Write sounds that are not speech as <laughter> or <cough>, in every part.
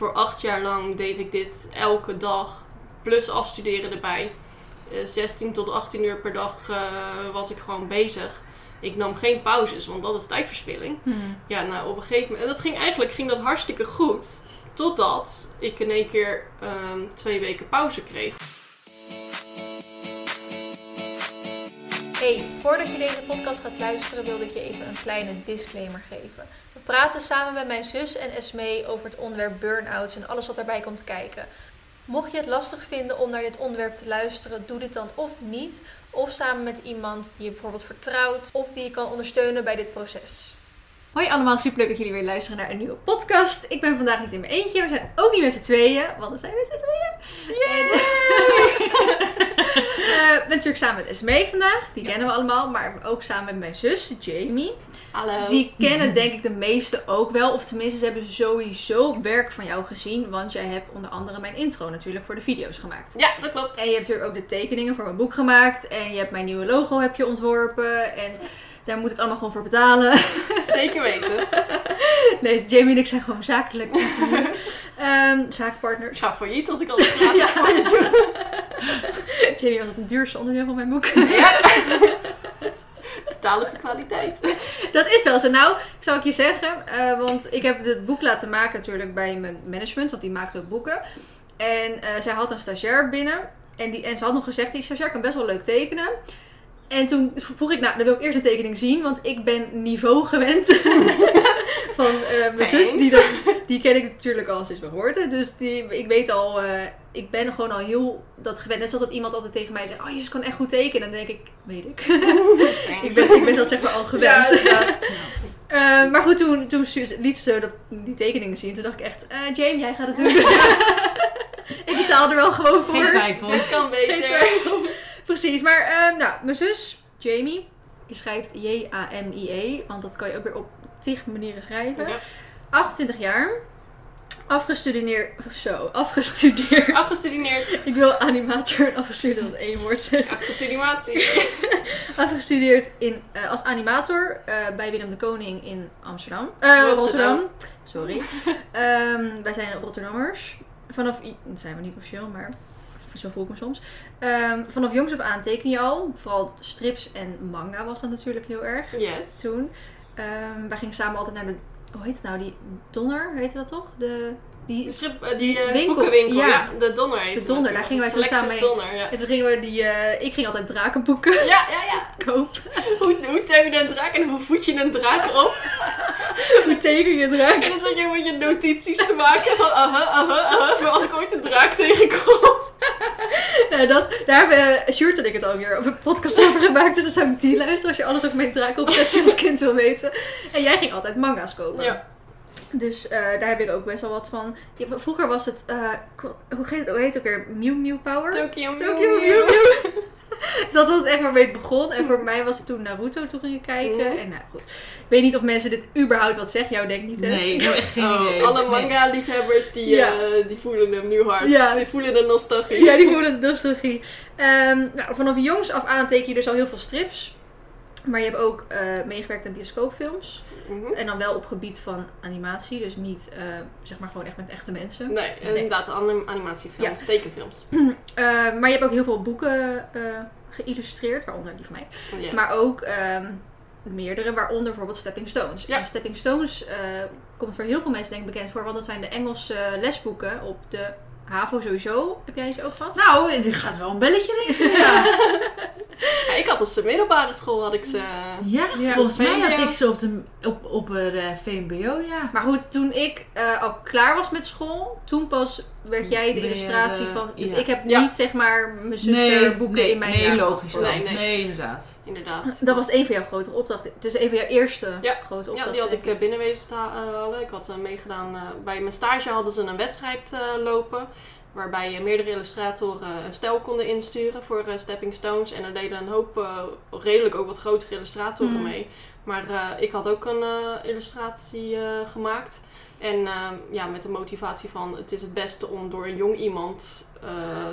voor acht jaar lang deed ik dit elke dag. Plus afstuderen erbij. Eh, 16 tot 18 uur per dag eh, was ik gewoon bezig. Ik nam geen pauzes, want dat is tijdverspilling. Hmm. Ja, nou op een gegeven moment. En dat ging eigenlijk ging dat hartstikke goed. Totdat ik in één keer ehm, twee weken pauze kreeg. Hey, voordat je deze podcast gaat luisteren, wilde ik je even een kleine disclaimer geven. We praten samen met mijn zus en Esmee over het onderwerp burn-outs en alles wat daarbij komt kijken. Mocht je het lastig vinden om naar dit onderwerp te luisteren, doe dit dan of niet, of samen met iemand die je bijvoorbeeld vertrouwt, of die je kan ondersteunen bij dit proces. Hoi allemaal, superleuk dat jullie weer luisteren naar een nieuwe podcast. Ik ben vandaag niet in mijn eentje, we zijn ook niet met z'n tweeën, want we zijn met z'n tweeën. En, <laughs> Eh, Ik ben natuurlijk samen met Esmee vandaag, die kennen we allemaal, maar ook samen met mijn zus Jamie. Hallo. Die <laughs> kennen denk ik de meeste ook wel, of tenminste ze hebben sowieso werk van jou gezien, want jij hebt onder andere mijn intro natuurlijk voor de video's gemaakt. Ja, dat klopt. En je hebt natuurlijk ook de tekeningen voor mijn boek gemaakt. En je hebt mijn nieuwe logo heb je ontworpen. En daar moet ik allemaal gewoon voor betalen. <laughs> Zeker weten. Nee, Jamie en ik zijn gewoon zakelijk um, <laughs> zaakpartners. Ik ga failliet als ik alles gratis voor je doe. <laughs> Jamie was het duurste onderdeel van mijn boek. Ja. Betalen voor kwaliteit. Dat is wel zo. Nou, ik zal ik je zeggen. eh, want ik heb het boek laten maken natuurlijk bij mijn management. Want die maakt ook boeken. En eh, zij had een stagiair binnen. En, die, en ze had nog gezegd, die stagiair kan best wel leuk tekenen. En toen vroeg ik, nou, dan wil ik eerst een tekening zien. Want ik ben niveau gewend <laughs> van eh, mijn zus. Die, dat, die ken ik natuurlijk al sinds mijn geboorte. Dus die, ik weet al, eh, ik ben gewoon al heel dat gewend. Net zoals dat iemand altijd tegen mij zegt, oh, je kan echt goed tekenen. En dan denk ik, weet ik. <laughs> ik, ben, ik ben dat zeg maar al gewend. <laughs> Eh, maar goed, toen, toen liet ze die tekeningen zien. Toen dacht ik echt, eh James, jij gaat het doen. ik betaal er wel gewoon voor. Geen twijfel. Dit kan Geen beter. Precies, maar eh, nou, mijn zus, Jamie, die schrijft J-A-M-I-E. Want dat kan je ook weer op tig manieren schrijven. Ja. 28 jaar. Afgestudeerd. Zo, afgestudeerd. <laughs> Afgestudeerd. Ik wil animator en afgestudeerd dat één woord zeggen. <laughs> Afgestudeerd in, eh, als animator eh, bij Willem de Koning in Amsterdam. Eh, Rotterdam. Rotterdam. Sorry. <laughs> Ehm, wij zijn Rotterdammers. Vanaf, dat zijn we niet officieel, maar zo voel ik me soms. Ehm, vanaf jongs af aan teken je al. Vooral strips en manga was dat natuurlijk heel erg Yes. toen. Ehm, wij gingen samen altijd naar de, hoe heet het nou, die Donner, heette dat toch? De, Die, schip, eh, die Die eh, winkel, boekenwinkel. ja. Ja. de Donner heet De Donner, daar gingen wij toen samen Donner, ja. en toen gingen we die, eh, ik ging altijd drakenboeken Ja, ja, ja. <laughs> kopen. Hoe, hoe tem je een draak en hoe voed je een draak op? <laughs> Hoe teken je draak? En dan zat je met je notities te maken van aha, aha, aha, voor als ik ooit een draak tegenkom. <laughs> Nou, dat, daar hebben Sjoerd en ik het alweer op een podcast over gemaakt. Dus dan zou ik die luisteren als je alles over mijn drakenobsessie als kind wil weten. En jij ging altijd manga's kopen. Ja. Dus eh, daar heb ik ook best wel wat van. Ja, vroeger was het, eh, hoe, heet het, hoe heet het ook weer? Mew Mew Power? Tokyo Tokyo Mew Mew. <laughs> Dat was echt waarmee het begon. En voor mij was het toen Naruto toen ging kijken. Mhm. En nou goed. Ik weet niet of mensen dit überhaupt wat zeggen. Jou denk niet eens. Nee, ik heb echt geen Oh, idee. alle manga-liefhebbers die, Ja. eh, die voelen hem nu hard. Ja. Die voelen de nostalgie. Ja, die voelen de nostalgie. Ehm, nou, vanaf jongs af aan teken je dus al heel veel strips. Maar je hebt ook eh, meegewerkt aan bioscoopfilms. Mhm. En dan wel op gebied van animatie. Dus niet, eh, zeg maar, gewoon echt met echte mensen. Nee, inderdaad, anim- animatiefilms, tekenfilms. <clears throat> Eh, maar je hebt ook heel veel boeken geïllustreerd. Waaronder die van mij. Yes. Maar ook ehm, meerdere, waaronder bijvoorbeeld Stepping Stones. Ja. En Stepping Stones komt voor heel veel mensen denk ik bekend voor. Want dat zijn de Engelse lesboeken op de HAVO sowieso. Heb jij ze ook gehad? Nou, het gaat wel een belletje rinkelen. <laughs> Ja. Ja, ik had op zijn middelbare school had ik ze. ja, Ja. volgens mij had ik ze op, de, op, op het eh, VMBO, ja. Maar goed, toen ik eh, al klaar was met school, toen pas werd jij de illustratie eh, van. Dus ja. ik heb Ja. niet zeg maar mijn zuster boeken nee, in mijn Nee, jaar logisch. dat. Nee, Nee, nee. inderdaad. Inderdaad. Dat was een van jouw grote opdrachten. Dus een van jouw eerste Ja. grote Ja, opdrachten. die had ik eh, binnenwezen te halen. Ik had eh, meegedaan. eh, bij mijn stage hadden ze een wedstrijd eh, lopen. Waarbij eh, meerdere illustratoren een stijl konden insturen voor eh, Stepping Stones. En er deden een hoop eh, redelijk ook wat grotere illustratoren Mhm. mee. Maar eh, ik had ook een eh, illustratie eh, gemaakt. En ehm, ja, met de motivatie van het is het beste om door een jong iemand eh,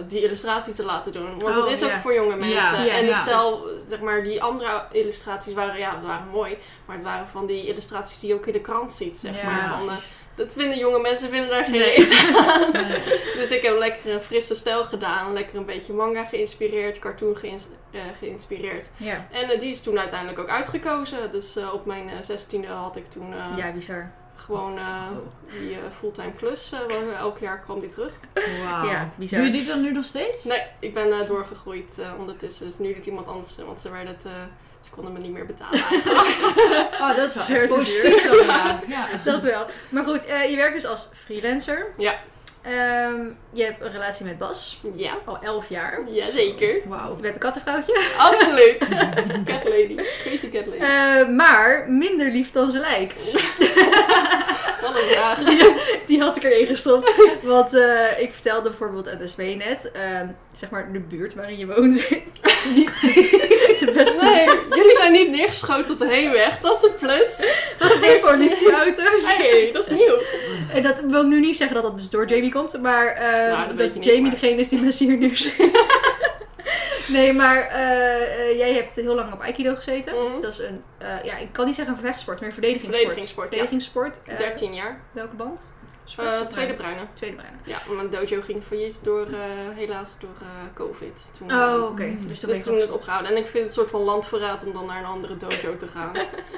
die illustraties te laten doen. Want Oh, het is ook voor jonge mensen. En ja. stel, zeg maar, die andere illustraties waren, ja, waren mooi. Maar het waren van die illustraties die je ook in de krant ziet, zeg maar. Van, eh, dat vinden jonge mensen vinden daar geen reet aan. Nee. <laughs> Dus ik heb lekker een frisse stijl gedaan. Lekker een beetje manga geïnspireerd, cartoon geïns- eh, geïnspireerd. Ja. En die is toen uiteindelijk ook uitgekozen. Dus op mijn zestiende had ik toen ja, bizar. Gewoon eh, die eh, fulltime klus. eh, waar elk jaar kwam die terug. Wauw. Ja, bizar. Doe je die dan nu nog steeds? Nee, ik ben eh, doorgegroeid eh, ondertussen. Dus nu doet iemand anders, want ze werden het... eh, ze konden me niet meer betalen eigenlijk. <laughs> Oh, dat is positief dan, <laughs> ja. ja. Dat wel. Maar goed, eh, je werkt dus als freelancer. Ja. Ehm, je hebt een relatie met Bas. ja, Al elf jaar. jazeker. Wauw. Je bent een kattenvrouwtje. <laughs> Absoluut. <laughs> Cat lady. Crazy cat lady. Eh, maar minder lief dan ze lijkt. <laughs> Wat een vraag. Die, die had ik erin gestopt. Want eh, ik vertelde bijvoorbeeld aan de SW net, ehm, zeg maar de buurt waarin je woont. Niet de beste. Nee, jullie zijn niet neergeschoten op de heenweg. Dat is een plus. Dat zijn geen politieauto's. Hey, dat is nieuw. En dat wil ik nu niet zeggen dat dat dus door Jamie komt, maar eh, Nou, dat Jamie maar- degene is die mensen hier neerzet. <laughs> nee, maar eh, eh, jij hebt heel lang op Aikido gezeten. Mhm. Dat is een, eh, ja, ik kan niet zeggen een vechtsport, maar een verdedigingssport. Verdedigingssport, ja. Verdedigingssport. eh, 13 jaar. welke band? Eh, tweede bruin? bruine. Tweede bruine. Ja, mijn dojo ging failliet door, eh, helaas door eh, COVID. Toen, Oh, oké. Dus Dus ik toen nog het opgehouden. En ik vind het een soort van landverraad om dan naar een andere dojo te gaan.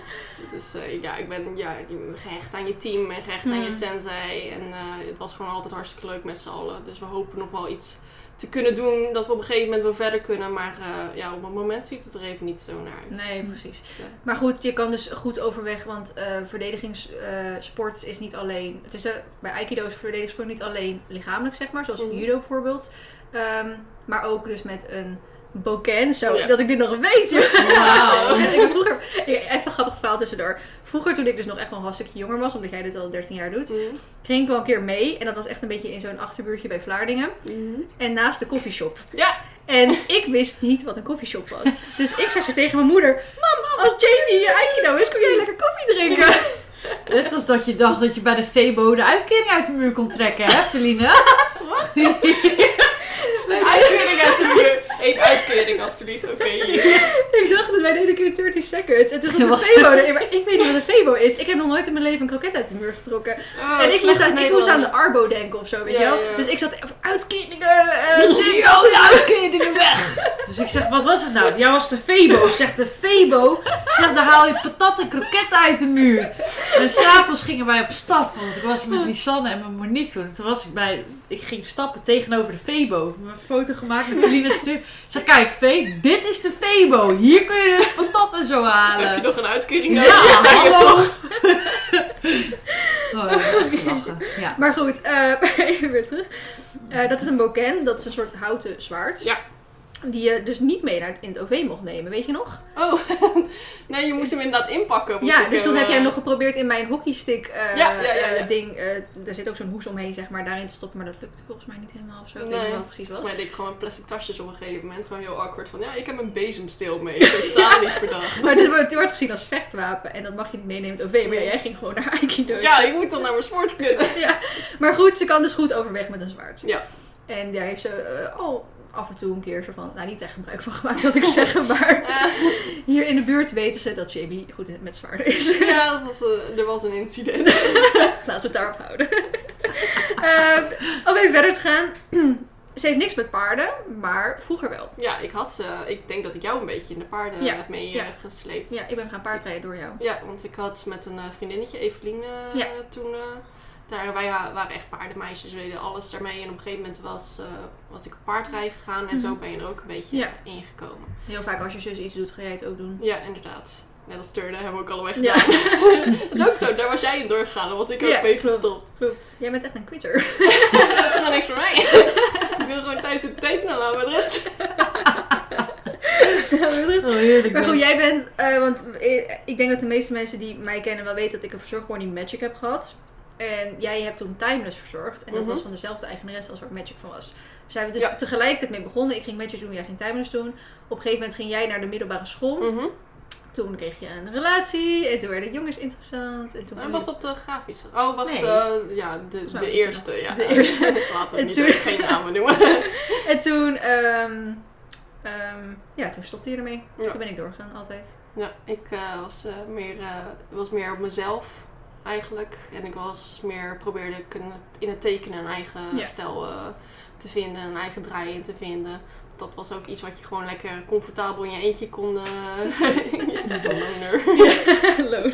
<laughs> dus eh, ja, ik ben ja, gehecht aan je team en gehecht aan je Mm. sensei. En eh, het was gewoon altijd hartstikke leuk met z'n allen. Dus we hopen nog wel iets te kunnen doen. Dat we op een gegeven moment wel verder kunnen. Maar eh, ja, op het moment ziet het er even niet zo naar uit. Nee, precies. Dus, eh, Maar goed, je kan dus goed overweg, want eh verdedigingssport is niet alleen. Het is bij Aikido is verdedigingssport niet alleen lichamelijk, zeg maar, zoals Mhm. judo bijvoorbeeld. Ehm, maar ook dus met een boken, zo Ja. dat ik dit nog weet. <laughs> En ik vroeger, even een grappig verhaal tussendoor. Vroeger, toen ik dus nog echt wel een hartstikke jonger was, omdat jij dit al 13 jaar doet, mhm. ging ik wel een keer mee. En dat was echt een beetje in zo'n achterbuurtje bij Vlaardingen. Mhm. En naast de koffieshop. Ja, En ik wist niet wat een koffieshop was. <laughs> Dus ik zei zo tegen mijn moeder: Mam, als Jamie je Aikido is, kun jij lekker koffie drinken. <laughs> Net als dat je dacht dat je bij de Febo de uitkering uit de muur kon trekken, hè, Feline? muur. Eén uitkering alstublieft, oké. <laughs> ik dacht dat wij deden een keer 30 seconds. En toen zat Dat een was- Febo erin. Maar ik weet niet wat een Febo is. Ik heb nog nooit in mijn leven een kroket uit de muur getrokken. Oh, en ik moest, aan, ik moest aan de. Arbo denken of zo, weet Ja, je wel. ja. Dus ik zat even uitkeringen. dit. Yo, de uitkeringen weg! Dus ik zeg, wat was het nou? Jij was de Febo. Ik zeg, de Febo? Ik zeg, daar haal je patat en kroketten uit de muur. En s'avonds gingen wij op stap, want ik was met Lisanne en mijn Monique toen. En toen was ik bij, ik ging stappen tegenover de Febo. Ik heb een foto gemaakt met Feline gestuurd. Zeg, kijk Vee, dit is de Febo. Hier kun je de <laughs> patat en zo halen. Heb je nog een uitkering Ja, nodig? Ja, sta je hallo. toch? <laughs> Oh. <laughs> Ja. Maar goed, eh, even weer terug. Eh, dat is een boken. Dat is een soort houten zwaard. Ja. Die je dus niet mee naar het, in het OV mocht nemen, weet je nog? Oh, <laughs> nee, je moest hem inderdaad inpakken. Ja, ik dus toen heb jij hem eh, nog geprobeerd in mijn hockeystick eh, Ja, ja, eh, ding. eh daar zit ook zo'n hoes omheen, zeg maar, daarin te stoppen. Maar dat lukte volgens mij niet helemaal of zo. Ik Nee, het precies was. volgens mij deed ik gewoon plastic tasjes op een gegeven moment. Gewoon heel awkward van, ja, ik heb een bezemsteel mee. Ik heb totaal <laughs> niet verdacht. Maar dit wordt, gezien als vechtwapen en dat mag je niet meenemen in het OV. Maar jij ging gewoon naar Aikido. Ja, ik moet dan naar mijn sport kunnen. <laughs> Ja. Maar goed, ze kan dus goed overweg met een zwaard. Ja. En daar heeft ze eh, al af en toe een keer zo van, nou niet echt gebruik van gemaakt, wat ik <laughs> zeggen, maar hier in de buurt weten ze dat Jamie goed met zwaarden is. ja, dat was, er was een incident. <laughs> Laten we het daarop houden. <laughs> Ehm, om even verder te gaan. ze heeft niks met paarden, maar vroeger wel. Ja, ik had, eh, ik denk dat ik jou een beetje in de paarden Ja, heb mee ja. eh. Ja, ik ben gaan paardrijden door jou. Ja, want ik had met een eh, vriendinnetje, Evelien, eh, Ja. toen... daar, wij wa- waren echt paardenmeisjes, we deden alles daarmee. En op een gegeven moment was, eh, was ik op paardrijden gegaan. En zo Mhm. ben je er ook een beetje Ja. ingekomen. Heel vaak als je zus iets doet, ga jij het ook doen. Ja, inderdaad. Net als turnen hebben we ook allebei Ja. gedaan. <laughs> dat is ook zo, daar was jij in doorgegaan. Daar was ik ook Ja, mee klopt. gestopt. Klopt. Jij bent echt een quitter. <laughs> dat is helemaal niks voor mij. ik wil gewoon thuis het tekenen laten met rust. Oh, heerlijk. Maar goed, jij bent, eh, want eh, ik denk dat de meeste mensen die mij kennen wel weten dat ik een verzorgwoning Magic heb gehad. En jij hebt toen Timeless verzorgd. En dat Mhm. was van dezelfde eigenares als waar Magic van was. Dus zijn we dus Ja. tegelijkertijd mee begonnen. Ik ging Magic doen, jij ging Timeless doen. Op een gegeven moment ging jij naar de middelbare school. Mhm. Toen kreeg je een relatie. En toen werden jongens interessant. En toen vond was op de grafische. Oh, wacht. Nee. eh, ja, de, de eerste. Ja. de eerste. <laughs> Laten we niet toen- even geen namen noemen. <laughs> En toen, ehm, ehm, ja, toen stopte je ermee. Dus Ja. toen ben ik doorgegaan, altijd. Ja, ik eh, was, eh, meer, eh, was meer op mezelf eigenlijk. En ik was meer, probeerde ik in het, tekenen een eigen Ja. stijl eh, te vinden, een eigen draai in te vinden. Dat was ook iets wat je gewoon lekker comfortabel in je eentje kon. eh <laughs> <laughs> loner. <laughs>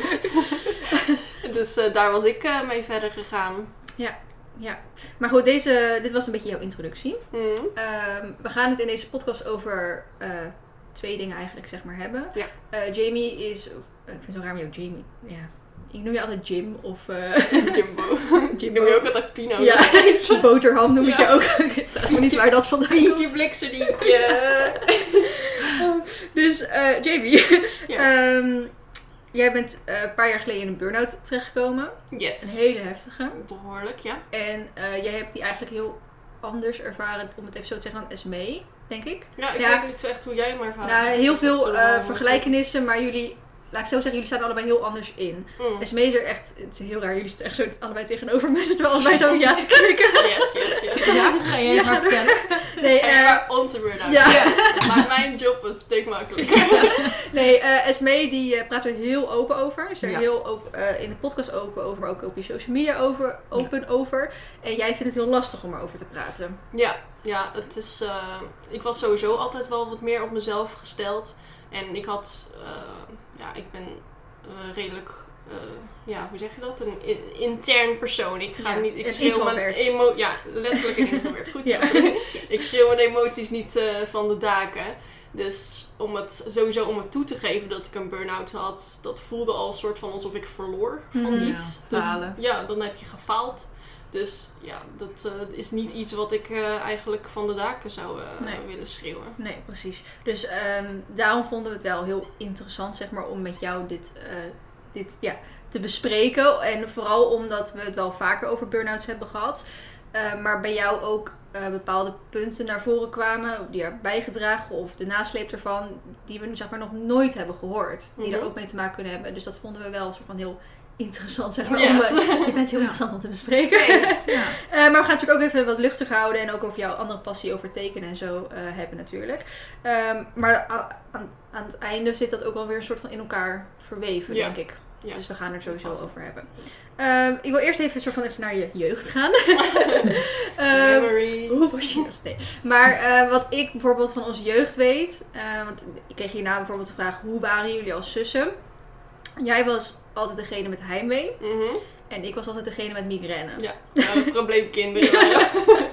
Dus eh, daar was ik mee verder gegaan. Ja. Maar goed, deze, dit was een beetje jouw introductie. Mhm. Ehm, we gaan het in deze podcast over twee dingen eigenlijk, zeg maar, hebben. Ja. Jamie is... ik vind het zo raar om jou Jamie... Ja. Ik noem je altijd Jim of... eh <laughs> <laughs> Jimbo. Ik Jimbo. noem je ook altijd Pino. Ja, <laughs> boterham noem ik je ook. ik weet niet waar dat vandaan komt. Pientje bliksedietje. Dus, eh, Jamie. Yes. ehm, jij bent eh, een paar jaar geleden in een burn-out terechtgekomen. Een yes. hele heftige. Behoorlijk, ja. En eh, jij hebt die eigenlijk heel anders ervaren, om het even zo te zeggen, dan Esmee, denk ik. Ja, ik Ja. weet niet echt hoe jij hem ervaart. Nou, heel veel eh, wel- vergelijkenissen, maar jullie, laat ik zo zeggen, jullie staan allebei heel anders in. Mm. Esmee is er echt, het is heel raar, jullie zitten echt zo allebei tegenover me, <laughs> zitten we allebei zo ja te knikken. <laughs> Yes, yes, yes. <laughs> Ja, ga jij Ja, maar vertellen. Nee, Ga je eh, maar onze beurt uit. ja. Maak mijn job een stuk makkelijker. nee eh Esmee die eh, praat er heel open over. Is er Ja. heel open, eh, in de podcast open over, maar ook op je social media over, open over. En jij vindt het heel lastig om erover te praten. Ja, ja, het is. eh, ik was sowieso altijd wel wat meer op mezelf gesteld. En ik had. Ja, ik ben eh, redelijk. eh, ja, hoe zeg je dat? Een in- intern persoon. Ik ga Ja, niet. Ik een schreeuw mijn introvert. emo Ja, letterlijk een introvert. Goed zo. <laughs> ik schreeuw mijn emoties niet eh, van de daken. Dus om het sowieso om het toe te geven dat ik een burn-out had, dat voelde al een soort van alsof ik verloor van Mhm. iets. Ja, falen. Ja, dan heb je gefaald. Dus ja, dat eh, is niet iets wat ik eh, eigenlijk van de daken zou eh, Nee. willen schreeuwen. Nee, precies. Dus ehm, daarom vonden we het wel heel interessant, zeg maar, om met jou dit, dit ja, te bespreken. En vooral omdat we het wel vaker over burn-outs hebben gehad. Eh, maar bij jou ook bepaalde punten naar voren kwamen, of die er bijgedragen, of de nasleep ervan, die we zeg maar nog nooit hebben gehoord. Die er Mhm. ook mee te maken kunnen hebben. Dus dat vonden we wel een soort van heel interessant, zeg maar. Yes. Om, eh, je bent heel Ja. interessant om te bespreken. <laughs> Ja. Eh, maar we gaan natuurlijk ook even wat luchtig houden en ook over jouw andere passie over tekenen en zo eh, hebben natuurlijk. Ehm, maar aan, aan het einde zit dat ook wel weer een soort van in elkaar verweven, Ja. denk ik. Ja. Dus we gaan er sowieso over hebben. Ehm, ik wil eerst even, een soort van even naar je jeugd gaan. <laughs> Ehm, hoe was je dat? Nee. Maar eh, wat ik bijvoorbeeld van onze jeugd weet, eh, want ik kreeg hierna bijvoorbeeld de vraag, hoe waren jullie als zussen? Jij was altijd degene met heimwee Mhm. en ik was altijd degene met migraine. Ja, nou, probleemkinderen.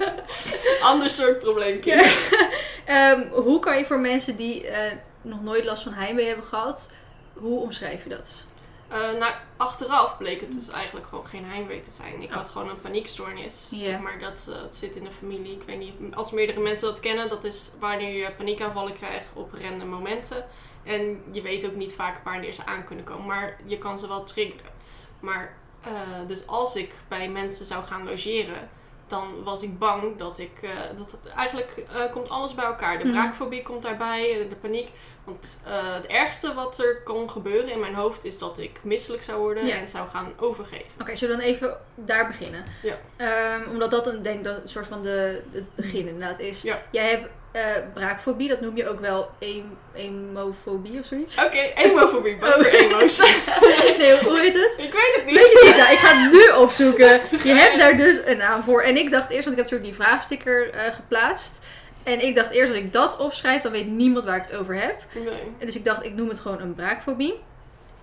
<laughs> Ander soort probleemkinderen. <laughs> Ehm, hoe kan je voor mensen die eh, nog nooit last van heimwee hebben gehad, hoe omschrijf je dat? Eh, nou, achteraf bleek het dus eigenlijk gewoon geen heimwee te zijn. Ik Oh. had gewoon een paniekstoornis. Zeg maar dat eh, zit in de familie. Ik weet niet als meerdere mensen dat kennen. Dat is wanneer je paniekaanvallen krijgt op random momenten. En je weet ook niet vaak wanneer ze aan kunnen komen. Maar je kan ze wel triggeren. Maar eh, dus als ik bij mensen zou gaan logeren. Dan was ik bang dat ik... eh, dat eigenlijk eh, komt alles bij elkaar. De Mhm. braakfobie komt daarbij. De paniek. Want het ergste wat er kon gebeuren in mijn hoofd is dat ik misselijk zou worden Ja. en zou gaan overgeven. Oké, zullen we dan even daar beginnen? Ja. Ehm, omdat dat een, denk ik dat een soort van de, het begin inderdaad is. Ja. Jij hebt eh, braakfobie, dat noem je ook wel em- emofobie of zoiets. Oké, emofobie, bang Oh. voor emo's. <laughs> nee, hoe heet het? ik weet het niet. Weet je niet? Nou, ik ga het nu opzoeken. Je hebt daar dus een naam voor. En ik dacht eerst, want ik heb natuurlijk die vraagsticker eh, geplaatst. En ik dacht eerst, als ik dat opschrijf, dan weet niemand waar ik het over heb. Nee. En dus ik dacht, ik noem het gewoon een braakfobie.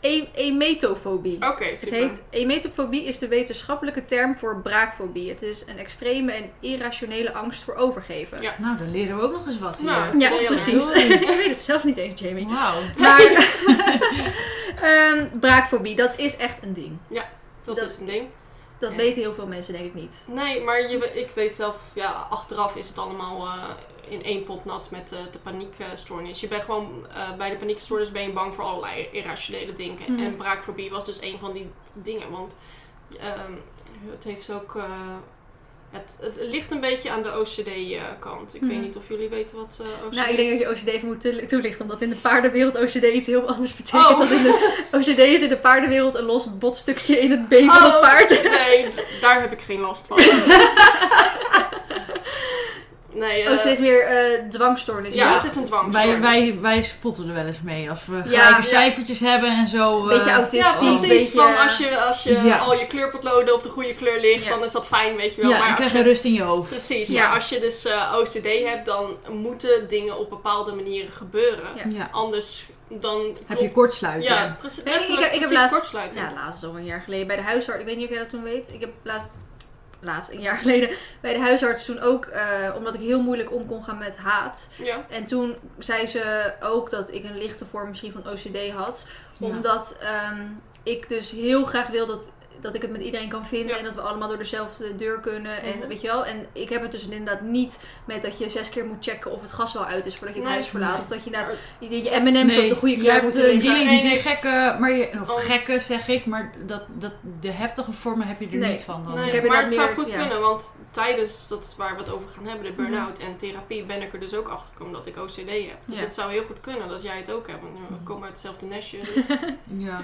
E emetofobie. Oké, Het super. heet, emetofobie is de wetenschappelijke term voor braakfobie. Het is een extreme en irrationele angst voor overgeven. Ja. Nou, dan leren we ook nog eens wat hier. Nou, Ja, precies. <laughs> ik weet het zelf niet eens, Jamie. Wauw. Maar <laughs> <laughs> ehm, braakfobie, dat is echt een ding. Dat, dat- is een ding. Dat Ja. weten heel veel mensen denk ik niet. Nee, maar je, ik weet zelf, ja, achteraf is het allemaal eh, in één pot nat met eh, de paniekstoornis. Je bent gewoon, eh, bij de paniekstoornis ben je bang voor allerlei irrationele dingen. Mhm. En braakfobie was dus een van die dingen. Want ehm, het heeft ook, eh, Het, het ligt een beetje aan de OCD-kant. Ik Mhm. weet niet of jullie weten wat OCD Nou, ik denk dat je OCD even moet toel- toelichten, omdat in de paardenwereld OCD iets heel anders betekent Oh. dan in de <laughs> OCD is in de paardenwereld een los botstukje in het been van Oh, het paard. Nee, daar heb ik geen last van. <laughs> nee, eh, OCD is meer eh dwangstoornis. ja, Ja, het is een dwangstoornis. Wij, wij, wij spotten er wel eens mee. Als we Ja. gelijke Ja. cijfertjes hebben en zo. Een beetje eh, Ja, autistisch, precies. beetje... Van als je, als je Ja. al je kleurpotloden op de goede kleur ligt, Ja. dan is dat fijn, weet je wel. ja, maar dan krijg je je, rust in je hoofd. precies, Ja. maar als je dus eh, OCD hebt, dan moeten dingen op bepaalde manieren gebeuren. Ja. Ja. Anders dan Heb je kortsluiting. Ja, precies. Nee, ik- ik heb precies laatst- kortsluiting. Ja, laatst al een jaar geleden bij de huisarts. Ik weet niet of jij dat toen weet. Ik heb laatst, laatst een jaar <laughs> geleden bij de huisarts toen ook, eh, omdat ik heel moeilijk om kon gaan met haat. Ja. En toen zei ze ook dat ik een lichte vorm misschien van OCD had. Ja. Omdat ehm, ik dus heel graag wil dat, dat ik het met iedereen kan vinden. Ja. En dat we allemaal door dezelfde deur kunnen. En Mhm. weet je wel. En ik heb het dus inderdaad niet met dat je zes keer moet checken of het gas wel uit is voordat je het Nee. huis verlaat. Nee. Of dat je inderdaad je, je M&M's Nee, op de goede kleur moet moeten die, liggen. die, Nee, die gekke, maar je, of Oh. gekke zeg ik, maar dat, dat, de heftige vormen heb je er Nee. niet van dan. Nee, Ik heb maar het zou goed ja. kunnen, want tijdens dat waar we het over gaan hebben, de Mhm. burn-out en therapie, ben ik er dus ook achter gekomen dat ik OCD heb. Dus Ja. het zou heel goed kunnen dat jij het ook hebt. Want we komen uit hetzelfde nestje. dus- <laughs> Ja.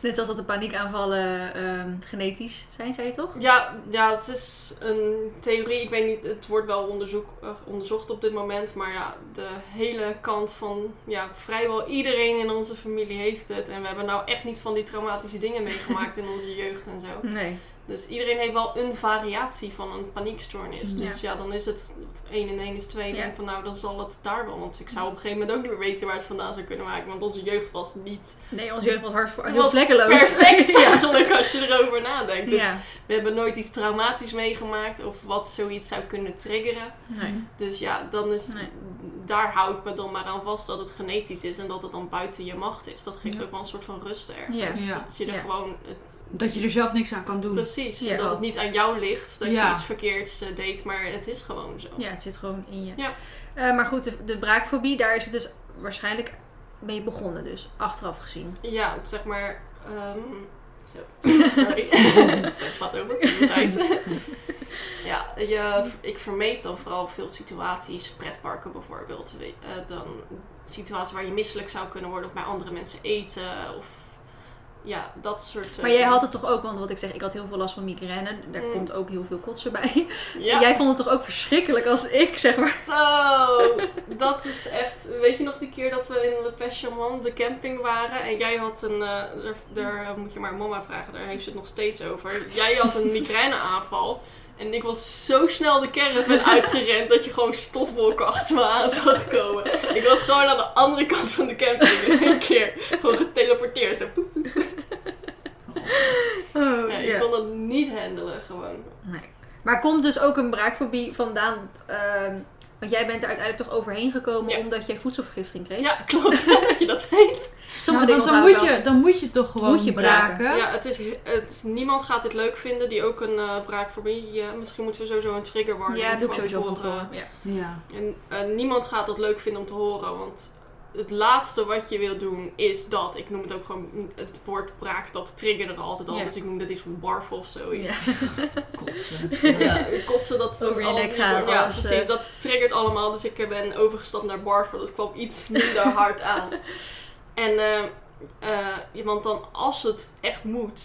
Net zoals dat de paniekaanvallen ehm, genetisch zijn, zei je toch? ja, ja, het is een theorie. Ik weet niet, het wordt wel onderzoek, eh, onderzocht op dit moment. Maar ja, de hele kant van ja, vrijwel iedereen in onze familie heeft het. En we hebben nou echt niet van die traumatische dingen meegemaakt in onze jeugd en zo. Nee. Dus iedereen heeft wel een variatie van een paniekstoornis. Ja. Dus ja, dan is het 1 en 1 is 2. En Ja. denk van nou, dan zal het daar wel. Want ik zou op een gegeven moment ook niet meer weten waar het vandaan zou kunnen maken. Want onze jeugd was niet Nee, onze jeugd was hard, Het heel was vlekkeloos. perfect <laughs> ja. eigenlijk als je erover nadenkt. Dus ja. we hebben nooit iets traumatisch meegemaakt of wat zoiets zou kunnen triggeren. Nee. Dus ja, dan is, Nee. daar hou ik me dan maar aan vast dat het genetisch is en dat het dan buiten je macht is. Dat geeft Ja. ook wel een soort van rust ergens. Ja. Ja. Dat je er Ja. gewoon het Dat je er zelf niks aan kan doen. Precies. Ja. dat het niet aan jou ligt dat Ja. je iets verkeerds eh, deed, maar het is gewoon zo. Ja, het zit gewoon in je. Ja. Eh, maar goed, de, de braakfobie, daar is het dus waarschijnlijk mee begonnen. Dus achteraf gezien. Ja, zeg maar. ehm, zo. <laughs> Sorry. <laughs> Het gaat over. <laughs> De tijd. ja, je, ik vermeed dan vooral veel situaties, pretparken bijvoorbeeld. eh, dan situaties waar je misselijk zou kunnen worden of bij andere mensen eten. Of ja, dat soort. eh, Maar jij had het toch ook, want wat ik zeg, ik had heel veel last van migraine. Daar Mm. komt ook heel veel kotsen bij. Ja. Jij vond het toch ook verschrikkelijk als ik, zeg maar. Zo, dat is echt. Weet je nog die keer dat we in Le Pêche de camping waren en jij had een. eh, daar, daar moet je maar mama vragen, daar heeft ze het nog steeds over. Jij had een migraineaanval. En ik was zo snel de caravan uitgerend dat je gewoon stofwolken achter me aan zag komen. Ik was gewoon aan de andere kant van de camping in één keer. Gewoon geteleporteerd. Zo. Oh, Ja, ik ja. kon dat niet handelen gewoon. Nee. Maar komt dus ook een braakfobie vandaan? ehm, want jij bent er uiteindelijk toch overheen gekomen Ja. omdat jij voedselvergiftiging kreeg? Ja, klopt. <laughs> dat je dat weet. Sommige Nou, dingen want dan moet, je, dan moet je toch gewoon Moet je braken. braken. Ja, het is, het, niemand gaat dit leuk vinden die ook een eh braakfobie. Ja, misschien moeten we sowieso een trigger warning Ja, doe ik van sowieso tevoren. Ja. Ja. En eh, niemand gaat dat leuk vinden om te horen, want het laatste wat je wil doen is dat. Ik noem het ook gewoon het woord braak, dat triggerde er altijd al. Ja. Dus ik noem dat iets van barf of zoiets. Ja. <laughs> Kotsen. Ja, kotsen, dat Over je al- nek gaan, Ja, precies. eh. Dat triggert allemaal. Dus ik ben overgestapt naar barfen. Dat kwam iets minder hard aan. <laughs> En, eh, eh, want dan als het echt moet,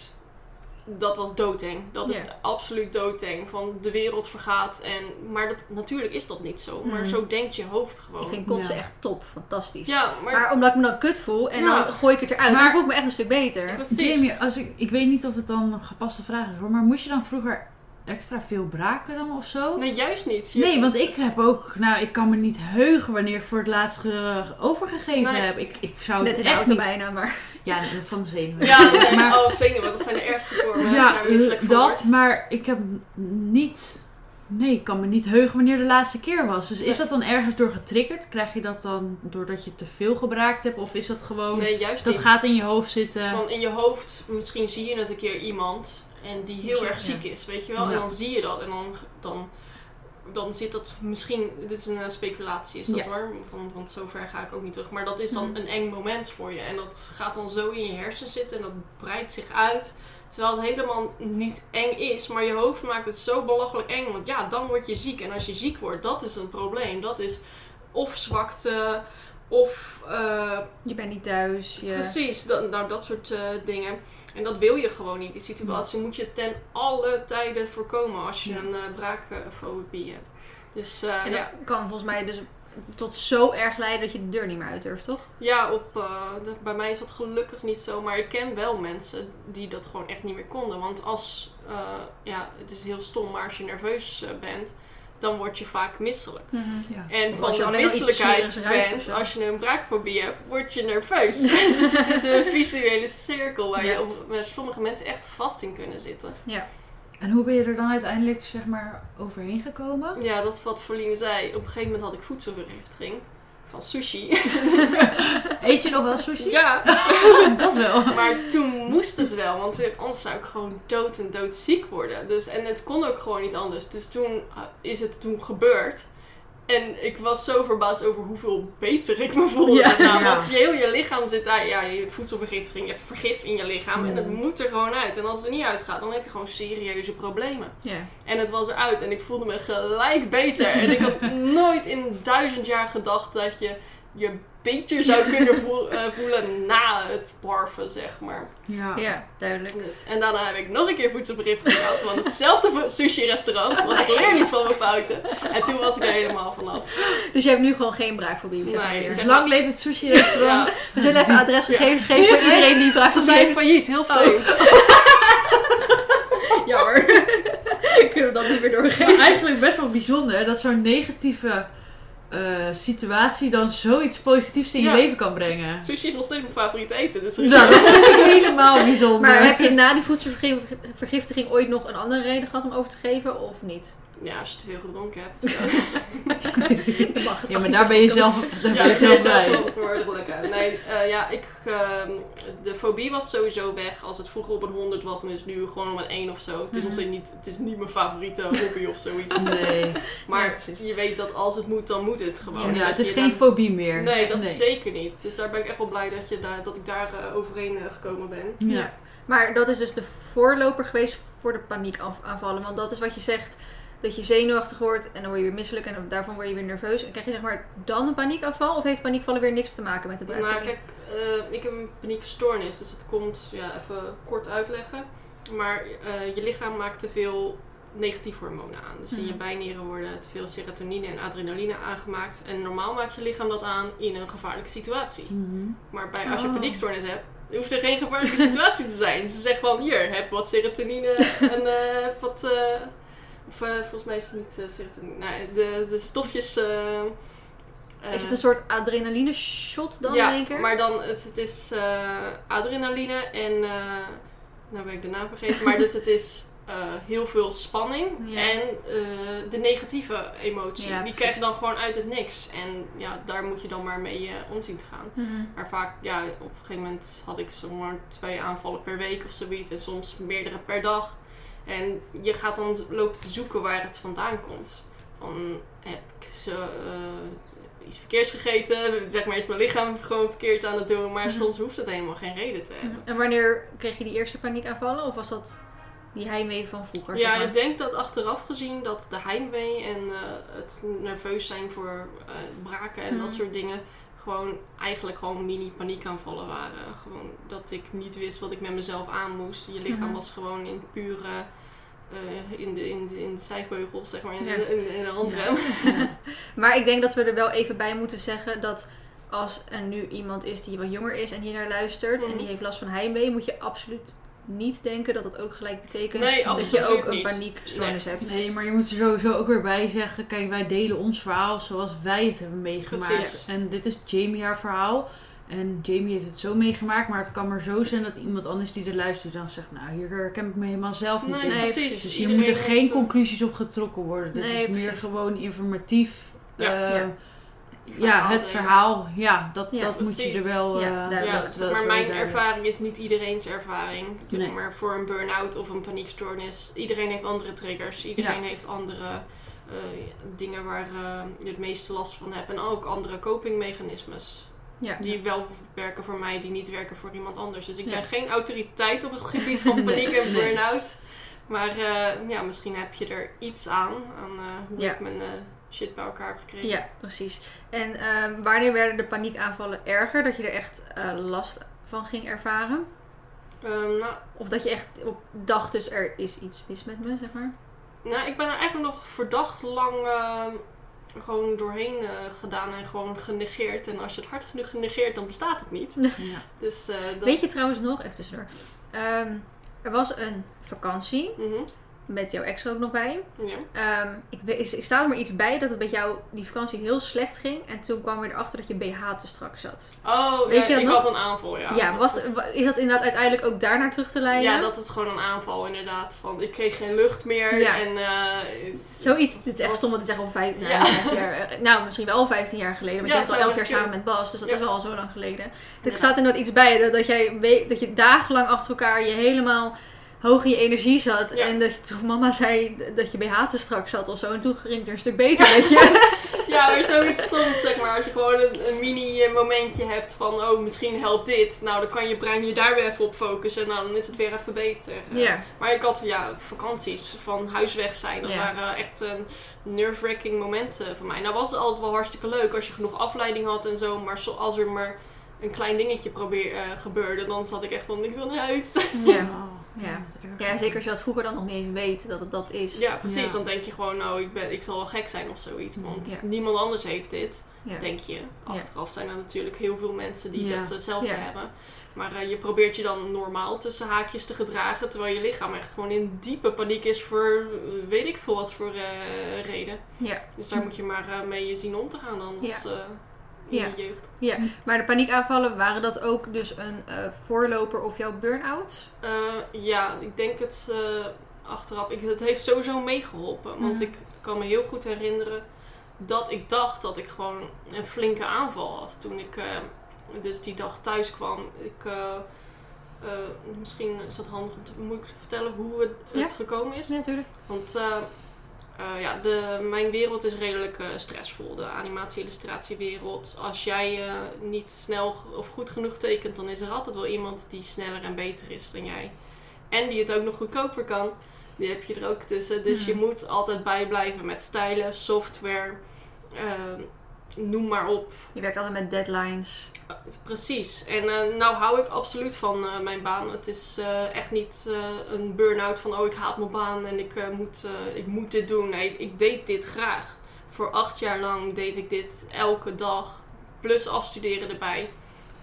dat was doodeng. Dat is absoluut doodeng. Van de wereld vergaat. En, maar dat, natuurlijk is dat niet zo. Maar Mhm. zo denkt je hoofd gewoon. Ik vind kotsen Ja. echt top. Fantastisch. ja, maar, Maar omdat ik me dan kut voel en Ja. dan gooi ik het eruit. Maar- dan voel ik me echt een stuk beter. precies. Jamie, als ik, ik weet niet of het dan een gepaste vraag is hoor, maar moest je dan vroeger extra veel braken dan of zo? Nee, juist niet. Je- Nee, want ik heb ook, nou, ik kan me niet heugen wanneer ik voor het laatst ge- overgegeven Nee. heb. Ik, ik zou Net het echt niet. bijna, maar... Ja, van de zenuwen. Ja, nee, <laughs> maar, oh, zenuwen, dat zijn de ergste vormen. ja, dat, maar ik heb niet. Nee, ik kan me niet heugen wanneer de laatste keer was. Dus is dat dan ergens door getriggerd? Krijg je dat dan doordat je te veel gebraakt hebt? Of is dat gewoon. Nee, juist dat niet. gaat in je hoofd zitten? Van in je hoofd, misschien zie je het een keer iemand en die heel erg ziek is, weet je wel. En dan zie je dat en dan, dan dan zit dat misschien, dit is een eh, speculatie is dat hoor, van, want zover ga ik ook niet terug. Maar dat is dan Mhm. een eng moment voor je. En dat gaat dan zo in je hersen zitten en dat breidt zich uit. Terwijl het helemaal niet eng is, maar je hoofd maakt het zo belachelijk eng. Want ja, dan word je ziek. En als je ziek wordt, dat is een probleem. Dat is of zwakte, of eh, Je bent niet thuis. Je... Precies, dat, nou dat soort eh, dingen. En dat wil je gewoon niet. Die situatie moet je ten alle tijden voorkomen als je Ja. een eh, braakfobie hebt. Dus eh, En ja, dat kan volgens mij dus tot zo erg leiden dat je de deur niet meer uit durft, toch? ja op, eh, de- bij mij is dat gelukkig niet zo. Maar ik ken wel mensen die dat gewoon echt niet meer konden. Want als, ja, het is heel stom, maar als je nerveus bent, dan word je vaak misselijk. Ja. En van de misselijkheid of bent, als je een braakfobie hebt, word je nerveus. <laughs> dus het is een visuele cirkel waar Ja. je op, waar sommige mensen echt vast in kunnen zitten. En hoe ben je er dan uiteindelijk zeg maar overheen gekomen? Ja, dat is wat Verline zei. Op een gegeven moment had ik voedselvergiftiging van sushi. <laughs> Eet je nog wel sushi? ja, <laughs> Dat wel. maar toen moest het wel, want anders zou ik gewoon dood en dood ziek worden. Dus, en het kon ook gewoon niet anders. Dus toen uh, is het toen gebeurd. En ik was zo verbaasd over hoeveel beter ik me voelde. Ja. Want je, heel je lichaam zit daar, ja, je voedselvergiftiging, je hebt vergif in je lichaam en het moet er gewoon uit. En als het er niet uitgaat, dan heb je gewoon serieuze problemen. Ja. En het was eruit en ik voelde me gelijk beter. En ik had <laughs> nooit in duizend jaar gedacht dat je je beter zou kunnen eh, voelen na het barven, zeg maar. Ja. ja, duidelijk. Dus, en daarna heb ik nog een keer voedselvergiftiging gehad van hetzelfde sushi-restaurant. Want ik leer niet van mijn fouten. En toen was ik er helemaal vanaf. Dus je hebt nu gewoon geen braakfobie, zeg maar Nee, Dus lang leven het sushi restaurant. Ja, We zullen even adresgegevens geven voor iedereen die ze braakfobie zijn heeft. failliet, heel vreemd. <laughs> Jammer. <laughs> Kunnen we dat niet meer doorgeven? Maar eigenlijk best wel bijzonder dat zo'n negatieve eh, situatie dan zoiets positiefs in je leven kan brengen. Sushi is nog steeds mijn favoriet eten. Dus Nou, dat vind ik helemaal bijzonder. Maar heb je na die voedselvergiftiging ooit nog een andere reden gehad om over te geven of niet? Ja, als je te veel gedronken hebt. <laughs> mag Ja, maar daar ben je zelf, daar ben Ja, je ik ben zelf zelf bij. verantwoordelijk aan. Nee, eh, ja, ik, ehm, de fobie was sowieso weg. Als het vroeger op een 100 was, dan is het nu gewoon op een 1 of zo. Het is steeds niet, het is niet mijn favoriete hobby of zoiets. Nee. <laughs> Maar Ja, je weet dat als het moet, dan moet het gewoon. Ja, En het is je geen fobie meer. Nee, dat is zeker niet. Dus daar ben ik echt wel blij dat, je daar, dat ik daar eh, overheen eh, gekomen ben. Ja. Maar dat is dus de voorloper geweest voor de paniekaanvallen. Want dat is wat je zegt, dat je zenuwachtig wordt en dan word je weer misselijk en daarvan word je weer nerveus. En krijg je zeg maar dan een paniekaanval? Of heeft paniekvallen weer niks te maken met de Nou, braakfobie? kijk, eh, ik heb een paniekstoornis, dus het komt, ja, even kort uitleggen. Maar eh, je lichaam maakt te veel negatieve hormonen aan. Dus in je Mhm. bijnieren worden te veel serotonine en adrenaline aangemaakt. En normaal maakt je lichaam dat aan in een gevaarlijke situatie. Mhm. Maar bij, als je Oh. paniekstoornis hebt, hoeft er geen gevaarlijke <laughs> situatie te zijn. Ze zeggen van, hier, heb wat serotonine en eh, wat... of, eh, volgens mij is het niet serotonine. Nou, de, de stofjes... eh, is het een soort adrenaline shot dan ja, in één keer? maar dan het, het is adrenaline en... nou ben ik de naam vergeten. Maar dus het is heel veel spanning. Ja. En de negatieve emotie. Ja, die krijg je dan gewoon uit het niks. En ja, daar moet je dan maar mee eh, om zien te gaan. Mhm. Maar vaak, ja, op een gegeven moment had ik zomaar twee aanvallen per week of zoiets. En soms meerdere per dag. En je gaat dan lopen te zoeken waar het vandaan komt. Van, heb ik zo, eh, iets verkeerds gegeten? Zeg maar, is mijn lichaam gewoon verkeerd aan het doen? Maar Mhm. soms hoeft het helemaal geen reden te hebben. En wanneer kreeg je die eerste paniekaanvallen? Of was dat die heimwee van vroeger? zeg Ja, maar? ik denk dat achteraf gezien dat de heimwee en eh, het nerveus zijn voor eh, braken en dat Mhm. soort dingen gewoon eigenlijk gewoon mini paniekaanvallen waren. Gewoon dat ik niet wist wat ik met mezelf aan moest. Je lichaam Mhm. was gewoon in pure eh, in, de, in, de, in de stijgbeugels, zeg maar, in, Ja. de, in, in de handrem. <laughs> Maar ik denk dat we er wel even bij moeten zeggen dat als er nu iemand is die wat jonger is en hier naar luistert en Mhm. die heeft last van heimwee, moet je absoluut niet denken dat dat ook gelijk betekent Nee, dat je ook een niet. paniekstoornis hebt. Nee, maar je moet er sowieso ook weer bij zeggen, kijk, wij delen ons verhaal zoals wij het hebben meegemaakt. Precies. En dit is Jamie haar verhaal. En Jamie heeft het zo meegemaakt, maar het kan maar zo zijn dat iemand anders die er luistert dan zegt, nou, hier herken ik me helemaal zelf niet Nee, in. Nee, precies. Dus hier Iedereen moeten geen conclusies op getrokken worden. Dit Nee, is meer precies. gewoon informatief. Ja. eh, Ja. Ja, het verhaal. Ja, dat, Ja, dat moet je er wel... Ja, eh. Ja, dat maar mijn ervaring is niet iedereen's ervaring. Zeg Nee. Maar voor een burn-out of een paniekstoornis, iedereen heeft andere triggers. Iedereen heeft andere eh, dingen waar eh, je het meeste last van hebt. En ook andere copingmechanismes. Ja. Die wel werken voor mij, die niet werken voor iemand anders. Dus ik Ja. ben geen autoriteit op het <laughs> gebied van paniek en burn-out. Maar eh, ja, misschien heb je er iets aan. Aan eh, hoe Ja. ik mijn eh, shit bij elkaar gekregen. Ja, precies. En ehm, wanneer werden de paniekaanvallen erger? Dat je er echt eh, last van ging ervaren? Ehm, nou, Of dat je echt op dacht, dus er is iets mis met me, zeg maar? nou, ik ben er eigenlijk nog verdacht lang eh, gewoon doorheen eh, gedaan en gewoon genegeerd. En als je het hard genoeg genegeert, dan bestaat het niet. <laughs> Ja. Dus eh, dat... Weet je trouwens nog, even tussendoor. Ehm, er was een vakantie Mhm, met jouw ex er ook nog bij. ja. Ehm, ik, ik, ik sta er maar iets bij dat het met jou die vakantie heel slecht ging. En toen kwam we erachter dat je BH te strak zat. Oh, Weet ja, je dat ik nog? had een aanval, ja. Ja, was, wa- is dat inderdaad uiteindelijk ook daarnaar terug te leiden? Ja, dat is gewoon een aanval inderdaad. Van, ik kreeg geen lucht meer. Ja. En, het- Zoiets, dit is echt was- stom om te zeggen, al vijf, nou, Ja. 15 jaar, eh, nou misschien wel 15 jaar geleden. Want Ja, je bent al 11 jaar samen met Bas, dus dat is wel al zo lang geleden. Er staat inderdaad iets bij, dat, dat, jij, dat je dagenlang achter elkaar je helemaal hoog in je energie zat. Ja. En dat je toen mama zei dat je BH te strak zat of zo. En toen ging het er een stuk beter, weet je. <laughs> Ja, maar zoiets stoms, zeg maar. Als je gewoon een, een mini-momentje hebt van, oh, misschien helpt dit. Nou, dan kan je brein je daar weer even op focussen. Nou, dan is het weer even beter. Eh, Ja. Maar ik had, ja, vakanties van huis weg zijn. Dat Ja. waren echt een nerve-wracking momenten voor mij. Nou was het altijd wel hartstikke leuk als je genoeg afleiding had en zo. Maar zo- als er maar een klein dingetje probeer, eh, gebeurde, dan zat ik echt van, ik wil naar huis. Ja. <laughs> Ja. ja, zeker als je dat vroeger dan nog niet eens weet dat het dat is. Ja, precies. Ja. Dan denk je gewoon, nou, ik, ben, ik zal wel gek zijn of zoiets. Want Ja. niemand anders heeft dit, Ja. denk je. Ja. Achteraf zijn er natuurlijk heel veel mensen die Ja. dat hetzelfde Ja. hebben. Maar eh, je probeert je dan normaal tussen haakjes te gedragen. Terwijl je lichaam echt gewoon in diepe paniek is voor eh, weet ik veel wat voor eh, reden. Ja. Dus daar moet je maar eh, mee zien om te gaan dan als eh, in Ja. je jeugd. Ja, maar de paniekaanvallen, waren dat ook dus een eh, voorloper of jouw burn-out? Eh, ja, ik denk het eh, achteraf. Ik, het heeft sowieso meegeholpen. Want Mhm. ik kan me heel goed herinneren dat ik dacht dat ik gewoon een flinke aanval had. Toen ik eh, dus die dag thuis kwam. Ik, eh, eh, misschien is dat handig om te moet ik vertellen hoe het, het gekomen is. Ja, natuurlijk. Want eh, ja, de, mijn wereld is redelijk eh, stressvol. De animatie-illustratiewereld. Als jij eh, niet snel of goed genoeg tekent, dan is er altijd wel iemand die sneller en beter is dan jij. En die het ook nog goedkoper kan. Die heb je er ook tussen. Dus je Mhm. moet altijd bijblijven met stijlen, software, eh, noem maar op. Je werkt altijd met deadlines. Uh, Precies. En eh, nou hou ik absoluut van eh, mijn baan. Het is eh, echt niet eh, een burn-out van oh ik haat mijn baan en ik, eh, moet, eh, ik moet dit doen. Nee, ik deed dit graag. Voor acht jaar lang deed ik dit elke dag. Plus afstuderen erbij.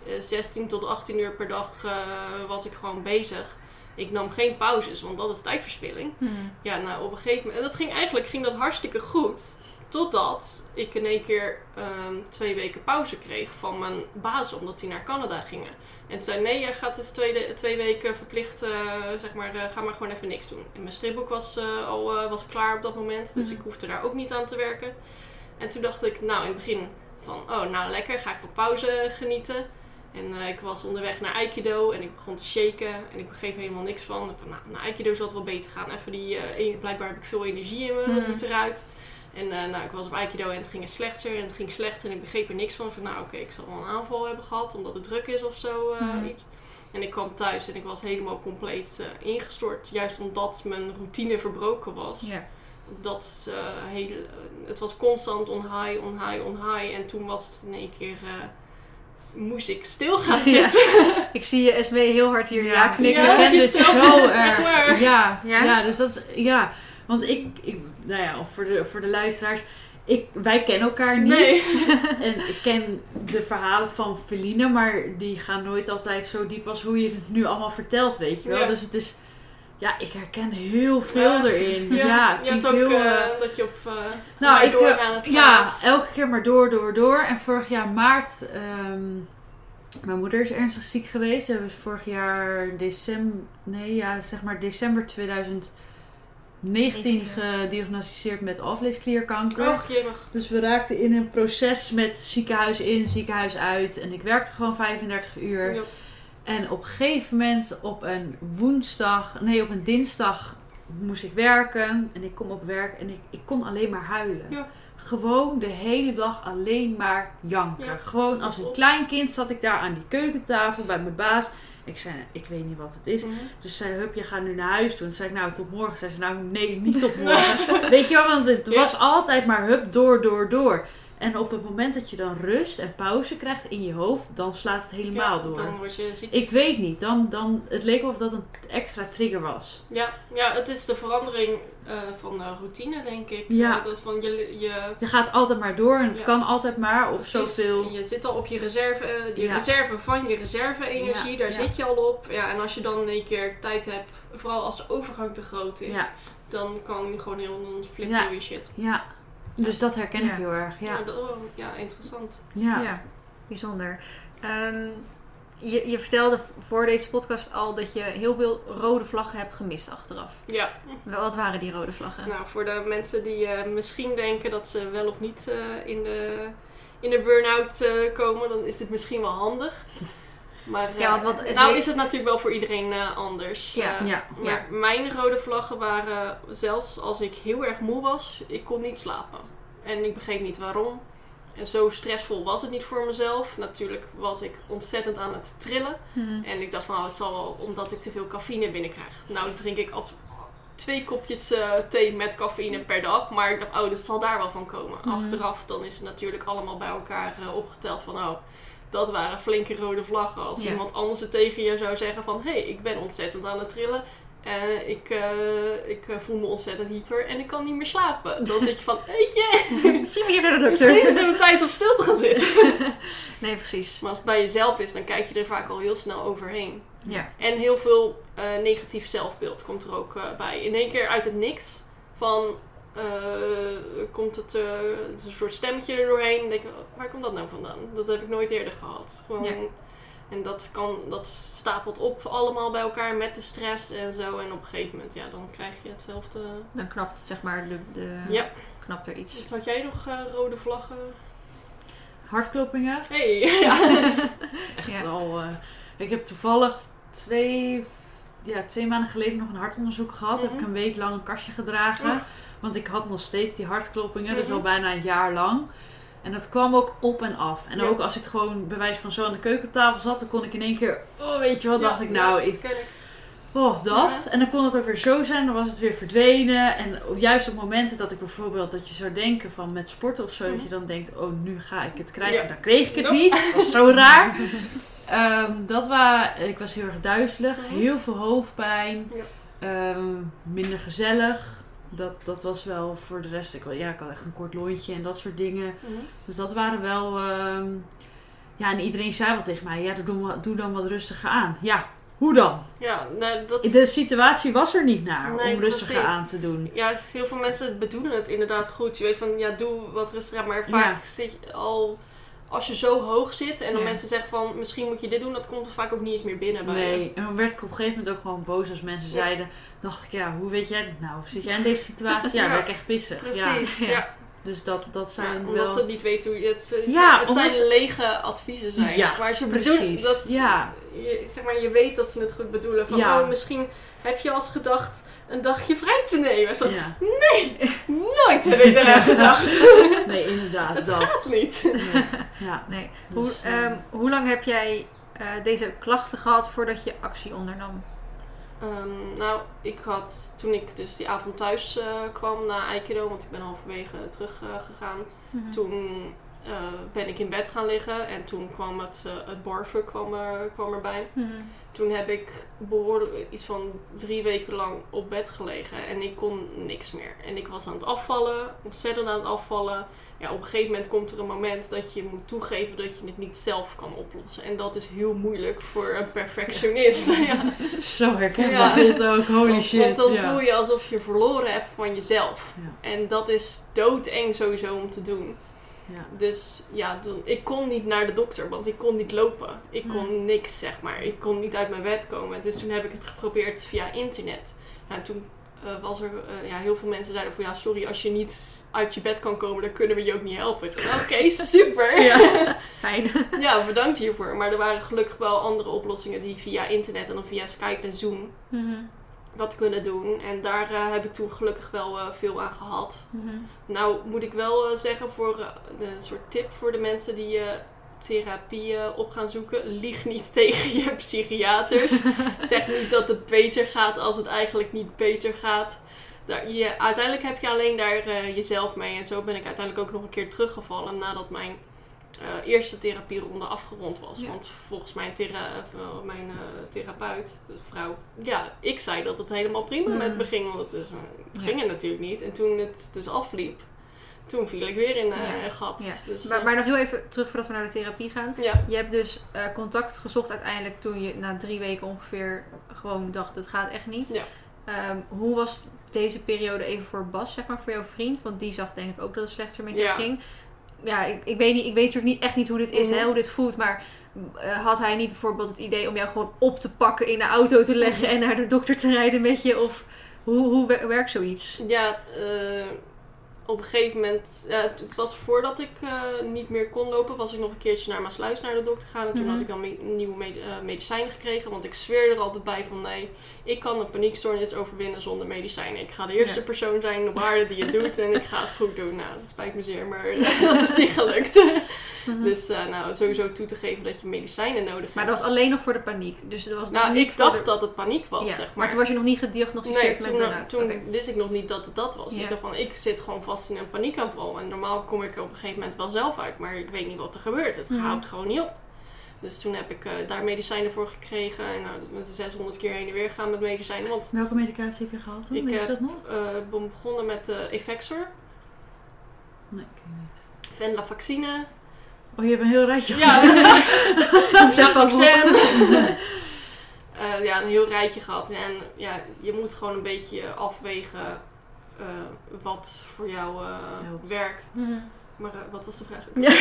Eh, 16 tot 18 uur per dag eh, was ik gewoon bezig. Ik nam geen pauzes, want dat is tijdverspilling. Ja, nou op een gegeven moment. En dat ging eigenlijk ging dat hartstikke goed. Totdat ik in één keer ehm, twee weken pauze kreeg van mijn baas, omdat die naar Canada gingen. En toen zei: Nee, jij gaat dus twee, twee weken verplicht, eh, zeg maar, eh, ga maar gewoon even niks doen. En mijn stripboek was eh, al was klaar op dat moment, dus Mhm. ik hoefde daar ook niet aan te werken. En toen dacht ik, nou in het begin van: Oh, nou lekker, ga ik van pauze genieten. En ik was onderweg naar Aikido en ik begon te shaken en ik begreep helemaal niks van. Van nou, naar Aikido zal het wel beter gaan. Even die, e- blijkbaar heb ik veel energie in me, moet eruit. En eh, nou, ik was op Aikido en het ging slechter en het ging slechter en ik begreep er niks van. Van nou oké, ik zal wel een aanval hebben gehad omdat het druk is of zo eh, Mhm. iets. En ik kwam thuis en ik was helemaal compleet eh, ingestort. Juist omdat mijn routine verbroken was. Ja. Dat eh, hele, het was constant on high, on high, on high. En toen was het in één keer, eh, moest ik stil gaan <laughs> Ja. zitten. <laughs> Ik zie je SW heel hard hier ja, knikken. Ja, Ik ken dit zo <laughs> erg. Ja, Ja? ja? dus dat is, ja. Want ik, ik nou ja, of voor de, voor de luisteraars. Ik, wij kennen elkaar niet. Nee. <laughs> En ik ken de verhalen van Feline, maar die gaan nooit altijd zo diep als hoe je het nu allemaal vertelt, weet je wel. Ja. Dus het is, ja, ik herken heel veel Ja. erin. Ja, Ja, je hebt ook heel... eh, eh, dat je op uh, nou, ik, door aan het ja, is. elke keer maar door, door, door. En vorig jaar maart, ehm, mijn moeder is ernstig ziek geweest. Ze hebben vorig jaar december, nee ja, zeg maar december 2019 gediagnosticeerd met alvleesklierkanker. Och. Dus we raakten in een proces met ziekenhuis in, ziekenhuis uit. En ik werkte gewoon 35 uur. En op een gegeven moment op een woensdag, nee op een dinsdag moest ik werken en ik kom op werk en ik, ik kon alleen maar huilen. Ja. Gewoon de hele dag alleen maar janken. Ja, Gewoon als een klein kind zat ik daar aan die keukentafel bij mijn baas. Ik zei, ik weet niet wat het is. Mhm. Dus zei, hup, je gaat nu naar huis toe. En toen zei ik, nou, tot morgen. Zei ze, nou, nee, niet tot <laughs> morgen. Weet je wel, want het was altijd maar hup, door, door, door. En op het moment dat je dan rust en pauze krijgt in je hoofd, dan slaat het helemaal Ja, door. Dan word je ziek. Ik weet niet, dan, dan, het leek wel of dat een extra trigger was. Ja, ja, het is de verandering eh, van de routine, denk ik. Ja. Eh, dat van je, je, Je gaat altijd maar door en het Ja. kan altijd maar op zoveel. Je zit al op je reserve, eh, je Ja. reserve van je reserve-energie, daar zit je al op. Ja, en als je dan één keer tijd hebt, vooral als de overgang te groot is, dan kan je gewoon heel een door je shit. Ja, dus dat herken Ja. ik heel erg. Ja, Ja, dat- oh, ja interessant. ja. Ja, bijzonder. Ehm, je, je vertelde voor deze podcast al dat je heel veel rode vlaggen hebt gemist achteraf. Ja, Wel, Wat waren die rode vlaggen? nou voor de mensen die eh, misschien denken dat ze wel of niet eh, in de, in de burn-out eh, komen, dan is dit misschien wel handig. Maar Ja, eh, want wat is nou is het natuurlijk wel voor iedereen eh, anders. Ja. Eh, Ja. Maar mijn rode vlaggen waren, zelfs als ik heel erg moe was, ik kon niet slapen. En ik begreep niet waarom. En zo stressvol was het niet voor mezelf. Natuurlijk was ik ontzettend aan het trillen. Mhm. En ik dacht van, nou, het zal wel omdat ik te veel cafeïne binnenkrijg. Nou drink ik ab- twee kopjes eh, thee met cafeïne per dag. Maar ik dacht, oh, dit zal daar wel van komen. Mhm. Achteraf dan is het natuurlijk allemaal bij elkaar eh, opgeteld van, oh, dat waren flinke rode vlaggen. Als Ja. iemand anders het tegen je zou zeggen van, hé, hey, ik ben ontzettend aan het trillen. En ik, eh, ik eh, voel me ontzettend hyper en ik kan niet meer slapen. Dan zit je van, <laughs> weet je, <laughs> Misschien moet je naar de misschien is dokter. het tijd om stil te gaan zitten. <laughs> Nee, precies. Maar als het bij jezelf is, dan kijk je er vaak al heel snel overheen. Ja. En heel veel eh, negatief zelfbeeld komt er ook eh, bij. In één keer uit het niks van eh, komt het, eh, het een soort stemmetje er doorheen. Dan denk je, oh, waar komt dat nou vandaan? Dat heb ik nooit eerder gehad. Gewoon, Ja. En dat, kan, dat stapelt op allemaal bij elkaar met de stress en zo. En op een gegeven moment, ja, dan krijg je hetzelfde. Dan knapt het, zeg maar, de, de, Ja. knapt er iets. Wat Had jij nog eh, rode vlaggen? Hartkloppingen. Hey, ja. <laughs> Echt Ja. eh, ik heb toevallig twee, ja, twee maanden geleden nog een hartonderzoek gehad. Heb Mhm. ik een week lang een kastje gedragen. Want ik had nog steeds die hartkloppingen. Dus Mhm. al bijna een jaar lang. En dat kwam ook op en af. En Ja. ook als ik gewoon bij wijze van zo aan de keukentafel zat, dan kon ik in één keer, oh weet je wat, dacht ik nou, ik, oh dat. En dan kon het ook weer zo zijn, dan was het weer verdwenen. En op- juist op momenten dat ik bijvoorbeeld, dat je zou denken van met sporten of zo, dat Mhm. je dan denkt, oh nu ga ik het krijgen. Dan kreeg ik het niet. Dat was zo raar. <laughs> Ehm, dat was, ik was heel erg duizelig, Mhm. heel veel hoofdpijn, ehm, minder gezellig. Dat, dat was wel voor de rest. Ik, ja, ik had echt een kort lontje en dat soort dingen. Mhm. Dus dat waren wel. ehm, ja, en iedereen zei wel tegen mij: ja, doe, doe dan wat rustiger aan. Ja, hoe dan? Ja, nou, dat... De situatie was er niet naar Nee, om rustiger precies. aan te doen. Ja, heel veel mensen bedoelen het inderdaad goed. Je weet van, ja, doe wat rustiger. Maar vaak Ja. zit je al... Als je zo hoog zit en dan Ja. mensen zeggen van... Misschien moet je dit doen. Dat komt er vaak ook niet eens meer binnen bij je. Nee, en dan werd ik op een gegeven moment ook gewoon boos als mensen Ja. zeiden. dacht ik, ja, hoe weet jij dit nou? Zit jij in deze situatie? Ja, Ja. werd ik echt pissig. Ja. Precies, Ja. <laughs> Dus dat, dat Ja, zijn omdat wel... ze niet weten hoe je het... Het, Ja, zijn, het omdat zijn lege adviezen zijn. Ja, maar ze bedoelen... Precies. Dat, Ja, je, zeg maar, je weet dat ze het goed bedoelen. Van, Ja. oh, misschien heb je als gedacht een dagje vrij te nemen. Zo, ja. Nooit heb ik eraan <laughs> gedacht. Nee, inderdaad, Het dat. gaat niet. Nee. Ja. <laughs> Nee. Dus, hoe, eh, ehm, hoe lang heb jij eh, deze klachten gehad voordat je actie ondernam? Ehm, nou, ik had toen ik dus die avond thuis eh, kwam na Aikido, want ik ben halverwege terug eh, gegaan. Mhm. Toen eh, ben ik in bed gaan liggen en toen kwam het, het barven kwam, er, kwam erbij. Mhm. Toen heb ik behoorlijk iets van drie weken lang op bed gelegen en ik kon niks meer. En ik was aan het afvallen, ontzettend aan het afvallen. Ja, op een gegeven moment komt er een moment dat je moet toegeven dat je het niet zelf kan oplossen. En dat is heel moeilijk voor een perfectionist. ja. <laughs> Zo herkenbaar Ja. dit ook. Holy Want- shit. Want dan ja. voel je alsof je verloren hebt van jezelf. En dat is doodeng sowieso om te doen. Ja. Dus ja, ik kon niet naar de dokter, want ik kon niet lopen. Ik kon niks, zeg maar. Ik kon niet uit mijn bed komen. Dus toen heb ik het geprobeerd via internet. Ja, en toen eh, was er, eh, ja, heel veel mensen zeiden van, ja, sorry, als je niet uit je bed kan komen, dan kunnen we je ook niet helpen. Oké, <laughs> super. Ja. <laughs> Fijn. ja, bedankt hiervoor. Maar er waren gelukkig wel andere oplossingen die via internet en dan via Skype en Zoom Mhm. dat kunnen doen. En daar eh, heb ik toen gelukkig wel veel aan gehad. Mhm. Nou moet ik wel zeggen voor een soort tip voor de mensen die therapie eh, op gaan zoeken. Lieg niet <laughs> tegen je psychiaters. zeg niet dat het beter gaat als het eigenlijk niet beter gaat. Daar, je, uiteindelijk heb je alleen daar eh, jezelf mee. En zo ben ik uiteindelijk ook nog een keer teruggevallen nadat mijn eh, eerste therapieronde afgerond was. Ja. Want volgens mijn, thera eh, mijn therapeut, de vrouw, ja, ik zei dat het helemaal prima Mm. met me ging. Want het, is, het ging natuurlijk niet. En toen het dus afliep, toen viel ik weer in Ja. een gat. Ja. Dus, Maar, eh, maar nog heel even terug voordat we naar de therapie gaan. ja. Je hebt dus eh, contact gezocht uiteindelijk toen je na drie weken ongeveer gewoon dacht, het gaat echt niet. Ja. Ehm, hoe was deze periode even voor Bas, zeg maar, voor jouw vriend? Want die zag denk ik ook dat het slechter met je ging. Ja, ik, ik, weet niet, ik weet natuurlijk niet, echt niet hoe dit is, Mhm. hè, hoe dit voelt. Maar had hij niet bijvoorbeeld het idee om jou gewoon op te pakken, in de auto te leggen Mhm. en naar de dokter te rijden met je? Of hoe, hoe wer- werkt zoiets? Ja, eh, op een gegeven moment, ja, het, het was voordat ik eh, niet meer kon lopen, was ik nog een keertje naar Maasluis naar de dokter gegaan. En toen Mhm. had ik dan me- nieuwe med- eh, medicijnen gekregen, want ik zweer er altijd bij van nee, ik kan een paniekstoornis overwinnen zonder medicijnen. Ik ga de eerste Ja. persoon zijn op aarde die het doet en ik ga het goed doen. Nou, dat spijt me zeer, maar <laughs> <laughs> dat is niet gelukt. Mhm. Dus eh, nou, sowieso toe te geven dat je medicijnen nodig hebt. Maar dat was alleen nog voor de paniek. Dus dat was nou, niet ik dacht de- dat het paniek was, Ja, zeg maar. maar. toen was je nog niet gediagnosticeerd Nee, met toen, burn-out. toen wist ik nog niet dat het dat was. Ja. Ik dacht van, ik zit gewoon vast in een paniekaanval. En normaal kom ik er op een gegeven moment wel zelf uit. Maar ik weet niet wat er gebeurt. Het Mhm. houdt gewoon niet op. Dus toen heb ik eh, daar medicijnen voor gekregen. En nou, met 600 keer heen en weer gaan met medicijnen. Want Welke medicatie heb je gehad? toen? Ik Weet je heb- dat nog? eh, ik ben begonnen met eh Effexor, Nee, ik weet niet. Venlafaxine. Oh, je hebt een heel rijtje Ja, gehad. <laughs> <laughs> Eh, ja, een heel rijtje gehad. En ja, je moet gewoon een beetje afwegen eh, wat voor jou eh, werkt. Mhm. Maar eh, wat was de vraag? Ja.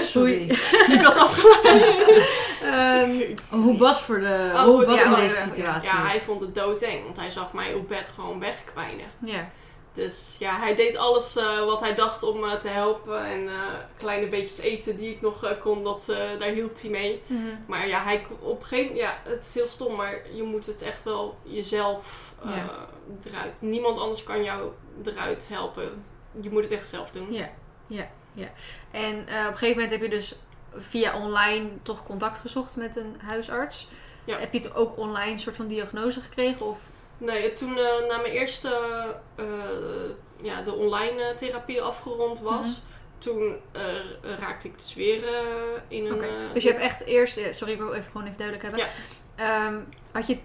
<laughs> Sorry. <laughs> ik was afgeleid. <laughs> Ehm, hoe Bas voor de... Oh, hoe ja, in oh, deze situatie Ja, hij vond het doodeng, want hij zag mij op bed gewoon wegkwijnen. ja. Dus ja, hij deed alles eh, wat hij dacht om eh, te helpen. En eh, kleine beetjes eten die ik nog kon, dat, eh, daar hielp hij mee. Mhm. Maar ja, hij, kon- op een gegeven ja, het is heel stom, maar je moet het echt wel jezelf eh, Ja. eruit. Niemand anders kan jou eruit helpen. Je moet het echt zelf doen. Ja, ja, ja. En eh, op een gegeven moment heb je dus via online toch contact gezocht met een huisarts. Ja. Heb je ook online een soort van diagnose gekregen? Of... Nee, toen eh, na mijn eerste eh, ja, de online therapie afgerond was, Mhm. toen raakte ik dus weer in een. Dus je hebt echt eerst... Sorry, ik wil even gewoon even duidelijk hebben. Ja. Ehm, had je,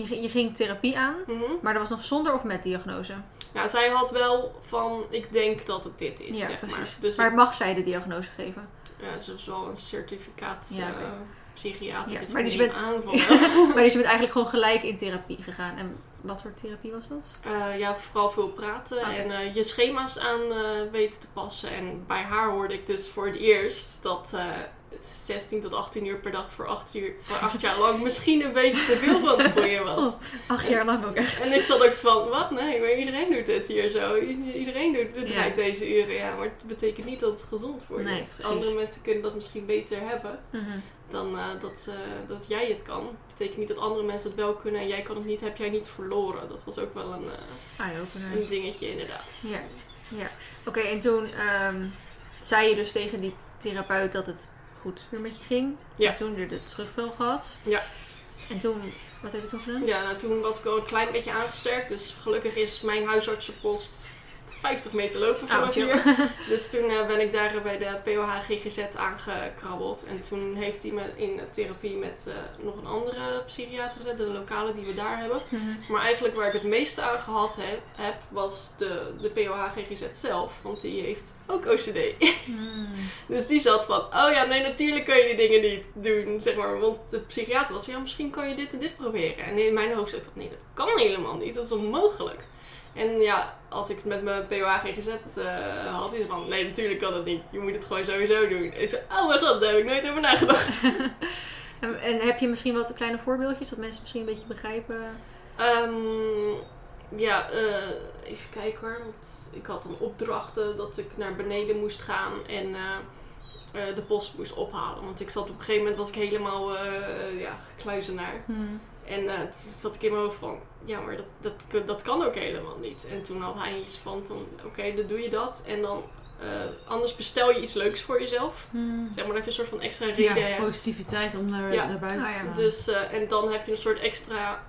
je... Je ging therapie aan, Mhm. maar dat was nog zonder of met diagnose? Ja, zij had wel van, ik denk dat het dit is, Ja, zeg precies. maar. Dus Maar mag zij de diagnose geven? ja, ze is wel een certificaat Ja, eh, oké. psychiater. Ja, maar dus <laughs> maar dus je bent eigenlijk gewoon gelijk in therapie gegaan. En wat voor therapie was dat? Eh, ja, vooral veel praten Oh, ja. en eh, je schema's aan weten te passen. En bij haar hoorde ik dus voor het eerst dat 16 tot 18 uur per dag voor 8, uur, voor 8 jaar lang misschien een beetje te veel van het groeien was. <laughs> Oh, acht jaar lang ook echt. En ik zat ook van, wat? Nee, maar iedereen doet dit hier zo. Iedereen doet, dit Ja. draait deze uren. Ja, maar het betekent niet dat het gezond wordt. Nee, Dus andere mensen kunnen dat misschien beter hebben Mhm. dan eh, dat, dat jij het kan. Het betekent niet dat andere mensen het wel kunnen en jij kan het niet, heb jij niet verloren. Dat was ook wel een, eh, een dingetje inderdaad. Ja, ja. Oké, en toen ehm, zei je dus tegen die therapeut dat het goed weer met je ging. Ja. En toen weer de terugval gehad. Ja. En toen, wat heb je toen gedaan? Ja, nou, toen was ik wel een klein beetje aangesterkt. Dus gelukkig is mijn huisartsenpost 50 meter lopen vanaf hier. <laughs> Dus toen eh, ben ik daar eh, bij de POH GGZ aangekrabbeld. En toen heeft hij me in therapie met eh, nog een andere psychiater gezet. De lokale die we daar hebben. Mhm. Maar eigenlijk waar ik het meeste aan gehad heb, heb was de, de POH GGZ zelf. Want die heeft ook OCD. Hmm. <laughs> Dus die zat van, oh ja, nee, natuurlijk kan je die dingen niet doen, zeg maar. Want de psychiater was, ja, misschien kan je dit en dit proberen. En in mijn hoofd zei ik van, nee, dat kan helemaal niet. Dat is onmogelijk. En ja, als ik het met mijn POH GGZ eh had, zei van, nee, natuurlijk kan dat niet. Je moet het gewoon sowieso doen. En ik zei, oh mijn god, daar heb ik nooit over nagedacht. <laughs> En, en heb je misschien wat kleine voorbeeldjes, dat mensen misschien een beetje begrijpen? Ehm, ja, eh, even kijken hoor. Want ik had dan opdrachten dat ik naar beneden moest gaan en eh, de post moest ophalen. Want ik zat op een gegeven moment was ik helemaal ja, kluizenaar. Hmm. En toen zat ik in mijn hoofd van, ja, maar dat, dat, dat kan ook helemaal niet. En toen had hij iets van, van oké, dan doe je dat. En dan, eh, anders bestel je iets leuks voor jezelf. Hmm. Zeg maar dat je een soort van extra Ja, reden hebt. positiviteit om naar, Ja. naar buiten Ah, te ja. gaan. Dus, eh, en dan heb je een soort extra,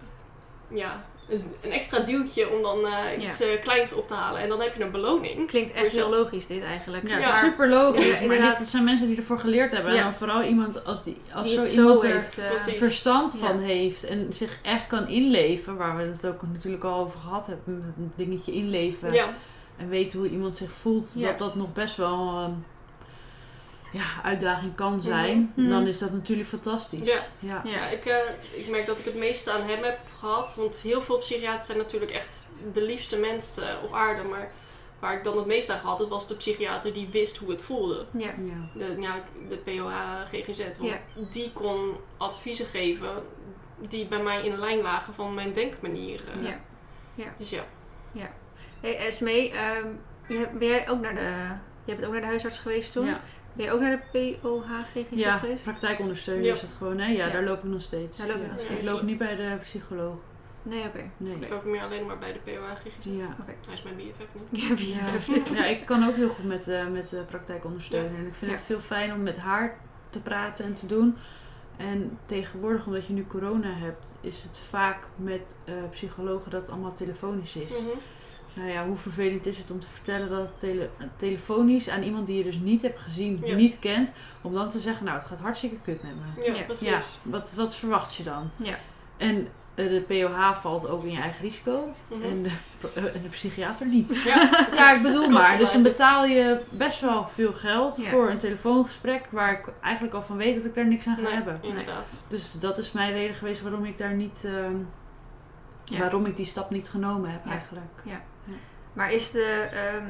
ja, een, een extra duwtje om dan eh, iets eh, kleins op te halen. En dan heb je een beloning. Klinkt echt heel logisch dit eigenlijk. Ja, Ja. super logisch. Ja, inderdaad. dit het zijn mensen die ervoor geleerd hebben. Ja. En dan vooral iemand als, die, als Die zo iemand zo er heeft. eh, verstand Ja. van heeft en zich echt kan inleven, waar we het ook natuurlijk al over gehad hebben, met een dingetje inleven Ja, en weten hoe iemand zich voelt, Ja. dat dat nog best wel een ja, uitdaging kan zijn, Mhm. dan is dat natuurlijk fantastisch. Ja. Ja. ja. Ja, ik, eh, ik merk dat ik het meeste aan hem heb gehad. Want heel veel psychiaters zijn natuurlijk echt de liefste mensen op aarde. Maar waar ik dan het meest aan gehad had, was de psychiater die wist hoe het voelde. Ja. Ja. De, ja, de POH GGZ. Want Ja. die kon adviezen geven die bij mij in lijn lagen van mijn denkmanier. eh. Ja. Ja. Dus ja. Hey, Esmee, ehm, je ben jij ook naar de... Je bent ook naar de huisarts geweest toen? Ja. Ben je ook naar de POHGGZ Ja, geweest? Ja. is het gewoon. hè? Ja, Ja. daar loop ik nog steeds. Daar loop Ja. nog steeds. Ik loop niet bij de psycholoog. Nee, oké. Nee. Ik loop meer alleen maar bij de POH GGZ. Ja. Hij is mijn BFF nu. Ja, wie Ja. <laughs> ja, ik kan ook heel goed met, eh met de praktijkondersteuner. En ik vind Ja. het veel fijn om met haar te praten en te doen. En tegenwoordig, omdat je nu corona hebt, is het vaak met eh, psychologen dat het allemaal telefonisch is. Mhm. Nou ja, hoe vervelend is het om te vertellen dat het tele- telefonisch aan iemand die je dus niet hebt gezien, Ja. niet kent, om dan te zeggen, nou het gaat hartstikke kut met me. Ja, Ja. precies. Ja, wat, wat verwacht je dan? Ja. En eh, de POH valt ook in je eigen risico Mhm. en, de, eh, en de psychiater niet. Ja, <laughs> Ja, ik bedoel maar. Dus dan betaal je best wel veel geld Ja. voor een telefoongesprek waar ik eigenlijk al van weet dat ik daar niks aan ga Nee, hebben. inderdaad. Dus dat is mijn reden geweest waarom ik daar niet, ehm, Ja. waarom ik die stap niet genomen heb Ja. Maar is de... ehm,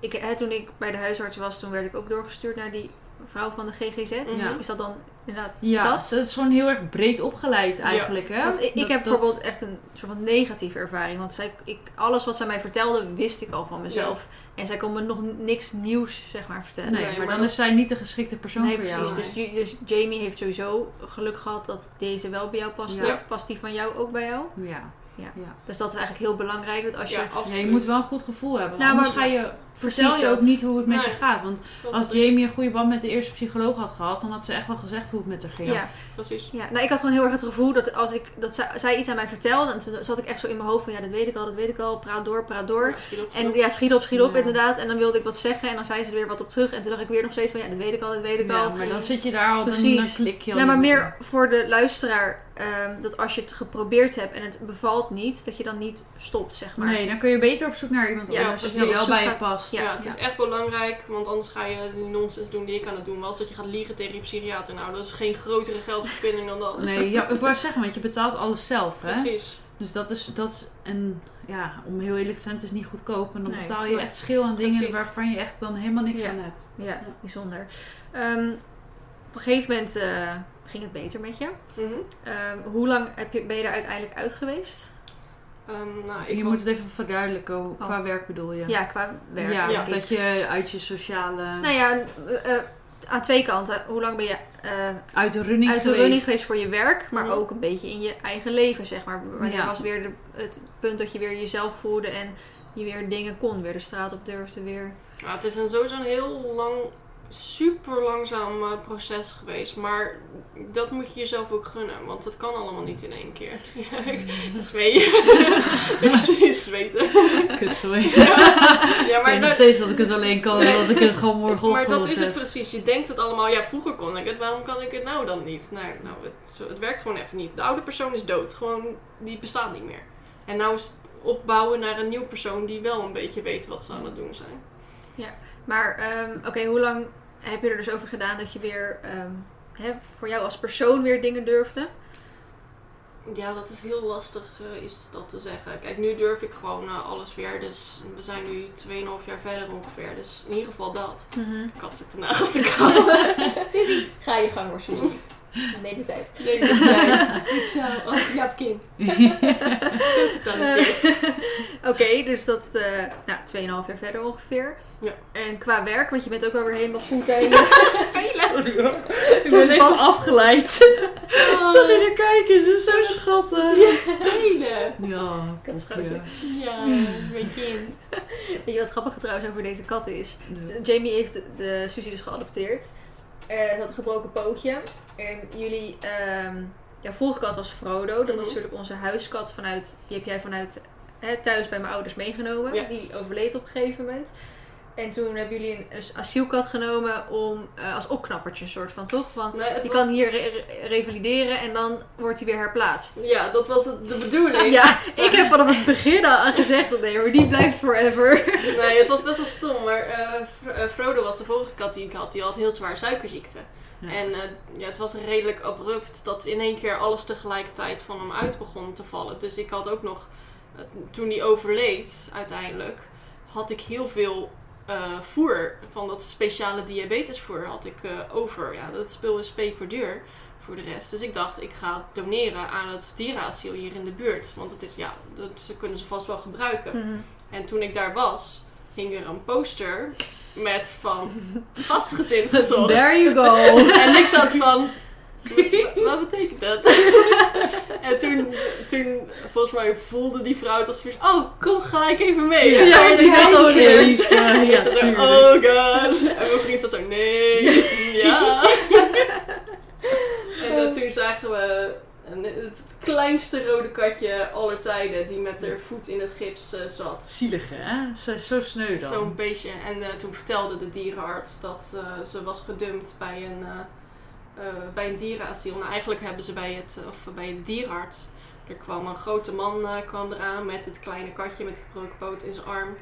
ik, hè, toen ik bij de huisarts was, toen werd ik ook doorgestuurd naar die vrouw van de GGZ. Ja. Is dat dan inderdaad Ja, dat? is gewoon heel erg breed opgeleid eigenlijk. Hè? Want ik, Dat- heb dat- bijvoorbeeld echt een soort van negatieve ervaring. Want zij, ik, alles wat zij mij vertelde, wist ik al van mezelf. En zij kon me nog niks nieuws, zeg maar, vertellen. Nee, Nee, maar, maar dan dat- is zij niet de geschikte persoon Nee, voor precies. jou. Dus, dus Jamie heeft sowieso geluk gehad dat deze wel bij jou past. Ja. Past die van jou ook bij jou? Ja. Ja. ja. Dus dat is eigenlijk heel belangrijk. Dat als je... Ja, absoluut. Ja, je moet wel een goed gevoel hebben. Nou, anders maar- ga je, vertel Precies je ook niet hoe het met Nee. je gaat. Want als Jamie een goede band met de eerste psycholoog had gehad, dan had ze echt wel gezegd hoe het met haar ging. Ja, Precies. ja. Nou, ik had gewoon heel erg het gevoel dat als ik dat zij, zij iets aan mij vertelde, dan zat ik echt zo in mijn hoofd van ja, dat weet ik al, dat weet ik al, praat door, praat door. Ja, schiet op, En schiet op. ja, schiet op, schiet op Ja. inderdaad. En dan wilde ik wat zeggen en dan zei ze er weer wat op terug. En toen dacht ik weer nog steeds van ja, dat weet ik al, dat weet ik Ja, al. maar dan zit je daar al, dan, dan Precies. klik je al Nou, maar meer voor de luisteraar, ehm, dat als je het geprobeerd hebt en het bevalt niet, dat je dan niet stopt, zeg maar. Nee, dan kun je beter op zoek naar iemand Ja, anders precies. die wel bij je past. Ja. Ja, het is echt belangrijk, want anders ga je die nonsens doen die ik aan het doen was. Dat je gaat liegen tegen je psychiater. Nou, dat is geen grotere geldverspilling dan dat. Nee, ja, ik wou zeggen, want je betaalt alles zelf, hè? Precies. Dus dat is, dat is en ja, om heel eerlijk te zijn, het is niet goedkoop. En dan Nee, betaal je echt schil aan dingen Precies. waarvan je echt dan helemaal niks aan hebt. Ja, bijzonder. Ehm, op een gegeven moment eh, ging het beter met je. Mhm. Ehm, hoe lang heb je, ben je er uiteindelijk uit geweest? Ehm, nou, ik je was- moet het even verduidelijken, hoe- qua werk bedoel je? Ja, qua werk. Ja, dat je uit je sociale... Nou ja, eh, eh, aan twee kanten. Hoe lang ben je eh, uit de running uit de geweest. running geweest voor je werk, maar Mhm. ook een beetje in je eigen leven, zeg maar. Wanneer Ja. was weer de, het punt dat je weer jezelf voelde en je weer dingen kon, weer de straat op durfde, weer... Ja, het is een, sowieso een heel lang, super langzaam eh, proces geweest. Maar dat moet je jezelf ook gunnen, want het kan allemaal niet in één keer. Ja, <laughs> ik- dat zweet <laughs> Ik zweten. Kut, sorry. <laughs> Ja, ik maar weet nog dat, steeds dat ik het alleen kan, dat ik het gewoon morgen maar dat is het precies. Je denkt het allemaal, ja, vroeger kon ik het, waarom kan ik het nou dan niet? Nou, nou het, werkt gewoon even niet. De oude persoon is dood, gewoon, die bestaat niet meer. En nou is het opbouwen naar een nieuw persoon die wel een beetje weet wat ze aan het doen zijn. Maar ehm, oké, hoe lang heb je er dus over gedaan dat je weer ehm, hè, voor jou als persoon weer dingen durfde? Ja, dat is heel lastig eh, is dat te zeggen. Kijk, nu durf ik gewoon eh, alles weer. Dus we zijn nu 2,5 jaar verder ongeveer. Dus in ieder geval dat. Ik had het ernaast te komen. <laughs> Ga je gang hoor, Suzy. <laughs> Nee, de tijd. Nee, dat jij. <laughs> Niet zo. Oh, getalenteerd. <laughs> Oké, dus dat is uh, nou, 2,5 jaar verder ongeveer. Ja. En qua werk, want je bent ook wel weer helemaal fulltime. Sorry hoor. Ik ben even afgeleid. Zag je er kijken? Ze is zo schattig. Ja, spelen. Ja, Katvrouwtje. Ja, mijn kind. Weet je wat grappig trouwens over deze kat is? Ja. Jamie heeft de, de Suzy dus geadopteerd. Eh, had een gebroken pootje. En jullie, ehm ja, vorige kat was Frodo. Dat was Mhm. natuurlijk onze huiskat vanuit, die heb jij vanuit hè, thuis bij mijn ouders meegenomen. Ja. Die overleed op een gegeven moment. En toen hebben jullie een, een asielkat genomen om, eh, als opknappertje soort van, toch? Want Nee, die was- kan hier re- re- revalideren en dan wordt hij weer herplaatst. Ja, dat was het, de bedoeling. <laughs> Ja, ik heb vanaf het begin al aan gezegd dat nee hoor, die blijft forever. <laughs> Nee, het was best wel stom, maar eh, eh, Frodo was de vorige kat die ik had. Die had heel zwaar suikerziekte. Ja. En ja, het was redelijk abrupt dat in één keer alles tegelijkertijd van hem uit begon te vallen. Dus ik had ook nog, toen hij overleed uiteindelijk, had ik heel veel eh, voer van dat speciale diabetesvoer had ik eh, over. Ja, dat spul is peperduur voor de rest. Dus ik dacht, ik ga doneren aan het dierenasiel hier in de buurt. Want het is, ja, dat, ze kunnen ze vast wel gebruiken. En toen ik daar was, hing er een poster met van gastgezin gezocht. There you go. <laughs> En ik zat van, "Wa- wat betekent dat? <laughs> en toen, toen, volgens mij voelde die vrouw het als zoiets, oh, kom gelijk even mee. Ja, Dan die had kant al zien." gehoord. Ja, er, oh god. En mijn vriend zat zo, nee, <laughs> ja. en eh, toen zagen we het kleinste rode katje aller tijden die met haar voet in het gips eh, zat. Zielig hè? Ze is zo sneu dan. Zo'n beestje. En eh, toen vertelde de dierenarts dat eh, ze was gedumpt bij een, eh, bij een dierenasiel. Nou, eigenlijk hebben ze bij, het, of bij de dierenarts. Er kwam een grote man eh, kwam eraan met het kleine katje met gebroken poot in zijn arm,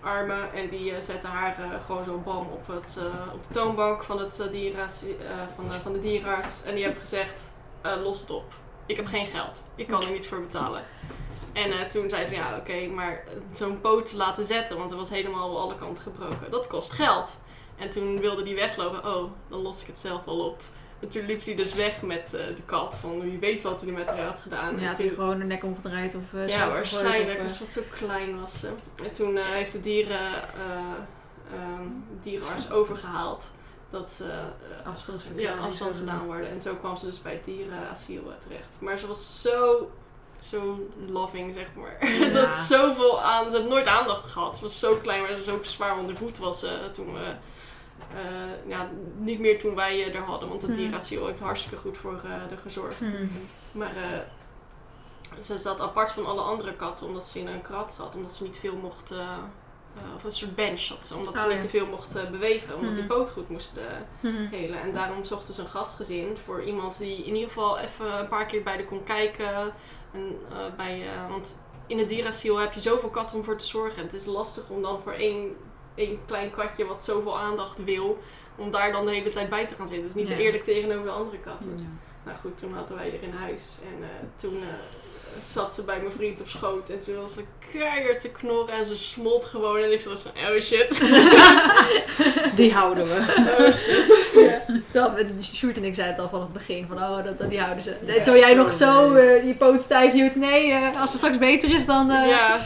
armen. En die eh, zette haar gewoon zo bam op, het, op de toonbank van, het, van, de, van de dierenarts. En die heeft gezegd, los het op. Ik heb geen geld. Ik kan er niet voor betalen. En toen zei ze van ja, oké, maar zo'n poot laten zetten, want er was helemaal alle kanten gebroken. Dat kost geld. En toen wilde hij weglopen. Oh, dan los ik het zelf wel op. En toen liep hij dus weg met eh, de kat. Van wie weet wat hij met haar had gedaan. Ja, had hij gewoon de nek omgedraaid of uh, ja, waarschijnlijk. Dus wat zo klein was ze. En toen eh, heeft de dieren, eh, ehm, dierenarts overgehaald dat ze eh, Afstandsverklaring. ja, afstand gedaan worden. En zo kwam ze dus bij het dierenasiel eh, terecht. Maar ze was zo, zo loving, zeg maar. Ja. <laughs> ze had zoveel aan, ze had nooit aandacht gehad. Ze was zo klein, maar zo zwaar onder voet was ze toen we... eh, ja, niet meer toen wij er hadden, want het Mhm. dierenasiel heeft hartstikke goed voor eh haar gezorgd. Mhm. Maar eh, ze zat apart van alle andere katten omdat ze in een krat zat. Omdat ze niet veel mocht... of een soort bench zat ze. Omdat ze Oh, niet ja. te veel mocht bewegen. Omdat die Mhm. poot goed moest helen. En daarom zochten ze een gastgezin voor iemand die in ieder geval even een paar keer bij de kon kijken. En, bij, want in het dierasiel heb je zoveel katten om voor te zorgen. Het is lastig om dan voor één, één klein katje wat zoveel aandacht wil... om daar dan de hele tijd bij te gaan zitten. Het is niet Ja. eerlijk tegenover de andere katten. Nou goed, toen hadden wij er in huis. En eh, toen eh, zat ze bij mijn vriend op schoot. En toen was ze keihard te knorren en ze smolt gewoon. En ik zat van, oh shit. <laughs> Die houden we. Oh shit. Ja. Terwijl Sjoerd en ik zeiden het al vanaf het begin van oh, dat, dat die houden ze. Ja, Terwijl jij zo nog zo eh, je poot stijf hield. Nee, eh, als het straks beter is dan... eh, Ja,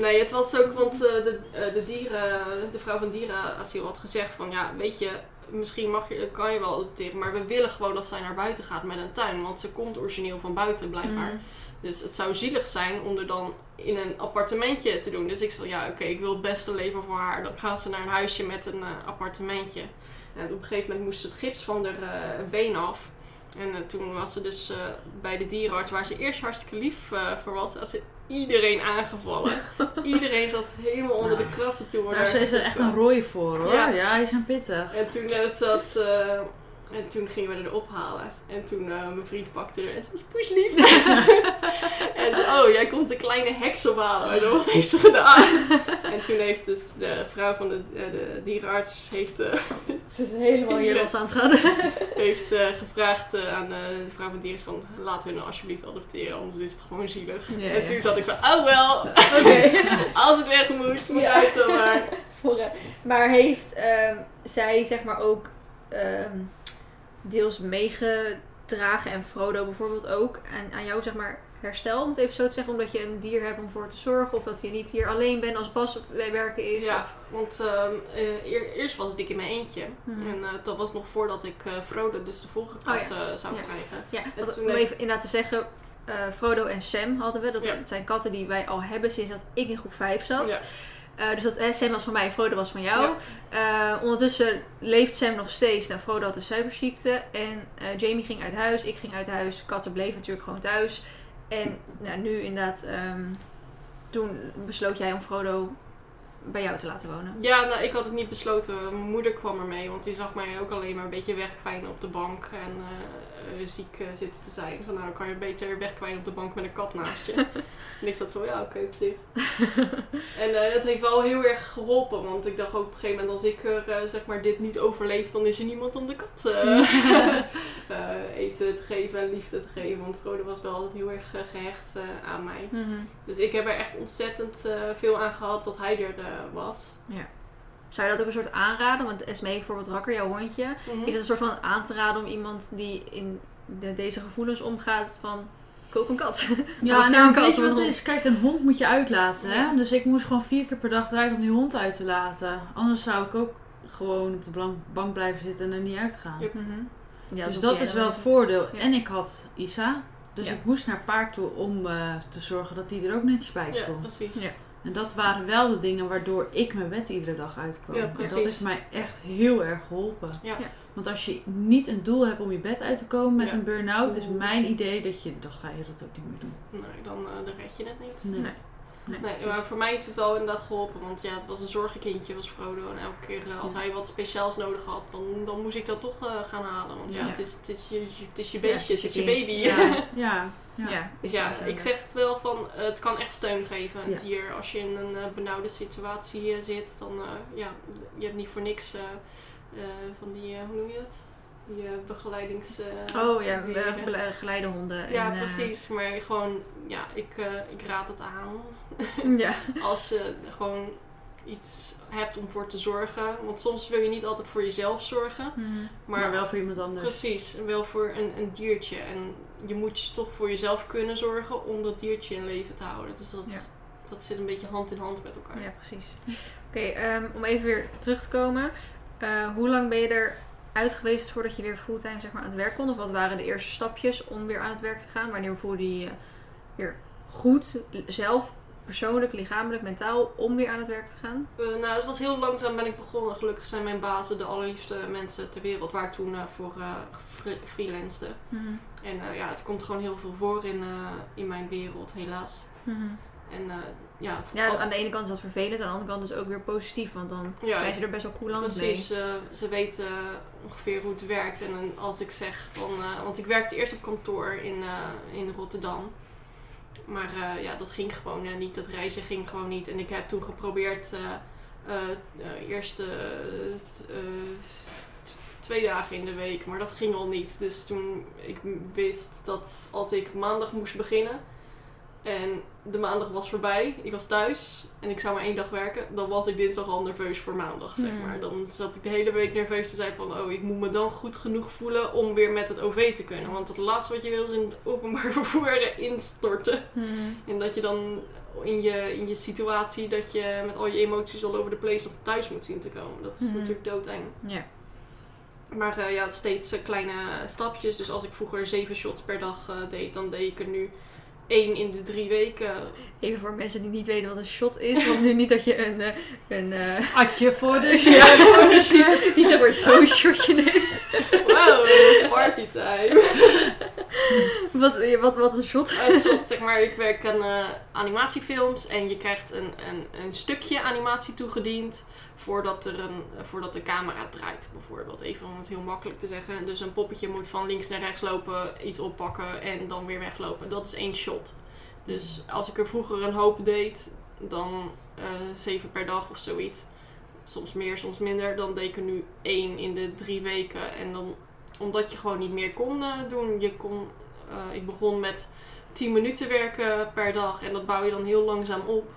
nee, het was ook, want eh, de, eh, de, dieren, de vrouw van dierenasiel had gezegd van, ja, weet je, misschien mag je, kan je wel adopteren, maar we willen gewoon dat zij naar buiten gaat met een tuin, want ze komt origineel van buiten blijkbaar. Mhm. Dus het zou zielig zijn om er dan in een appartementje te doen. Dus ik zei, ja, oké, ik wil het beste leven voor haar. Dan gaat ze naar een huisje met een eh, appartementje. En op een gegeven moment moest het gips van haar been af. En toen was ze dus bij de dierenarts, waar ze eerst hartstikke lief voor was, had ze iedereen aangevallen. <laughs> iedereen zat helemaal onder de krassen toen. we Daar daar- is er echt een rooi voor hoor. Ja. Ja, die zijn pittig. En toen eh, zat... eh, en toen gingen we er ophalen. En toen eh, mijn vriend pakte er en ze was poeslief. <laughs> en oh, jij komt een kleine heks ophalen. En wat heeft ze gedaan? <laughs> en toen heeft dus de vrouw van de, eh, de dierenarts heeft, eh, Ze is helemaal hier los aan het gaan. <laughs> heeft eh, gevraagd eh, aan eh, de vrouw van de dierenarts van we nou alsjeblieft adopteren, anders is het gewoon zielig. Ja, en ja. toen zat ik van, oh wel, Oké. als het weg moet, Ja. vooruit dan maar. Eh, maar heeft ehm, zij zeg maar ook ehm, deels dragen en Frodo bijvoorbeeld ook. En aan jou zeg maar herstel, om het even zo te zeggen. Omdat je een dier hebt om voor te zorgen. Of dat je niet hier alleen bent als Bas bij werken is. Ja, Of, want ehm, eh, eer- eerst was ik in mijn eentje. Mhm. En eh, dat was nog voordat ik eh Frodo, dus de volgende kat, Oh eh, zou Ja. krijgen. ja, En wat, toen om even inderdaad te zeggen. Frodo en Sam hadden we. Dat Ja. dat zijn katten die wij al hebben sinds dat ik in groep 5 zat. Eh, dus dat, eh, Sam was van mij, Frodo was van jou. Ja. Eh, ondertussen leeft Sam nog steeds. Nou, Frodo had een suikerziekte. En eh, Jamie ging uit huis. Ik ging uit huis. Katten bleven natuurlijk gewoon thuis. En nou, nu inderdaad, ehm, toen besloot jij om Frodo bij jou te laten wonen. Ja, nou, ik had het niet besloten. Mijn moeder kwam ermee, want die zag mij ook alleen maar een beetje wegkwijnen op de bank en eh, ziek eh, zitten te zijn. Van nou, dan kan je beter wegkwijnen op de bank met een kat naast je. <laughs> en ik zat zo, ja, oké, op zich. <laughs> en eh, dat heeft wel heel erg geholpen, want ik dacht ook op een gegeven moment, als ik er, zeg maar, dit niet overleef, dan is er niemand om de kat <laughs> eten te geven en liefde te geven. Want Frodo was wel altijd heel erg eh, gehecht eh, aan mij. Dus ik heb er echt ontzettend veel aan gehad dat hij er was. Zou je dat ook een soort aanraden? Want Esmee bijvoorbeeld Rakker, jouw hondje. Mhm. Is het een soort van aan te raden om iemand die in de- deze gevoelens omgaat van... Koop een kat. Ja, <laughs> nou, een kat weet je of wat is? Kijk, een hond moet je uitlaten. Hè? Ja. Dus ik moest gewoon vier keer per dag eruit om die hond uit te laten. Anders zou ik ook gewoon op de bank blijven zitten en er niet uitgaan. Ja. Mhm. Ja, dus dat is wel het voordeel. Ja. En ik had Isa. Dus Ja. ik moest naar paard toe om eh, te zorgen dat die er ook netjes bij Ja, stond. precies. En dat waren wel de dingen waardoor ik mijn bed iedere dag uitkwam. Ja, en dat heeft mij echt heel erg geholpen. Ja. Ja. Want als je niet een doel hebt om je bed uit te komen met Ja. een burn-out, is mijn idee dat je, dan ga je dat ook niet meer doen. Nee, dan, eh, dan red je het niet. Nee. Nee. Nee, maar voor mij heeft het wel inderdaad geholpen. Want ja, het was een zorgenkindje, was Frodo. En elke keer eh, als Ja. hij wat speciaals nodig had, dan, dan moest ik dat toch eh, gaan halen. Want ja, Ja. Het, is, het, is je, het is je beestje, het het is is je baby. <laughs> Ja, ja, ja. Ja, Dus ja, ik zeg wel van, eh, het kan echt steun geven, een Ja. dier. Als je in een eh, benauwde situatie eh, zit, dan uh, ja, je hebt niet voor niks uh, uh, van die, uh, hoe noem je het? Die uh, begeleidings... oh ja, be geleidehonden. Ja, en, precies. Maar gewoon, ja, ik, ik raad het aan. <laughs> ja. Als je gewoon iets hebt om voor te zorgen. Want soms wil je niet altijd voor jezelf zorgen. Hmm. Maar, maar wel voor iemand anders. Precies, wel voor een, een diertje. En je moet toch voor jezelf kunnen zorgen om dat diertje in leven te houden. Dus dat, Ja. dat zit een beetje hand in hand met elkaar. Ja, precies. Oké, okay, um, om even weer terug te komen. Uh, hoe lang ben je er uit geweest voordat je weer fulltime zeg maar, aan het werk kon? Of wat waren de eerste stapjes om weer aan het werk te gaan? Wanneer voelde je je weer goed, zelf, persoonlijk, lichamelijk, mentaal, om weer aan het werk te gaan? Uh, nou, het was heel langzaam ben ik begonnen. Gelukkig zijn mijn bazen de allerliefste mensen ter wereld waar ik toen uh, voor uh, freelancede. Mm -hmm. En ja, het komt gewoon heel veel voor in, in mijn wereld, helaas. Mm -hmm. En ja, ja als... aan de ene kant is dat vervelend, aan de andere kant is het ook weer positief, want dan ja, zijn ze er best wel coulant mee. Precies, uh, ze weten ongeveer hoe het werkt. En als ik zeg van, uh, want ik werkte eerst op kantoor in, in Rotterdam. Maar ja, dat ging gewoon niet. Dat reizen ging gewoon niet. En ik heb toen geprobeerd eerst twee dagen in de week. Maar dat ging al niet. Dus toen ik wist dat als ik maandag moest beginnen. En de maandag was voorbij. Ik was thuis. En ik zou maar één dag werken. Dan was ik dinsdag al nerveus voor maandag, zeg Hmm. maar. Dan zat ik de hele week nerveus te zijn van... Oh, ik moet me dan goed genoeg voelen om weer met het OV te kunnen. Want het laatste wat je wil is in het openbaar <laughs> vervoer instorten. Hmm. En dat je dan in je, in je situatie... Dat je met al je emoties all over the place nog thuis moet zien te komen. Dat is Hmm. natuurlijk doodeng. Ja. Maar uh, ja, steeds uh, kleine stapjes. Dus als ik vroeger zeven shots per dag uh, deed... Dan deed ik er nu één in de drie weken. Even voor mensen die niet weten wat een shot is. Want nu niet dat je een... Uh, een uh... Atje voor de <laughs> shot. ja, precies. Niet zomaar zo'n shotje neemt. Wow, partytime. wat, wat, wat een shot? Een shot, zeg maar. Ik werk aan uh, animatiefilms. En je krijgt een, een, een stukje animatie toegediend. Voordat, er een, voordat de camera draait, bijvoorbeeld. Even om het heel makkelijk te zeggen. Dus een poppetje moet van links naar rechts lopen, iets oppakken en dan weer weglopen. Dat is één shot. Dus als ik er vroeger een hoop deed, dan uh, zeven per dag of zoiets. Soms meer, soms minder. Dan deed ik er nu één in de drie weken. En dan, omdat je gewoon niet meer kon uh, doen. Je kon, ik begon met 10 minuten werken per dag. En dat bouw je dan heel langzaam op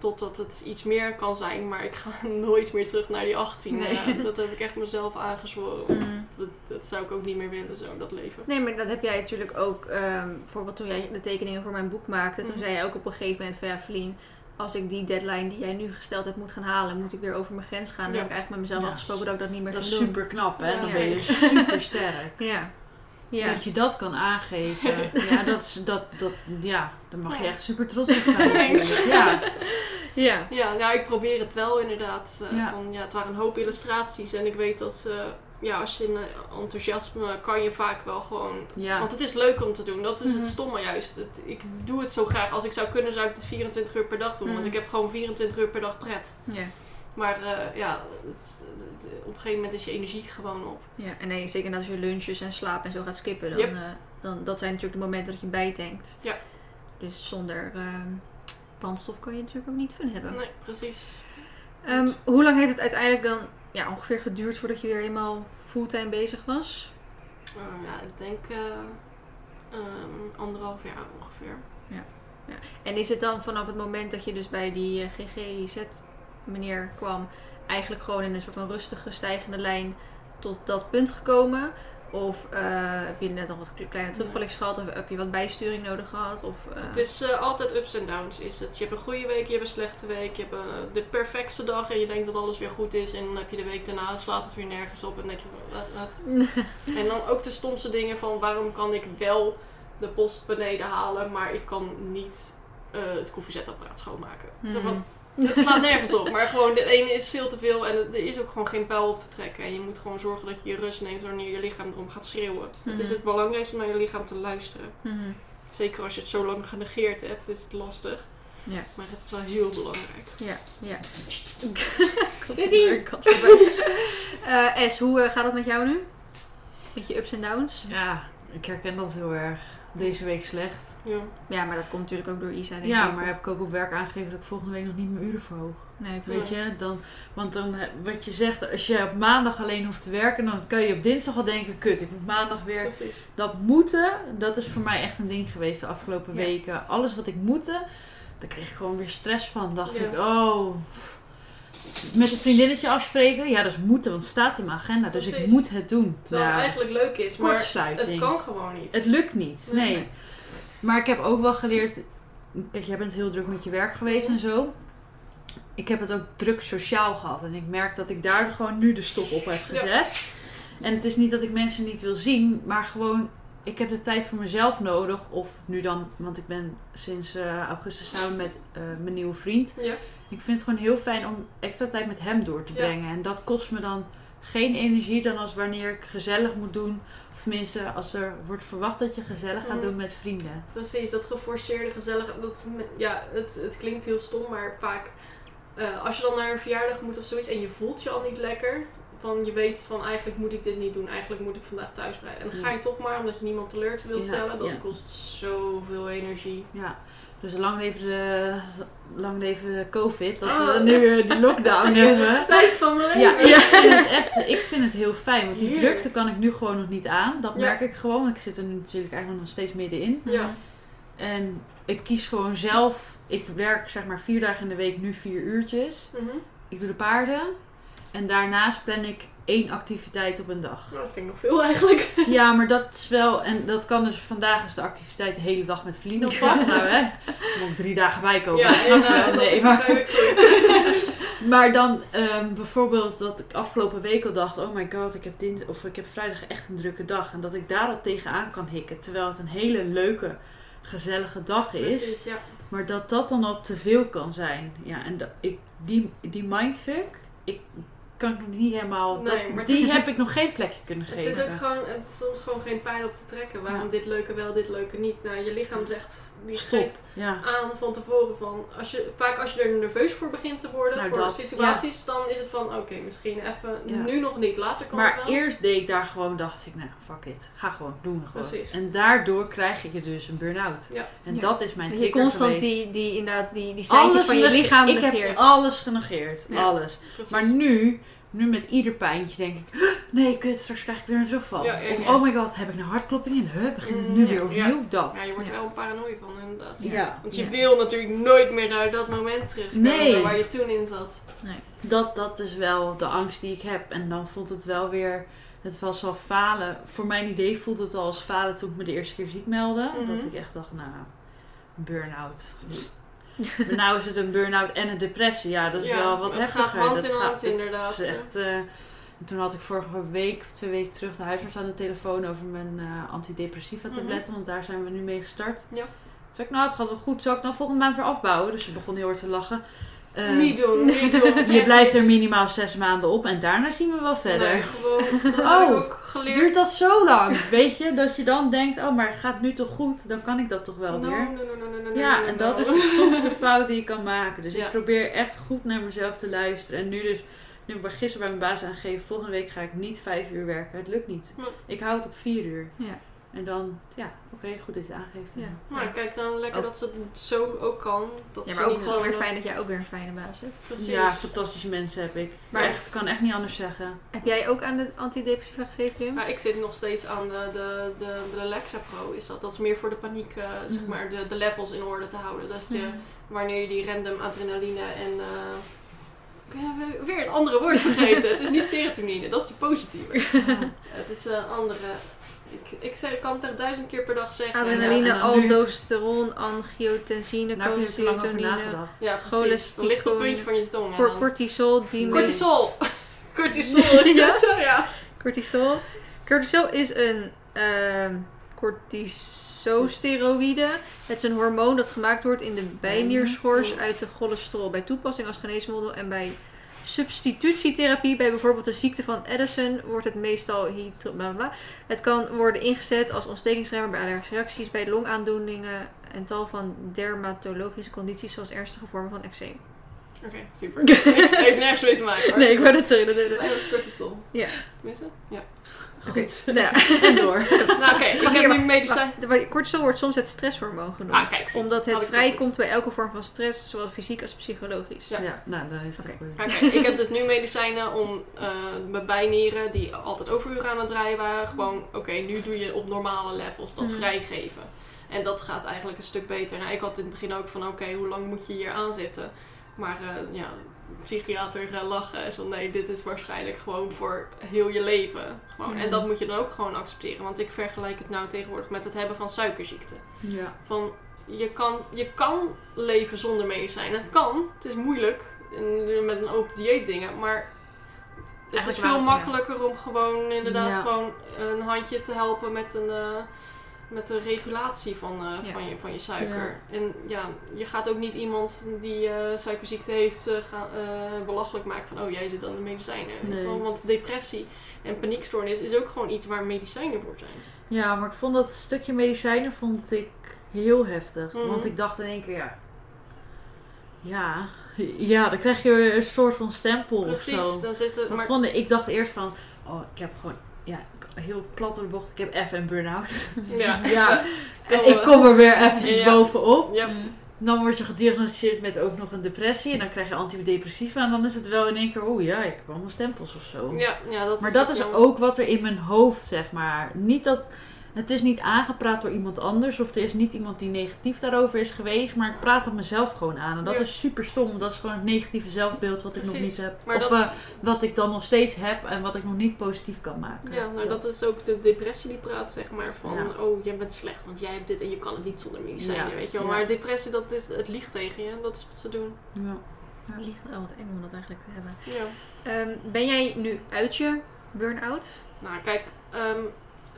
totdat het iets meer kan zijn. Maar ik ga <laughs> nooit meer terug naar die 18. Nee. Dat heb ik echt mezelf aangezworen. want Mhm. Dat, dat zou ik ook niet meer willen, zo, dat leven. Nee, maar dat heb jij natuurlijk ook. ehm, bijvoorbeeld toen jij de tekeningen voor mijn boek maakte. Toen Mhm. zei jij ook op een gegeven moment van ja, Feline, als ik die deadline die jij nu gesteld hebt moet gaan halen, moet ik weer over mijn grens gaan. Dan Ja. heb ik eigenlijk met mezelf Ja, afgesproken dat ik dat niet meer Dat ga is doen. super knap, hè? Dan ben je super sterk. <laughs> Ja. Ja. Dat je dat kan aangeven. <laughs> Ja, dat is, dat, dat, ja, daar mag je echt super trots op zijn. Ja. Ja. <laughs> Ja, nou, ik probeer het wel inderdaad. eh, Ja. Van, ja, het waren een hoop illustraties en ik weet dat eh, ja, als je in eh, enthousiasme kan je vaak wel gewoon... ja. Want het is leuk om te doen, dat is Mhm. het stomme juist. Het- ik doe het zo graag. Als ik zou kunnen zou ik het 24 uur per dag doen, Mhm. want ik heb gewoon 24 uur per dag pret. Ja. Maar ja, het- het- op een gegeven moment is je energie gewoon op. ja. En nee, zeker als je lunches en slaap en zo gaat skippen, dan, Yep. dan dat zijn natuurlijk de momenten dat je bijdenkt. Ja. Dus zonder ehm, brandstof kan je natuurlijk ook niet fun hebben. Nee, precies. Ehm, hoe lang heeft het uiteindelijk dan ja, ongeveer geduurd voordat je weer eenmaal fulltime bezig was? Eh, ja, ik denk eh, ehm, anderhalf jaar ongeveer. En is het dan vanaf het moment dat je dus bij die eh, GGZ meneer kwam, eigenlijk gewoon in een soort van rustige stijgende lijn tot dat punt gekomen? Of eh, heb je net nog wat kleine terugvallings gehad? Of heb je wat bijsturing nodig gehad? Of, eh, Het is eh, altijd ups en downs. Is het. Je hebt een goede week, je hebt een slechte week. Je hebt de perfecte dag en je denkt dat alles weer goed is. En dan heb je de week daarna, slaat het weer nergens op. En denk je, wat, wat? <laughs> En dan ook de stomste dingen van waarom kan ik wel de post beneden halen, maar ik kan niet het koffiezetapparaat schoonmaken. Mhm. Het slaat nergens op. Maar gewoon, de ene is veel te veel en er is ook gewoon geen pijl op te trekken. En je moet gewoon zorgen dat je je rust neemt wanneer je lichaam erom gaat schreeuwen. Het is Mhm. het belangrijkste om naar je lichaam te luisteren. Mhm. Zeker als je het zo lang genegeerd hebt, is het lastig. Ja. Maar het is wel heel belangrijk. Ja, ja. <laughs> Had voorbij. <laughs> Eh, S, hoe eh, gaat het met jou nu? Met je ups en downs? ja, ik herken dat heel erg. Deze week slecht. Ja. Ja, maar dat komt natuurlijk ook door Isa. Denk Ja, ik. maar heb ik ook op werk aangegeven dat ik volgende week nog niet mijn uren verhoog. Nee, Weet je, dan, want dan, eh, wat je zegt, als je op maandag alleen hoeft te werken, dan kan je op dinsdag al denken, kut, ik moet maandag weer. Precies. Dat moeten, dat is voor mij echt een ding geweest de afgelopen Ja. weken. Alles wat ik moeten, daar kreeg ik gewoon weer stress van. Dacht Ja. ik, oh. Met een vriendinnetje afspreken, ja, dat is moeten, want het staat in mijn agenda. Dus ik moet het doen. Terwijl Ja, het eigenlijk leuk is, maar het kan gewoon niet. Het lukt niet, nee. Nee. Maar ik heb ook wel geleerd. Kijk, jij bent heel druk met je werk geweest en zo. Ik heb het ook druk sociaal gehad. En ik merk dat ik daar gewoon nu de stop op heb gezet. En het is niet dat ik mensen niet wil zien, maar gewoon. Ik heb de tijd voor mezelf nodig. Of nu dan, want ik ben sinds eh, augustus samen met eh, mijn nieuwe vriend. Ja. Ik vind het gewoon heel fijn om extra tijd met hem door te Ja. brengen. En dat kost me dan geen energie dan als wanneer ik gezellig moet doen. Of tenminste, als er wordt verwacht dat je gezellig gaat Mhm. doen met vrienden. Precies, dat geforceerde gezellige. Dat, ja, het, het klinkt heel stom, maar vaak eh, als je dan naar een verjaardag moet of zoiets en je voelt je al niet lekker. Van je weet van eigenlijk moet ik dit niet doen, eigenlijk moet ik vandaag thuis blijven. En dan ga je toch maar omdat je niemand teleur te wil Ja, stellen. Dat ja. kost zoveel energie. Ja. Dus lang leven de, lang leven de COVID. Dat Oh. we nu eh, die lockdown <laughs> hebben. Tijd van mijn Ja, leven! ik vind, het echt, ik vind het heel fijn. Want die drukte kan ik nu gewoon nog niet aan. Dat Ja. merk ik gewoon. Want ik zit er nu natuurlijk eigenlijk nog steeds middenin. Ja. En ik kies gewoon zelf. Ik werk zeg maar vier dagen in de week, nu vier uurtjes. Mhm. Ik doe de paarden. En daarnaast plan ik één activiteit op een dag. Nou, dat vind ik nog veel eigenlijk. <laughs> Ja, maar dat is wel... En dat kan dus... Vandaag is de activiteit de hele dag met Feline op pad. Nou hè. Moet drie dagen bij komen. dat <laughs> snap je en, eh, wel. dat Nee, is maar, <laughs> maar dan ehm, bijvoorbeeld dat ik afgelopen week al dacht... Oh my god, ik heb, dins, of ik heb vrijdag echt een drukke dag. En dat ik daar al tegenaan kan hikken. Terwijl het een hele leuke, gezellige dag is. Precies, ja. Maar dat dat dan al te veel kan zijn. Ja, en dat, ik, die, die mindfuck... Ik kan ik nog niet helemaal... Nee, dat- maar het die is- heb ik nog geen plekje kunnen Het geven. is ook gewoon, het is soms gewoon geen pijn op te trekken. Waarom Ja. dit leuke wel, dit leuke niet. Nou, je lichaam zegt, die Stop. Ja. aan van tevoren van, als je, vaak als je er nerveus voor begint te worden, Nou, voor dat, situaties, dan is het van, oké, misschien even, Ja. nu nog niet, later kan het Maar wel. eerst deed ik daar gewoon, dacht ik, nou, fuck it. Ga gewoon, doen gewoon. Precies. En daardoor krijg je dus een burn-out. Ja. En Ja. dat is mijn Dat je constant geweest. die, die, inderdaad, die, die seintjes van je lichaam Ik negeert. heb alles genegeerd. Ja. Alles. Precies. Maar nu, nu met ieder pijntje denk ik, nee, kut, straks krijg ik weer een terugval. Ja, ja, Of, oh my god, heb ik een hartklopping in? Huh, begint het Mm, nu ja, weer opnieuw? ja. Dat. Ja, je wordt er Ja. wel een paranoia van inderdaad. Ja. Want je Ja. wil natuurlijk nooit meer naar dat moment terugkomen Nee. waar je toen in zat. Dat, dat is wel de angst die ik heb. En dan voelt het wel weer, het was wel falen. Voor mijn idee voelde het al als falen toen ik me de eerste keer ziek meldde. Mhm. Dat ik echt dacht, nou, burn-out. Maar nou is het een burn-out en een depressie. Ja, dat is Ja, wel wat het heftiger. gaat hand dat in hand, gaat- het inderdaad, is echt, eh, en toen had ik vorige week, twee weken terug, de huisarts aan de telefoon over mijn eh, antidepressiva tabletten. Want daar zijn we nu mee gestart. Ja. Toen zei ik, nou, het gaat wel goed. Zou ik dan volgende maand weer afbouwen? Dus ze begon heel hard te lachen. Eh, niet doen, niet doen. <laughs> je Echt blijft er minimaal zes maanden op en daarna zien we wel verder. Nee, gewoon. Dat heb Oh, ik ook geleerd. Duurt dat zo lang? Weet je, dat je dan denkt, oh, maar gaat het nu toch goed? Dan kan ik dat toch wel No, weer. no, no, no, no, no, Ja, no, en no. dat is de stomste <laughs> fout die je kan maken. Dus Ja. ik probeer echt goed naar mezelf te luisteren. En nu dus, nu heb ik gisteren bij mijn baas aangegeven, volgende week ga ik niet vijf uur werken. Het lukt niet. Ik hou het op vier uur. Ja. En dan, ja, oké, goed dat je het aangeeft. Ja. Maar kijk dan lekker Ook. dat ze het zo ook kan. Dat Ja, maar ook gewoon zo- weer fijn dat jij ook weer een fijne baas hebt. Precies. Ja, fantastische mensen heb ik. Maar- echt, ik kan echt niet anders zeggen. Heb jij ook aan de antidepressiva gezeten, Jim? Ja, ik zit nog steeds aan de, de, de, de Alexa Pro. Is dat. dat is meer voor de paniek, eh, zeg Mhm. maar, de, de levels in orde te houden. Dat je, wanneer je die random adrenaline en... eh, ik weer een andere woord vergeten. het is niet serotonine, dat is de positieve. <laughs> Het is een andere... Ik, ik, zeg, ik kan het echt duizend keer per dag zeggen. Adrenaline, Ja, aldosteron, angiotensine, Daar heb je er te lang over calcitonine, nagedacht. Ja, precies. Cholesterol, Het ligt op het puntje van je tong. en cor- cortisol, die Cortisol. <laughs> Cortisol <laughs> is Ja? het, ja. Cortisol. Cortisol is een ehm cortisosteroïde. Het is een hormoon dat gemaakt wordt in de bijnierschors uit de cholesterol. Bij toepassing als geneesmiddel en bij substitutietherapie, bij bijvoorbeeld de ziekte van Addison, wordt het meestal hydro- bla bla bla. Het kan worden ingezet als ontstekingsremmer bij allergische reacties, bij longaandoeningen en tal van dermatologische condities zoals ernstige vormen van eczeem. Oké, super. Niks, heeft nergens mee te maken. hoor. <laughs> Nee, ik wou net zeggen. dat- is cortisol. Ja. Tenminste? Ja. Goed. Nou ja. <laughs> En door. Nou oké, ik heb nu medicijn. Cortisol wordt soms het stresshormoon genoemd. Ah, kijk, omdat het vrijkomt bij elke vorm van stress, zowel fysiek als psychologisch. Ja. Ja, nou, dan is het Oké. kijk, ik heb dus nu medicijnen om eh, mijn bijnieren, die altijd overuren aan het draaien waren, gewoon, oké, nu doe je op normale levels dat Mhm. vrijgeven. En dat gaat eigenlijk een stuk beter. Nou, ik had in het begin ook van, oké, hoe lang moet je hier aan zitten? Maar eh, ja, psychiater gaat lachen en zo, nee, dit is waarschijnlijk gewoon voor heel je leven. Gewoon. En Mhm. dat moet je dan ook gewoon accepteren. Want ik vergelijk het nou tegenwoordig met het hebben van suikerziekte. Ja. Van, je kan, je kan leven zonder medicijnen. Het kan. Het is moeilijk. en Met een open dieet dingen. Maar het Eigenlijk is veel wel, ja. makkelijker om gewoon inderdaad Ja. gewoon een handje te helpen met een... eh, met de regulatie van, eh, Ja. van, je, van je suiker. En ja, je gaat ook niet iemand die eh, suikerziekte heeft eh, gaan, belachelijk maken van oh jij zit aan de medicijnen. Nee. Want depressie en paniekstoornis is ook gewoon iets waar medicijnen voor zijn. Ja, maar ik vond dat stukje medicijnen vond ik heel heftig. Mhm. Want ik dacht in één keer, ja... Ja, ja, dan krijg je een soort van stempel of Precies, zo. dan zit het... Dat Maar, vond ik, ik dacht eerst van, oh, ik heb gewoon, ja, heel plat door de bocht. Ik heb even een burn-out. ja, Ja, <laughs> en ik kom er weer eventjes Ja. bovenop. ja, Dan word je gediagnosticeerd met ook nog een depressie. En dan krijg je antidepressiva. En dan is het wel in één keer, oh ja, ik heb allemaal stempels of zo. ja, ja, dat Maar is dat is jammer. ook wat er in mijn hoofd, zeg maar. Niet dat, het is niet aangepraat door iemand anders. Of er is niet iemand die negatief daarover is geweest. Maar ik praat het mezelf gewoon aan. En dat Ja. is super stom. Dat is gewoon het negatieve zelfbeeld wat ik nog niet heb. Maar of dat- eh, wat ik dan nog steeds heb. En wat ik nog niet positief kan maken. Ja, nou dat is ook de depressie die praat, zeg maar, van Ja. oh, jij bent slecht, want jij hebt dit en je kan het niet zonder medicijnen, Ja, weet je wel. ja. Maar depressie, dat is, het liegt tegen je, dat is wat ze doen. Ja. Nou, ligt wel wat eng om dat eigenlijk te hebben. Ja. Ehm, ben jij nu uit je burn-out? Nou, kijk, ehm,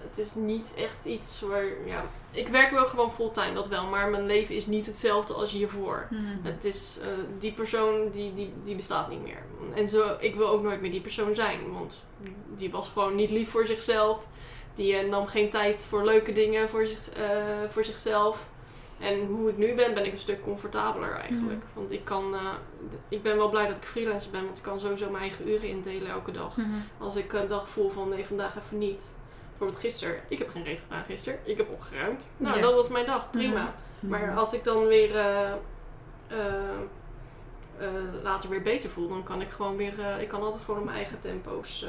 het is niet echt iets waar, ja, ik werk wel gewoon fulltime, dat wel, maar mijn leven is niet hetzelfde als hiervoor. Het is, eh, die persoon die, die, die bestaat niet meer. En zo, ik wil ook nooit meer die persoon zijn. Want die was gewoon niet lief voor zichzelf. Die eh, nam geen tijd voor leuke dingen voor, zich, eh, voor zichzelf. En hoe ik nu ben, ben ik een stuk comfortabeler eigenlijk. Want ik kan, ik ben wel blij dat ik freelancer ben. Want ik kan sowieso mijn eigen uren indelen elke dag. Als ik een dag voel van nee, vandaag even niet. Bijvoorbeeld gisteren. Ik heb geen reet gedaan gisteren. Ik heb opgeruimd. Nou, Ja. dat was mijn dag. Prima. Maar als ik dan weer eh, eh, eh, later weer beter voel, dan kan ik gewoon weer. ik kan altijd gewoon op mijn eigen tempo's.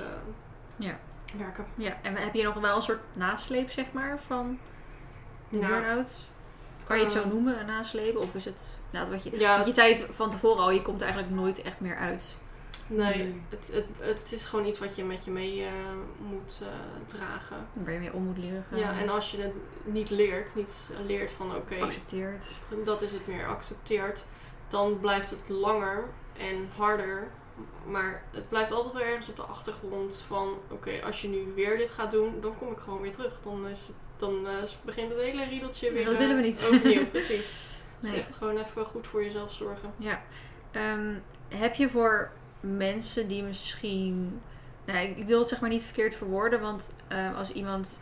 Ja. werken. Ja, en heb je nog wel een soort nasleep, zeg maar, van de Ja. burn-out? Kan je het zo Eh, noemen, een nasleep? Of is het, nou, wat je, Ja, je zei het van tevoren al, je komt er eigenlijk nooit echt meer uit. Nee, Nee. Het, het, het is gewoon iets wat je met je mee eh, moet eh, dragen. Waar je mee om moet leren gaan. Ja, en als je het niet leert, niet leert van oké, Accepteert. dat is het meer accepteert, dan blijft het langer en harder. Maar het blijft altijd wel ergens op de achtergrond van oké, als je nu weer dit gaat doen, dan kom ik gewoon weer terug. Dan, is het, dan eh, begint het hele riedeltje weer dat willen we niet. overnieuw. <laughs> Precies. Dus echt gewoon even goed voor jezelf zorgen. Ja. Ehm, heb je voor mensen die misschien... Nou, ik ik wil het zeg maar niet verkeerd verwoorden, want eh, als iemand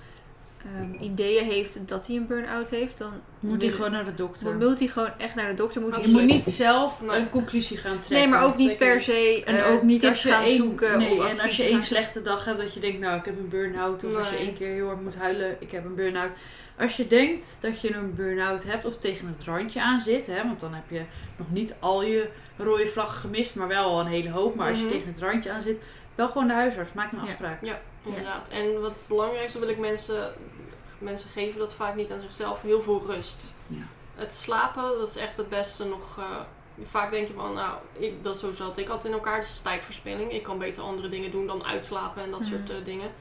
ehm, ideeën heeft dat hij een burn-out heeft, dan Moet hij gewoon naar de dokter. dan moet hij gewoon echt naar de dokter. Moet Je moet niet zelf Nee. een conclusie gaan trekken. Nee, maar ook niet per se En eh, ook niet tips gaan zoeken nee, of en als je één slechte dag hebt dat je denkt, nou ik heb een burn-out. Of als je één keer heel hard moet huilen, ik heb een burn-out. Als je denkt dat je een burn-out hebt of tegen het randje aan zit, hè, want dan heb je nog niet al je rode vlaggen gemist, maar wel al een hele hoop. Maar als je Mhm. tegen het randje aan zit, wel gewoon de huisarts, maak een Ja. afspraak. Inderdaad. En wat het belangrijkste wil ik mensen, mensen geven dat vaak niet aan zichzelf, heel veel rust. Ja. Het slapen, dat is echt het beste nog. eh, vaak denk je van, nou, ik, dat zo zat ik altijd in elkaar. Dat is tijdverspilling. Ik kan beter andere dingen doen dan uitslapen en dat Mhm. soort eh, dingen.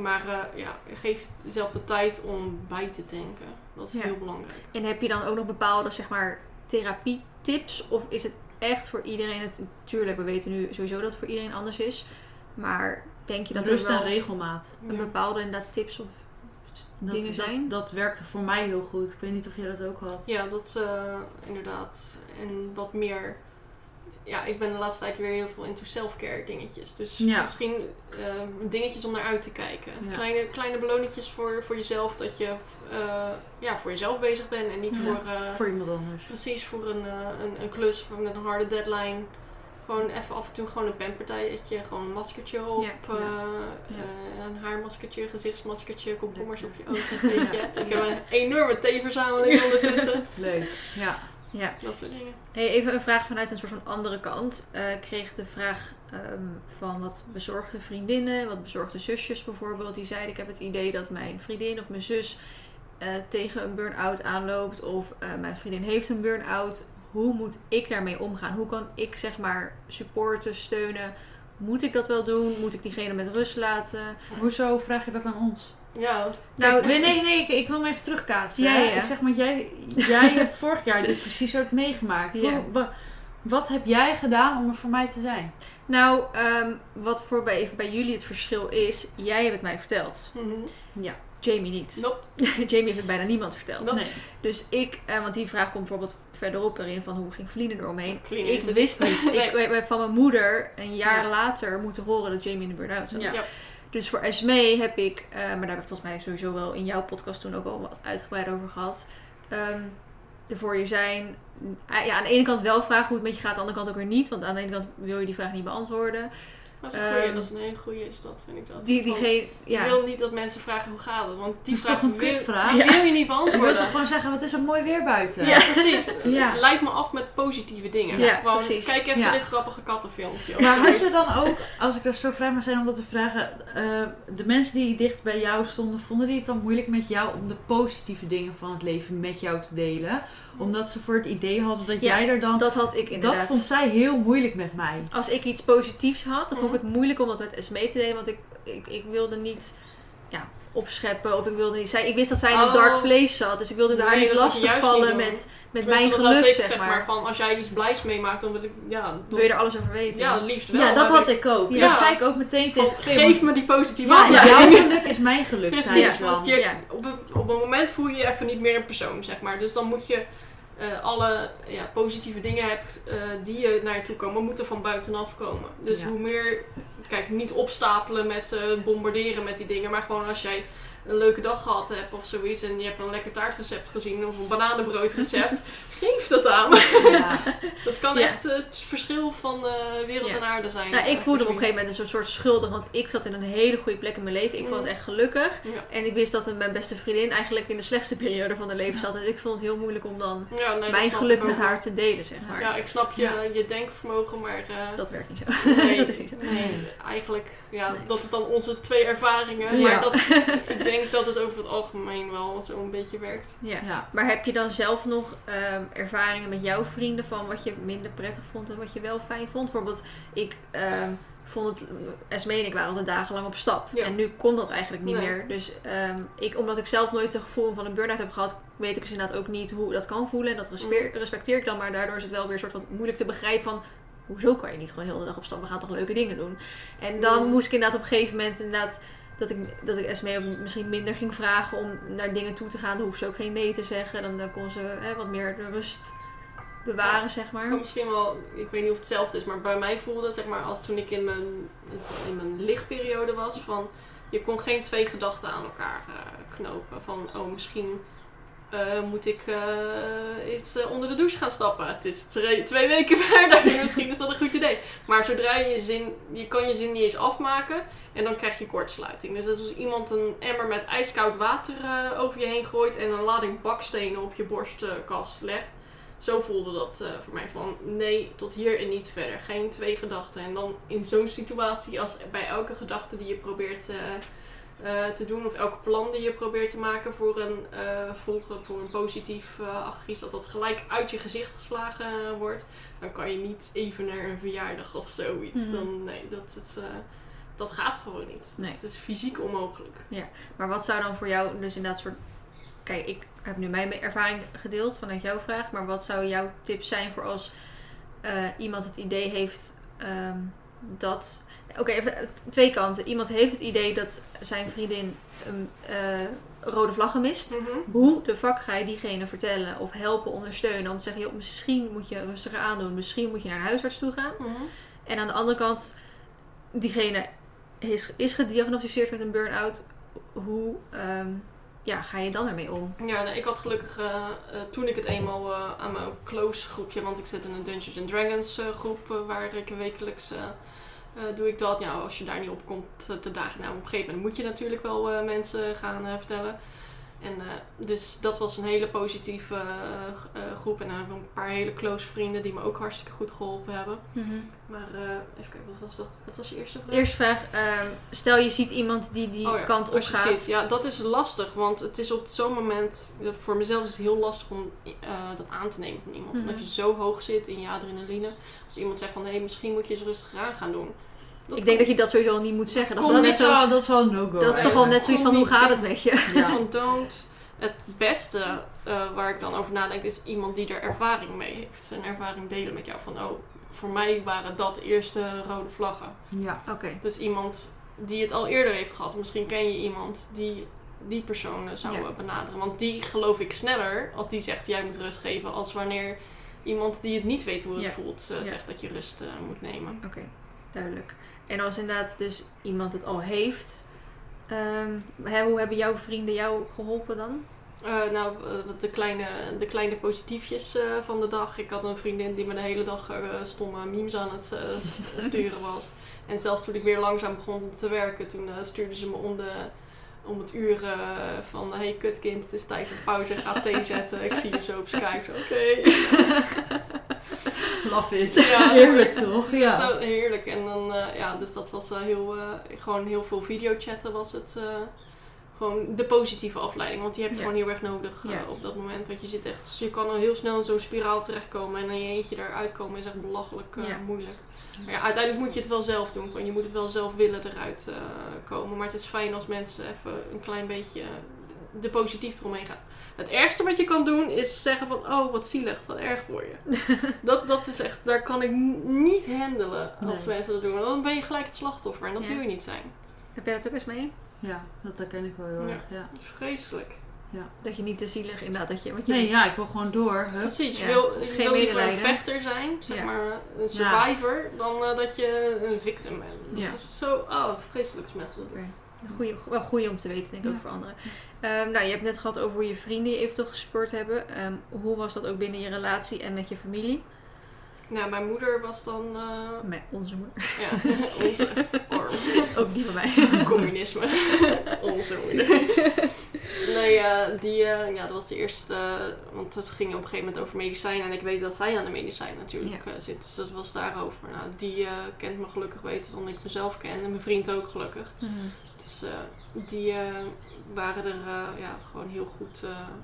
Maar eh, ja, geef jezelf de tijd om bij te denken. Dat is Ja. heel belangrijk. En heb je dan ook nog bepaalde, zeg maar, therapietips? Of is het echt voor iedereen? Het, tuurlijk, we weten nu sowieso dat het voor iedereen anders is. Maar denk je dat Rust er en wel regelmaat. een bepaalde inderdaad tips of Dat, dingen zijn? dat werkte voor mij heel goed. Ik weet niet of jij dat ook had. Ja, dat eh, inderdaad. En wat meer. Ja, ik ben de laatste tijd weer heel veel into self-care dingetjes. Dus Ja. misschien eh, dingetjes om naar uit te kijken. Ja. Kleine, kleine belonetjes voor, voor jezelf. Dat je eh, ja, voor jezelf bezig bent en niet Ja. voor, eh, Voor iemand anders. precies voor een, eh, een, een klus met een harde deadline. Gewoon even af en toe gewoon een pampartijtje. Gewoon een maskertje op. Een haarmaskertje, gezichtsmaskertje, komkommers op je ogen. Weet <laughs> je. Ik heb een enorme theeverzameling <laughs> ondertussen. Leuk. Ja. Ja. Dat soort dingen. Hey, even een vraag vanuit een soort van andere kant. Eh, ik kreeg de vraag ehm, van wat bezorgde vriendinnen, wat bezorgde zusjes bijvoorbeeld. Die zeiden: Ik heb het idee dat mijn vriendin of mijn zus eh, tegen een burn-out aanloopt. Of eh, mijn vriendin heeft een burn-out. Hoe moet ik daarmee omgaan? Hoe kan ik zeg maar supporten, steunen? Moet ik dat wel doen? Moet ik diegene met rust laten? Hoezo vraag je dat aan ons? Ja, Nou, nee, nee, nee, ik, ik wil hem even terugkaatsen. Ja, ja. Ik zeg maar, jij, jij hebt <laughs> vorig jaar dit precies ook meegemaakt. Ja. Hoe- wa- wat heb jij gedaan om er voor mij te zijn? nou ehm, wat voor bij, even bij jullie het verschil is, jij hebt het mij verteld. Mhm. Jamie niet. Nope. <laughs> Jamie heeft het bijna niemand verteld. Nope. Nee. Dus ik, eh, want die vraag komt bijvoorbeeld verderop erin van hoe ging Vliene eromheen. Ik het wist niet. niet. <laughs> Nee. Ik heb van mijn moeder een jaar Ja. later moeten horen dat Jamie in de burn-out zat. Ja. Ja. Dus voor Esmee heb ik, eh, maar daar heb ik volgens mij sowieso wel in jouw podcast toen ook al wat uitgebreid over gehad. ehm er voor je zijn. eh, ja, aan de ene kant wel vragen hoe het met je gaat, aan de andere kant ook weer niet. Want aan de ene kant wil je die vraag niet beantwoorden. Dat is een goeie, Ehm, dat is een hele goeie, is dat, vind ik dat. Die, Gewoon, diegene, Ik ja. wil niet dat mensen vragen hoe gaat het, want die Dat is vraag toch een wil, kutvraag? wil je niet Ik wil beantwoorden. toch gewoon zeggen, wat is het mooi weer buiten? Ja. Precies. <laughs> Ja. Leid me af met positieve dingen. Ja, Gewoon, precies. Kijk even Ja. dit grappige kattenfilmpje. Maar had je dan ook, als ik er zo vrij mag zijn om dat te vragen, eh, de mensen die dicht bij jou stonden, vonden die het dan moeilijk met jou om de positieve dingen van het leven met jou te delen? Omdat ze voor het idee hadden dat Ja, jij er dan... Dat had ik inderdaad. dat vond zij heel moeilijk met mij. Als ik iets positiefs had, dan vond ik. Het moeilijk om dat met Esmee te delen. Want ik, ik, ik wilde niet ja, opscheppen. Of ik wilde niet... Zij, ik wist dat zij in een Oh. dark place zat. Dus ik wilde haar Nee, niet lastig vallen niet met, met mijn geluk, zeg maar. Van, als jij iets blijs meemaakt, dan wil ik, ja, dan, Wil je er alles over weten? ja, het liefst wel. Ja, dat had ik ook. Ja. Dat zei ik ook meteen Van, tegen geef me die positieve Ja, jouw geluk is mijn geluk, Precies, zei Ja. want je, Ja. op, een, op een moment voel je je even niet meer een persoon, zeg maar. Dus dan moet je eh, alle ja, positieve dingen hebt eh, die je naar je toe komen, moeten van buitenaf komen. Dus Ja. hoe meer, kijk, niet opstapelen met ze, bombarderen met die dingen, maar gewoon als jij een leuke dag gehad hebt of zoiets en je hebt een lekker taartrecept gezien of een bananenbroodrecept, <laughs> geef dat aan. Ja. <laughs> Dat kan Ja. echt het verschil van eh, wereld Ja. en aarde zijn. Nou, ik eh, voelde me op een gegeven moment een soort schuldig. Want ik zat in een hele goede plek in mijn leven. Ik Mm. was echt gelukkig. Ja. En ik wist dat mijn beste vriendin eigenlijk in de slechtste periode van haar leven zat. Dus ik vond het heel moeilijk om dan Ja, nee, dat mijn geluk met haar te delen, zeg maar. Ja, ik snap je, Ja. je denkvermogen, maar... eh, Dat werkt niet zo. nee, <laughs> dat is niet zo. nee, eigenlijk, ja, Nee. dat is dan onze twee ervaringen. Ja. Maar dat, <laughs> ik denk dat het over het algemeen wel zo een beetje werkt. Ja. Ja. Maar heb je dan zelf nog ehm, ervaringen met jouw vrienden van wat je minder prettig vond en wat je wel fijn vond? Bijvoorbeeld, ik ehm, vond het, Esme en ik waren altijd dagenlang op stap. Ja. En nu kon dat eigenlijk niet Nee. meer. Dus ehm, ik, omdat ik zelf nooit het gevoel van een burn-out heb gehad, weet ik dus inderdaad ook niet hoe dat kan voelen. En dat respe- respecteer ik dan, maar daardoor is het wel weer een soort van moeilijk te begrijpen van... Hoezo kan je niet gewoon heel de hele dag op stap? We gaan toch leuke dingen doen? En dan Ja. moest ik inderdaad op een gegeven moment inderdaad dat ik, dat ik Esme ook misschien minder ging vragen om naar dingen toe te gaan. Dan hoeft ze ook geen nee te zeggen. Dan, dan kon ze hè, wat meer de rust bewaren, zeg Ik maar. kan misschien wel, ik weet niet of het hetzelfde is, maar bij mij voelde zeg maar, als toen ik in mijn, in mijn lichtperiode was, van je kon geen twee gedachten aan elkaar eh, knopen. Van, oh, misschien eh, moet ik eh, eens eh, onder de douche gaan stappen. Het is twee weken <laughs> verder, misschien is dat een goed idee. Maar zodra je zin, je kan je zin niet eens afmaken en dan krijg je kortsluiting. Dus als iemand een emmer met ijskoud water over je heen gooit en een lading bakstenen op je borstkas legt. Zo voelde dat voor mij van nee, tot hier en niet verder. Geen twee gedachten. En dan in zo'n situatie, als bij elke gedachte die je probeert eh, eh, te doen, of elk plan die je probeert te maken voor een eh, volgen, voor een positief eh achtig iets, dat dat gelijk uit je gezicht geslagen eh, wordt, dan kan je niet even naar een verjaardag of zoiets. Mhm. Dan nee, dat, eh, dat gaat gewoon niet. Nee. Het is fysiek onmogelijk. Maar wat zou dan voor jou dus inderdaad soort... Kijk, ik heb nu mijn ervaring gedeeld vanuit jouw vraag. Maar wat zou jouw tip zijn voor als eh, iemand het idee heeft ehm, dat... Oké, even eh, twee kanten. Iemand heeft het idee dat zijn vriendin een eh, rode vlaggen mist. Hoe de fuck ga je diegene vertellen of helpen, ondersteunen? Om te zeggen, joh, misschien moet je rustiger aandoen. Misschien moet je naar een huisarts toe gaan. Mhm. En aan de andere kant, diegene is, is gediagnosticeerd met een burn-out. Hoe ehm, ja, ga je dan ermee om? Ja, ik had gelukkig eh, toen ik het eenmaal aan mijn close groepje, want ik zit in een Dungeons and Dragons groep waar ik wekelijks eh, doe ik dat. Ja, als je daar niet op komt eh, te dagen, nou op een gegeven moment moet je natuurlijk wel eh, mensen gaan vertellen. En eh, dus dat was een hele positieve eh, eh, groep. En dan hebben we een paar hele close vrienden die me ook hartstikke goed geholpen hebben. Maar eh, even kijken, wat was, wat, wat was je eerste vraag? Eerste vraag. ehm, stel je ziet iemand die die Oh ja, kant op gaat. ziet. Ja, dat is lastig, want het is op zo'n moment, voor mezelf is het heel lastig om dat aan te nemen van iemand. Mhm. Omdat je zo hoog zit in je adrenaline. Als iemand zegt van, hé, misschien moet je eens rustig aan gaan doen. Ik denk dat je dat sowieso al niet moet zeggen. Dat is, komt al Dat net is, zo, wel, dat is wel een no-go. dat is toch al dat net zoiets van hoe gaat het met je? <laughs> Ja. don't. Het beste eh, waar ik dan over nadenk is iemand die er ervaring mee heeft. Zijn ervaring delen met jou van, oh, voor mij waren dat eerste rode vlaggen. Ja. Oké. Dus iemand die het al eerder heeft gehad. Misschien ken je iemand die die persoon eh, zou Ja. eh, benaderen. Want die geloof ik sneller als die zegt jij moet rust geven. Als wanneer iemand die het niet weet hoe het Ja. voelt Ja. zegt dat je rust moet nemen. Oké, duidelijk. En als inderdaad dus iemand het al heeft, ehm, hè, hoe hebben jouw vrienden jou geholpen dan? Eh, nou, eh, de kleine, de kleine positiefjes eh, van de dag. Ik had een vriendin die me de hele dag stomme memes aan het <laughs> sturen was. En zelfs toen ik weer langzaam begon te werken, toen stuurde ze me om, de, om het uur eh, van... hey kutkind, het is tijd voor pauze, ga thee <laughs> zetten. Ik zie je zo op Skype. Oké. <laughs> Love it. Ja. Heerlijk toch? Ja. Zo heerlijk. En dan, eh, ja, dus dat was eh, heel, gewoon heel veel videochatten was het. gewoon de positieve afleiding. Want die heb je Ja. gewoon heel erg nodig Ja. op dat moment. Want je zit echt, dus je kan al heel snel in zo'n spiraal terechtkomen. En in je eentje eruit komen is echt belachelijk moeilijk. Maar ja, uiteindelijk moet je het wel zelf doen. Gewoon, je moet het wel zelf willen eruit eh, komen. Maar het is fijn als mensen even een klein beetje de positief eromheen gaan. Het ergste wat je kan doen is zeggen van, oh wat zielig, wat erg voor je. <laughs> dat, dat is echt, daar kan ik niet handelen als Nee. mensen dat doen. Want dan ben je gelijk het slachtoffer en dat Ja. wil je niet zijn. Heb jij dat ook eens mee? Ja, dat herken ik wel heel erg. Ja. Dat is vreselijk. Dat je niet te zielig inderdaad, dat je... Want je Nee, ja, ik wil gewoon door. Hup. Precies, je Ja. wil, je Geen wil liever een vechter zijn, zeg Ja. maar een survivor, dan eh, dat je een victim bent. Dat Ja. is zo, oh, vreselijk doen. Goeie, wel goeie om te weten, denk ik Ja. ook voor anderen. Ehm, nou, je hebt net gehad over hoe je vrienden je eventueel gespeurd hebben. Ehm, hoe was dat ook binnen je relatie en met je familie? Nou, mijn moeder was dan, eh, Met onze moeder. ja, onze arm. <laughs> Ook die van mij. Communisme. <laughs> Onze moeder. <laughs> Nee, eh, die, eh, ja, dat was de eerste, eh, want het ging op een gegeven moment over medicijnen. En ik weet dat zij aan de medicijnen natuurlijk zit, dus dat was daarover. Nou, die kent me gelukkig beter dan ik mezelf ken. En mijn vriend ook gelukkig. Mhm. Dus die waren er ja, gewoon heel goed,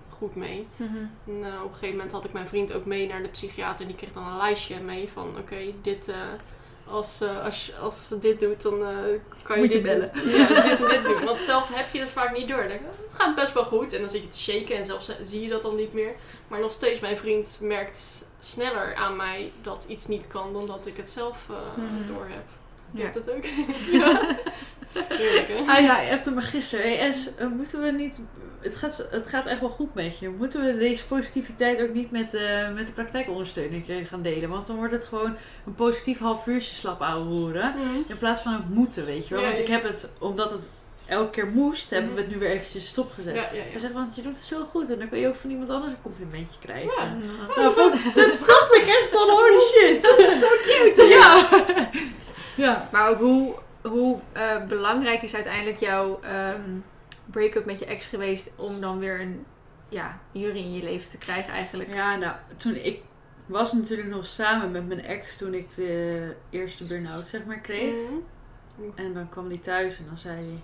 goed mee. Mhm. En op een gegeven moment had ik mijn vriend ook mee naar de psychiater. En die kreeg dan een lijstje mee van, oké, dit... als, eh, als, als ze dit doet, dan eh, kan je Moet je dit bellen. Ja, dit en dit doen. Want zelf heb je het vaak niet door. Dan denk ik, Het gaat best wel goed. En dan zit je te shaken en zelfs zie je dat dan niet meer. Maar nog steeds, mijn vriend merkt sneller aan mij dat iets niet kan dan dat ik het zelf eh, Mhm. door heb. Je Ja. hebt het ook? <laughs> ja. Heerlijk, hè? Ah ja, je hebt hem maar gisteren. Hey, S, eh, moeten we niet... Het gaat, het gaat echt wel goed met je. Moeten we deze positiviteit ook niet met, eh, met de praktijkondersteuning gaan delen? Want dan wordt het gewoon een positief half uurtje slap ouwehoeren. Mhm. In plaats van het moeten, weet je wel. Ja, Want ik heb het, omdat het elke keer moest, hebben we het nu weer eventjes stopgezet. Ja, ja, ja. want je doet het zo goed. En dan kun je ook van iemand anders een complimentje krijgen. Ja. Nou, dat dacht ik echt van holy shit. Dat is <laughs> zo cute. Ja. <laughs> ja. Maar ook hoe, hoe eh, belangrijk is uiteindelijk jouw ehm, break-up met je ex geweest om dan weer een ja, jury in je leven te krijgen eigenlijk? Ja, nou, toen ik was natuurlijk nog samen met mijn ex toen ik de eerste burn-out zeg maar kreeg. Mhm. En dan kwam hij thuis en dan zei hij,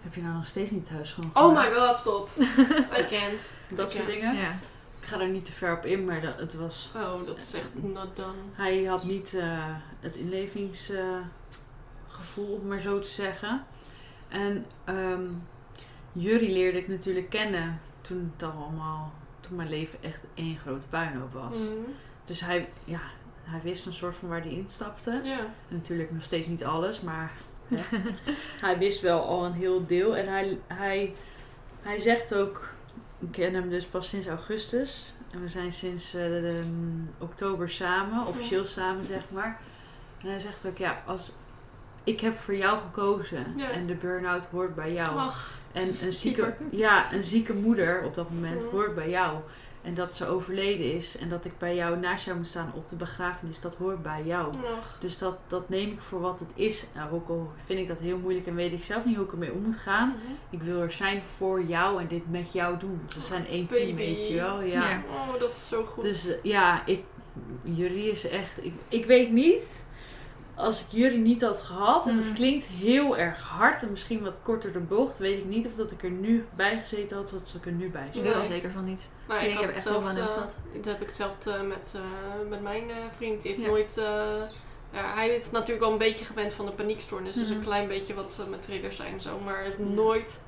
heb je nou nog steeds niet het huis gewoon Oh my god, stop. <laughs> I can't. Dat I soort can't. dingen. Ja. Ik ga er niet te ver op in, maar dat, het was... Oh, dat is echt not done. Hij had niet eh, het inlevingsgevoel, om maar zo te zeggen. En ehm Jury leerde ik natuurlijk kennen toen het allemaal... Toen mijn leven echt één grote puinhoop was. Mhm. Dus hij, ja, hij wist een soort van waar hij instapte. Ja. En natuurlijk nog steeds niet alles, maar hè, <laughs> hij wist wel al een heel deel. En hij, hij, hij zegt ook, ik ken hem dus pas sinds augustus. En we zijn sinds eh, de, mm, oktober samen, officieel samen zeg maar. En hij zegt ook, ja, als ik heb voor jou gekozen Ja. en de burn-out hoort bij jou. Ach, En een <laughs> zieke, ja, een zieke moeder op dat moment hoort bij jou. En dat ze overleden is en dat ik bij jou naast jou moet staan op de begrafenis, dat hoort bij jou. ach. Dus dat, dat neem ik voor wat het is. Nou, ook al vind ik dat heel moeilijk en weet ik zelf niet hoe ik ermee om moet gaan. Mhm. Ik wil er zijn voor jou en dit met jou doen. We zijn één team, weet je wel. Ja. Ja. Oh, dat is zo goed. Dus ja, ik, jullie is echt... Ik, ik weet niet, als ik jullie niet had gehad, en het Mhm. klinkt heel erg hard en misschien wat korter de bocht, weet ik niet of dat ik er nu bij gezeten had zoals ik er nu bij zit. Nee. zeker van niet. Nou, Ik heb echt wel van hem gehad. dat heb ik hetzelfde met, eh, met mijn eh, vriend. Die heeft Ja. nooit... eh, ja, hij is natuurlijk wel een beetje gewend van de paniekstoornis. Dus Mhm. een klein beetje wat uh, mijn triggers zijn en zo. Maar heeft nooit,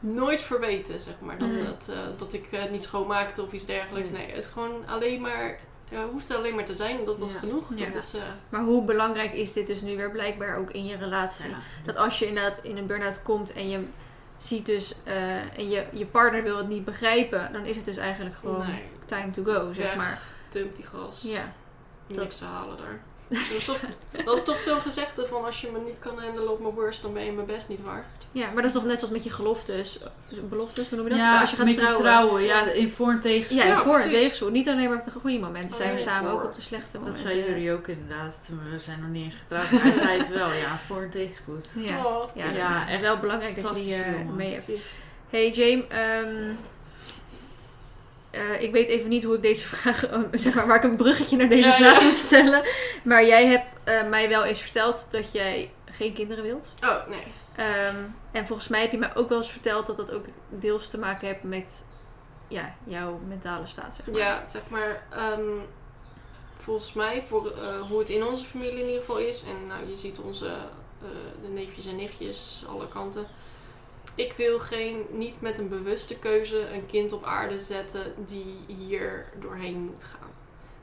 nooit verweten, zeg maar. Dat, eh, dat ik het niet schoonmaakte of iets dergelijks. Nee. Nee, het is gewoon alleen maar... Ja, hoeft er alleen maar te zijn. Dat was Ja. genoeg. Ja. Dat is, eh, Maar hoe belangrijk is dit dus nu weer blijkbaar ook in je relatie? Ja. Dat als je inderdaad in een burn-out komt en je ziet dus... eh, en je, je partner wil het niet begrijpen... dan is het dus eigenlijk gewoon nee, time to go, zeg Weg. maar. dump die gas. Ja. Niks te halen daar. Dat is, toch, dat is toch zo'n gezegde van als je me niet kan handelen op mijn worst, dan ben je mijn best niet waard. ja, maar dat is toch net zoals met je geloftes. Beloftes, hoe noem je dat? Ja, als je gaat met trouwen. je trouwen. Ja, in voor- en tegenspoed. Ja, Ja, voor en tegenspoed. Niet alleen maar op de goede momenten. Zijn we samen voor. ook op de slechte Dat momenten. zei jullie ook inderdaad. We zijn nog niet eens getrouwd. maar Hij zei het wel, ja, voor- en tegenspoed. Ja, Oh, ja, Ja, ja, echt wel belangrijk dat je die eh, jongen. mee hebt. Hey James, ehm, eh, ik weet even niet hoe ik deze <laughs> vraag, eh, zeg maar, waar ik een bruggetje naar deze Ja, vraag ja. moet stellen. Maar jij hebt eh, mij wel eens verteld dat jij geen kinderen wilt. Oh, nee. Ehm, en volgens mij heb je mij ook wel eens verteld dat dat ook deels te maken heeft met ja, jouw mentale staat, zeg maar. Ja, zeg maar, ehm, volgens mij, voor hoe het in onze familie in ieder geval is, en nou, je ziet onze de neefjes en nichtjes, alle kanten. Ik wil geen, niet met een bewuste keuze een kind op aarde zetten die hier doorheen moet gaan.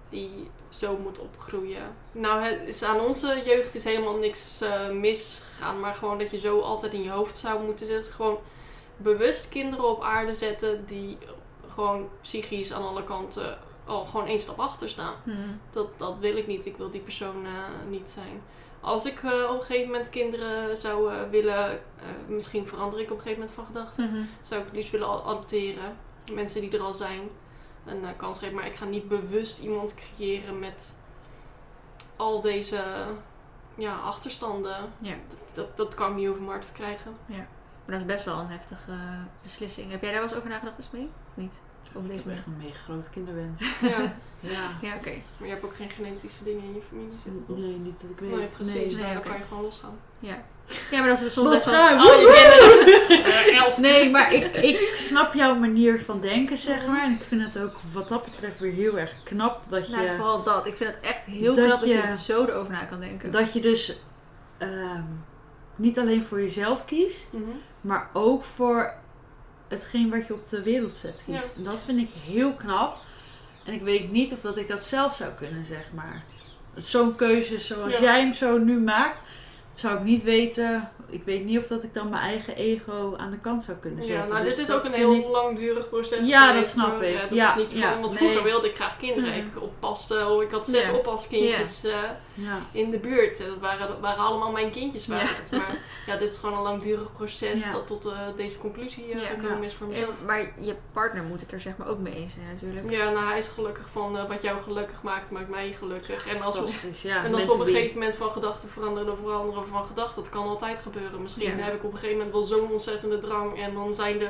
Die zo moet opgroeien. Nou, het is aan onze jeugd is helemaal niks eh, misgegaan, maar gewoon dat je zo altijd in je hoofd zou moeten zetten. Gewoon bewust kinderen op aarde zetten die gewoon psychisch aan alle kanten al gewoon één stap achter staan. Mhm. Dat, dat wil ik niet. Ik wil die persoon eh, niet zijn. Als ik eh, op een gegeven moment kinderen zou eh, willen, eh, misschien verander ik op een gegeven moment van gedachten, Mhm. zou ik het liefst willen adopteren. Mensen die er al zijn een kans geven. Maar ik ga niet bewust iemand creëren met al deze ja, achterstanden. Ja. Dat, dat, dat kan ik niet over mijn hart verkrijgen. Maar dat is best wel een heftige beslissing. Heb jij daar wel eens over nagedacht, eens mee? Of niet? Op Ik deze heb manier? echt een mega grote kinderwens. <laughs> Ja, Ja. Ja, oké. maar je hebt ook geen genetische dingen in je familie zitten, toch? Nee, niet dat ik weet. Nee, precies. Nee, Nee, dan kan je gewoon losgaan. Ja. ja, maar dat is soms best wel... Oh, je. <laughs> Eh, elf. Nee, maar ik, ik snap jouw manier van denken, zeg maar. En ik vind het ook wat dat betreft weer heel erg knap dat je, Nou, vooral dat. Ik vind het echt heel Dat knap dat je je- zo erover na kan denken. dat je dus ehm, niet alleen voor jezelf kiest, Mhm. maar ook voor hetgeen wat je op de wereld zet kiest. En dat vind ik heel knap. En ik weet niet of dat ik dat zelf zou kunnen, zeg maar. Zo'n keuze zoals Ja. jij hem zo nu maakt, zou ik niet weten. Ik weet niet of dat ik dan mijn eigen ego aan de kant zou kunnen zetten. Ja, nou, Dus dit is ook een heel ik- langdurig proces. Ja, dat snap ik. Ja, dat Ja, is niet ja, van, want nee. vroeger wilde ik graag kinderen. Ik oppaste, oh, ik had zes Ja. oppaskindjes eh, Ja. in de buurt. En Dat waren, dat waren allemaal mijn kindjes. Waren Ja. het. Maar ja, dit is gewoon een langdurig proces dat tot eh, deze conclusie Ja. gekomen is voor En- mezelf. maar je partner moet het er zeg maar ook mee eens zijn natuurlijk. Ja, nou hij is gelukkig van eh, wat jou gelukkig maakt, maakt mij gelukkig. En als we, en als we op een gegeven moment van gedachten veranderen, dan veranderen we van gedachten. Dat kan altijd gebeuren. Misschien heb ik op een gegeven moment wel zo'n ontzettende drang en dan zijn de,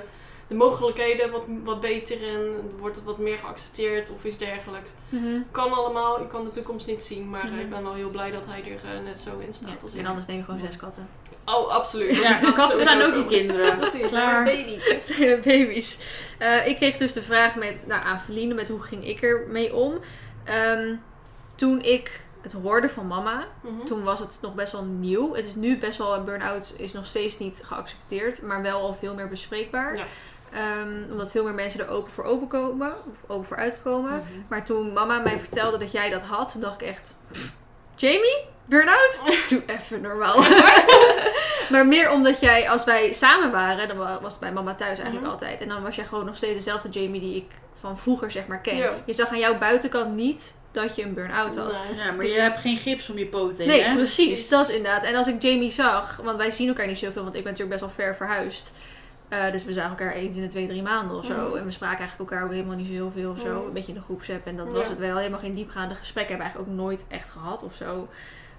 de mogelijkheden wat, wat beter en wordt het wat meer geaccepteerd of iets dergelijks. Mhm. Kan allemaal, ik kan de toekomst niet zien, maar eh, Mhm. ik ben wel heel blij dat hij er eh, net zo in staat Ja, als En ik. anders neem je gewoon zes katten. Oh, absoluut. Ja, <laughs> Dat katten zijn ook je kinderen. <laughs> Precies, baby. Het <laughs> zijn baby's. Eh, ik kreeg dus de vraag met, nou, aan Feline met hoe ging ik ermee om. Ehm, toen ik het hoorde van mama, Mhm. toen was het nog best wel nieuw. Het is nu best wel, een burn-out is nog steeds niet geaccepteerd, maar wel al veel meer bespreekbaar. Ja. Ehm, omdat veel meer mensen er open voor open komen, of open voor uitkomen. Mhm. Maar toen mama mij vertelde dat jij dat had, toen dacht ik echt... "Pff, Jamie? Burn-out? <laughs> Doe even normaal. <laughs> maar meer omdat jij, als wij samen waren, dan wa- was het bij mama thuis eigenlijk Mhm. altijd. En dan was jij gewoon nog steeds dezelfde Jamie die ik van vroeger zeg maar ken. Je zag aan jouw buitenkant niet dat je een burn-out had. Ja, maar je hebt geen gips om je poot heen, Nee, hè? precies. Precies. Dat inderdaad. En als ik Jamie zag, want wij zien elkaar niet zoveel, want ik ben natuurlijk best wel ver verhuisd. Eh, dus we zagen elkaar eens in de twee, drie maanden of zo. Mhm. En we spraken eigenlijk elkaar ook helemaal niet zo heel veel of zo. Mhm. Een beetje in de groepsapp. En dat Ja. was het wel. Helemaal geen diepgaande gesprekken hebben we eigenlijk ook nooit echt gehad of zo.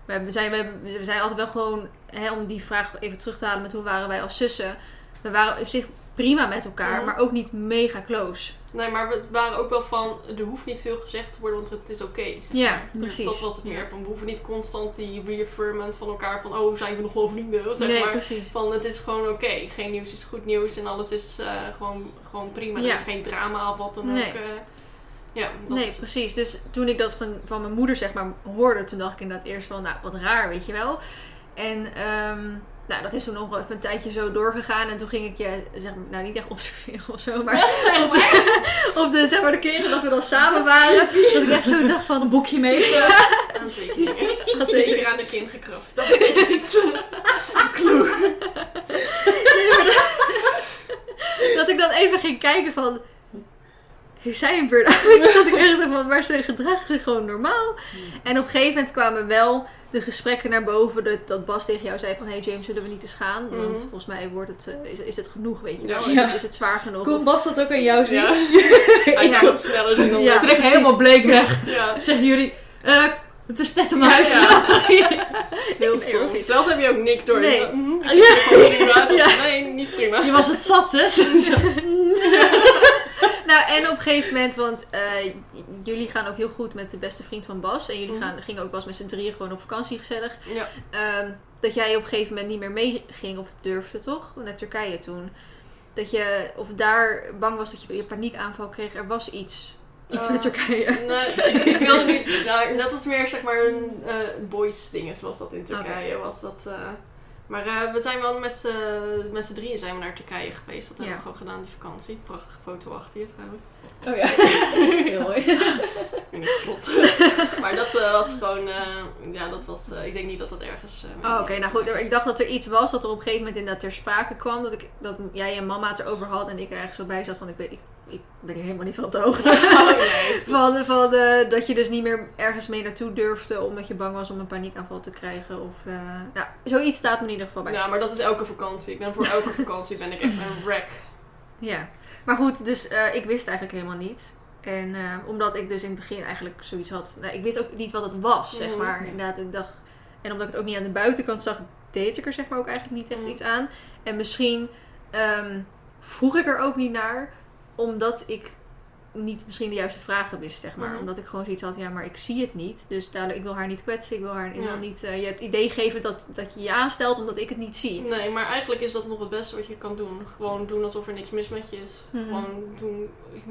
We zijn, we zijn altijd wel gewoon, hè, om die vraag even terug te halen met hoe waren wij als zussen. We waren op zich prima met elkaar, maar ook niet mega close. Nee, maar we waren ook wel van, er hoeft niet veel gezegd te worden, want het is oké. zeg Ja, maar. precies. Dat was het meer. Van, we hoeven niet constant die reaffirmment van elkaar van, oh, zijn we nog wel vrienden? Zeg nee, maar. precies. Van, het is gewoon oké. Geen nieuws is goed nieuws en alles is eh, gewoon, gewoon prima. Ja. Er is geen drama of wat dan Nee. ook. eh. ja, dat Nee, precies. Dus toen ik dat van, van mijn moeder zeg maar hoorde, toen dacht ik inderdaad eerst van, nou, wat raar, weet je wel. En ehm, nou, dat is toen nog even een tijdje zo doorgegaan. En toen ging ik je, zeg maar, nou niet echt observeren of zo, maar <laughs> op, <laughs> op de, zeg maar, de keren dat we dan samen waren. Dat ik echt zo dacht van, Een boekje mee. Aantekeningen. Dat <laughs> Zeker aan de kind gekraft. Dat betekent iets. Kloe. dat ik dan even ging kijken van, heeft zij een burn-out? <laughs> dat ik echt van, maar ze gedragen zich gewoon normaal. En op een gegeven moment kwamen wel de gesprekken naar boven. Dat, dat Bas tegen jou zei van... Hey James, zullen we niet eens gaan? Want Mhm. volgens mij wordt het, eh, is, is het genoeg, weet je wel? Ja. Is, het, is het zwaar genoeg? Kon Bas dat ook aan jou zien? Ja. Hij <laughs> Ja. kan het sneller zien Ja. Trek helemaal bleek weg. <laughs> Ja. Zeggen jullie, eh, het is net om naar huis te Ja. gaan. Heel Nee, stom. precies. Zelf heb je ook niks door. Nee. Ik. Ja. Nee, niet prima. Je was het zat, hè? Nou, en op een gegeven moment, want eh, jullie gaan ook heel goed met de beste vriend van Bas. En jullie Mhm. gaan, gingen ook Bas met z'n drieën gewoon op vakantie gezellig. Ja. Ehm, dat jij op een gegeven moment niet meer meeging of durfde, toch? Naar Turkije toen. Dat je, of daar bang was dat je je paniekaanval kreeg. Er was iets. Iets Eh, met Turkije. Nee, <laughs> ik wilde niet. Nou, dat was meer zeg maar een eh, boys ding, zoals dat in Turkije was. Dat, eh, maar eh, we zijn wel met z'n- drieën zijn we naar Turkije geweest. Dat hebben we gewoon gedaan, die vakantie. Prachtige foto achter je trouwens. Oh ja. <laughs> Heel mooi. Niet <laughs> maar dat eh, was gewoon, eh, ja, dat was, eh, ik denk niet dat dat ergens... Oh, Oké, nou goed. Ik dacht dat er iets was dat er op een gegeven moment inderdaad ter sprake kwam. Dat, ik, dat jij en mama het erover had en ik er ergens zo bij zat van ik ben, ik, ik ben hier helemaal niet van op de hoogte. Oh nee. <laughs> Van, van dat je dus niet meer ergens mee naartoe durfde omdat je bang was om een paniekaanval te krijgen. Of, nou, zoiets staat me in ieder geval bij. Ja, maar dat is elke vakantie. Ik ben voor elke vakantie ben ik echt een wreck. Ja. Maar goed, dus eh, ik wist eigenlijk helemaal niet. En eh, omdat ik dus in het begin eigenlijk zoiets had. van- Nou, ik wist ook niet wat het was, zeg Mhm. maar. Inderdaad, ik dacht. En omdat ik het ook niet aan de buitenkant zag, deed ik er zeg maar ook eigenlijk niet echt Mm. iets aan. En misschien ehm, vroeg ik er ook niet naar, omdat ik niet misschien de juiste vragen wist, zeg maar. Mhm. Omdat ik gewoon zoiets had, ja, maar ik zie het niet. Dus dadelijk, ik wil haar niet kwetsen. Ik wil haar ik wil Ja. niet eh, je het idee geven dat, dat je je aanstelt, omdat ik het niet zie. Nee, maar eigenlijk is dat nog het beste wat je kan doen. Gewoon doen alsof er niks mis met je is. Mhm. Gewoon doen,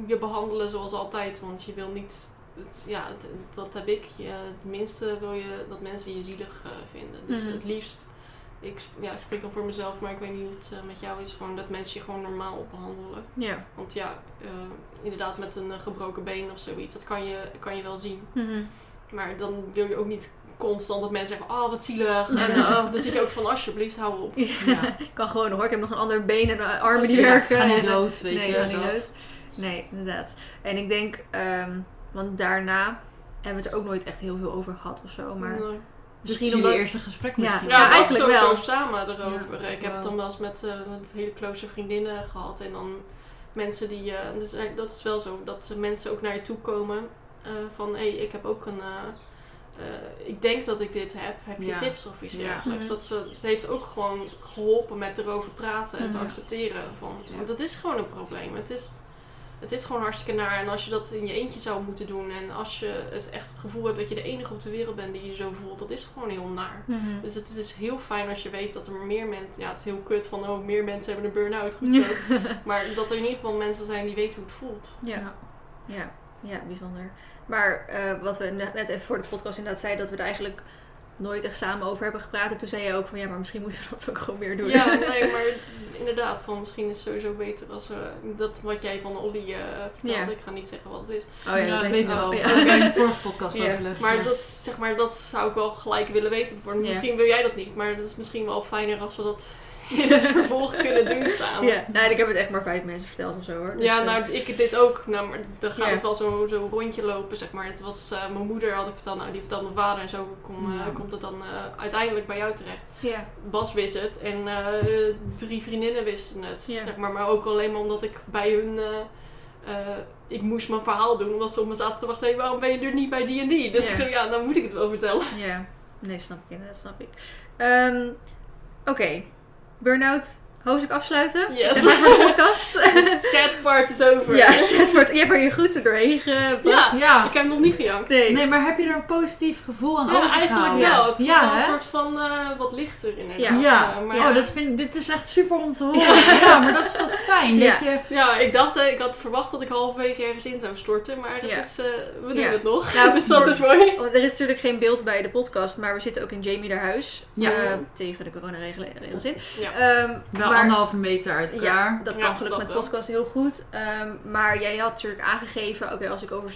je behandelen zoals altijd. Want je wil niet, het, ja, het- dat heb ik. Je, het minste wil je dat mensen je zielig eh, vinden. Dus Mhm. het liefst, ik, ja, ik spreek dan voor mezelf, maar ik weet niet hoe het eh, met jou is. Gewoon dat mensen je gewoon normaal behandelen. Ja. Want ja, eh, inderdaad met een eh, gebroken been of zoiets, dat kan je, kan je wel zien. Mhm. Maar dan wil je ook niet constant dat mensen zeggen, oh wat zielig. En oh, dan zeg je ook van, alsjeblieft, hou op. Ja. Ik <laughs> kan gewoon hoor, ik heb nog een ander been en armen die werken. Ga niet dood, weet nee, je. ga niet dood. Nee, inderdaad. En ik denk, ehm, want daarna hebben we het er ook nooit echt heel veel over gehad of zo. Maar Nee. Misschien omdat... jullie eerste gesprek Ja. misschien. Ja, Ja, dat eigenlijk sowieso wel. samen erover. Ja, ik heb wel. het dan wel eens met, eh, met hele close vriendinnen gehad. En dan mensen die... eh, dus, eh, dat is wel zo, dat mensen ook naar je toe komen. eh, van, hé, hey, ik heb ook een... ik denk dat ik dit heb. Heb je Ja. tips of iets Ja. dergelijks? Mhm. Dat ze, het heeft ook gewoon geholpen met erover praten en te Mhm. accepteren. Van, Ja. Want het is gewoon een probleem. Het is, het is gewoon hartstikke naar. En als je dat in je eentje zou moeten doen... en als je het echt het gevoel hebt dat je de enige op de wereld bent die je zo voelt... dat is gewoon heel naar. Mhm. Dus het is heel fijn als je weet dat er meer mensen... Ja, het is heel kut van, oh, meer mensen hebben een burn-out, goed zo. <laughs> maar dat er in ieder geval mensen zijn die weten hoe het voelt. Ja. Ja, ja, bijzonder. Maar eh, wat we net net even voor de podcast inderdaad zeiden, dat we er eigenlijk nooit echt samen over hebben gepraat. En toen zei je ook van ja, maar misschien moeten we dat ook gewoon meer doen. Ja, <laughs> nee, maar het- inderdaad, van misschien is het sowieso beter als we... Dat wat jij van Olly eh vertelde, Ja. ik ga niet zeggen wat het is. Oh ja, dat weet weet je wel. Ja. Dat heb ik in de vorige podcast Ja. overlegd. Maar dat, zeg maar dat zou ik wel gelijk willen weten. Misschien wil jij dat niet, maar het is misschien wel fijner als we dat <laughs> het vervolg kunnen doen samen. Ja, nou, ik heb het echt maar vijf mensen verteld of zo hoor. Dus, Ja, eh, nou, ik dit ook. Nou, maar dan Ja. het wel zo, zo rondje lopen, zeg maar. Het was eh, mijn moeder, had ik verteld. Nou, die vertelde mijn vader. En zo kom, eh, komt het dan uiteindelijk bij jou terecht. ja. Bas wist het. En drie vriendinnen wisten het, zeg maar. Maar ook alleen maar omdat ik bij hun... ik moest mijn verhaal doen, omdat ze op me zaten te wachten. Hey, waarom ben je er niet bij die en die? Dus Ja. ja. dan moet ik het wel vertellen. ja, nee, snap ik inderdaad, snap ik. Ehm, Oké, burn-out, hoofdstuk afsluiten. Yes. Zeg maar voor de podcast. <laughs> De sad part is over. ja, het wordt, je hebt er je goed er doorheen gebracht. Ja, Ja. ik heb nog niet gejankt. Nee. Nee, maar heb je er een positief gevoel aan Ja, eigenlijk wel. Het Ja, wel een soort van eh, wat lichter inderdaad. Ja. Ja, Eh, maar oh, dat vind, dit is echt super om te horen. Ja, maar dat is toch fijn? Ja. Dat je, Ja, ik dacht, eh, ik had verwacht dat ik halverwege ergens in zou storten, maar het Ja. is, eh, we doen Ja. het nog. Nou, <laughs> dus dat is mooi. Er is natuurlijk geen beeld bij de podcast, maar we zitten ook in Jamie haar huis. Ja. Eh, tegen de coronaregels in. Ja. Ehm, wel maar- anderhalve meter uit elkaar. Ja, dat kan Ja, gelukkig dat met wel. podcast heel goed. Ehm, maar jij had natuurlijk aangegeven, oké, als ik over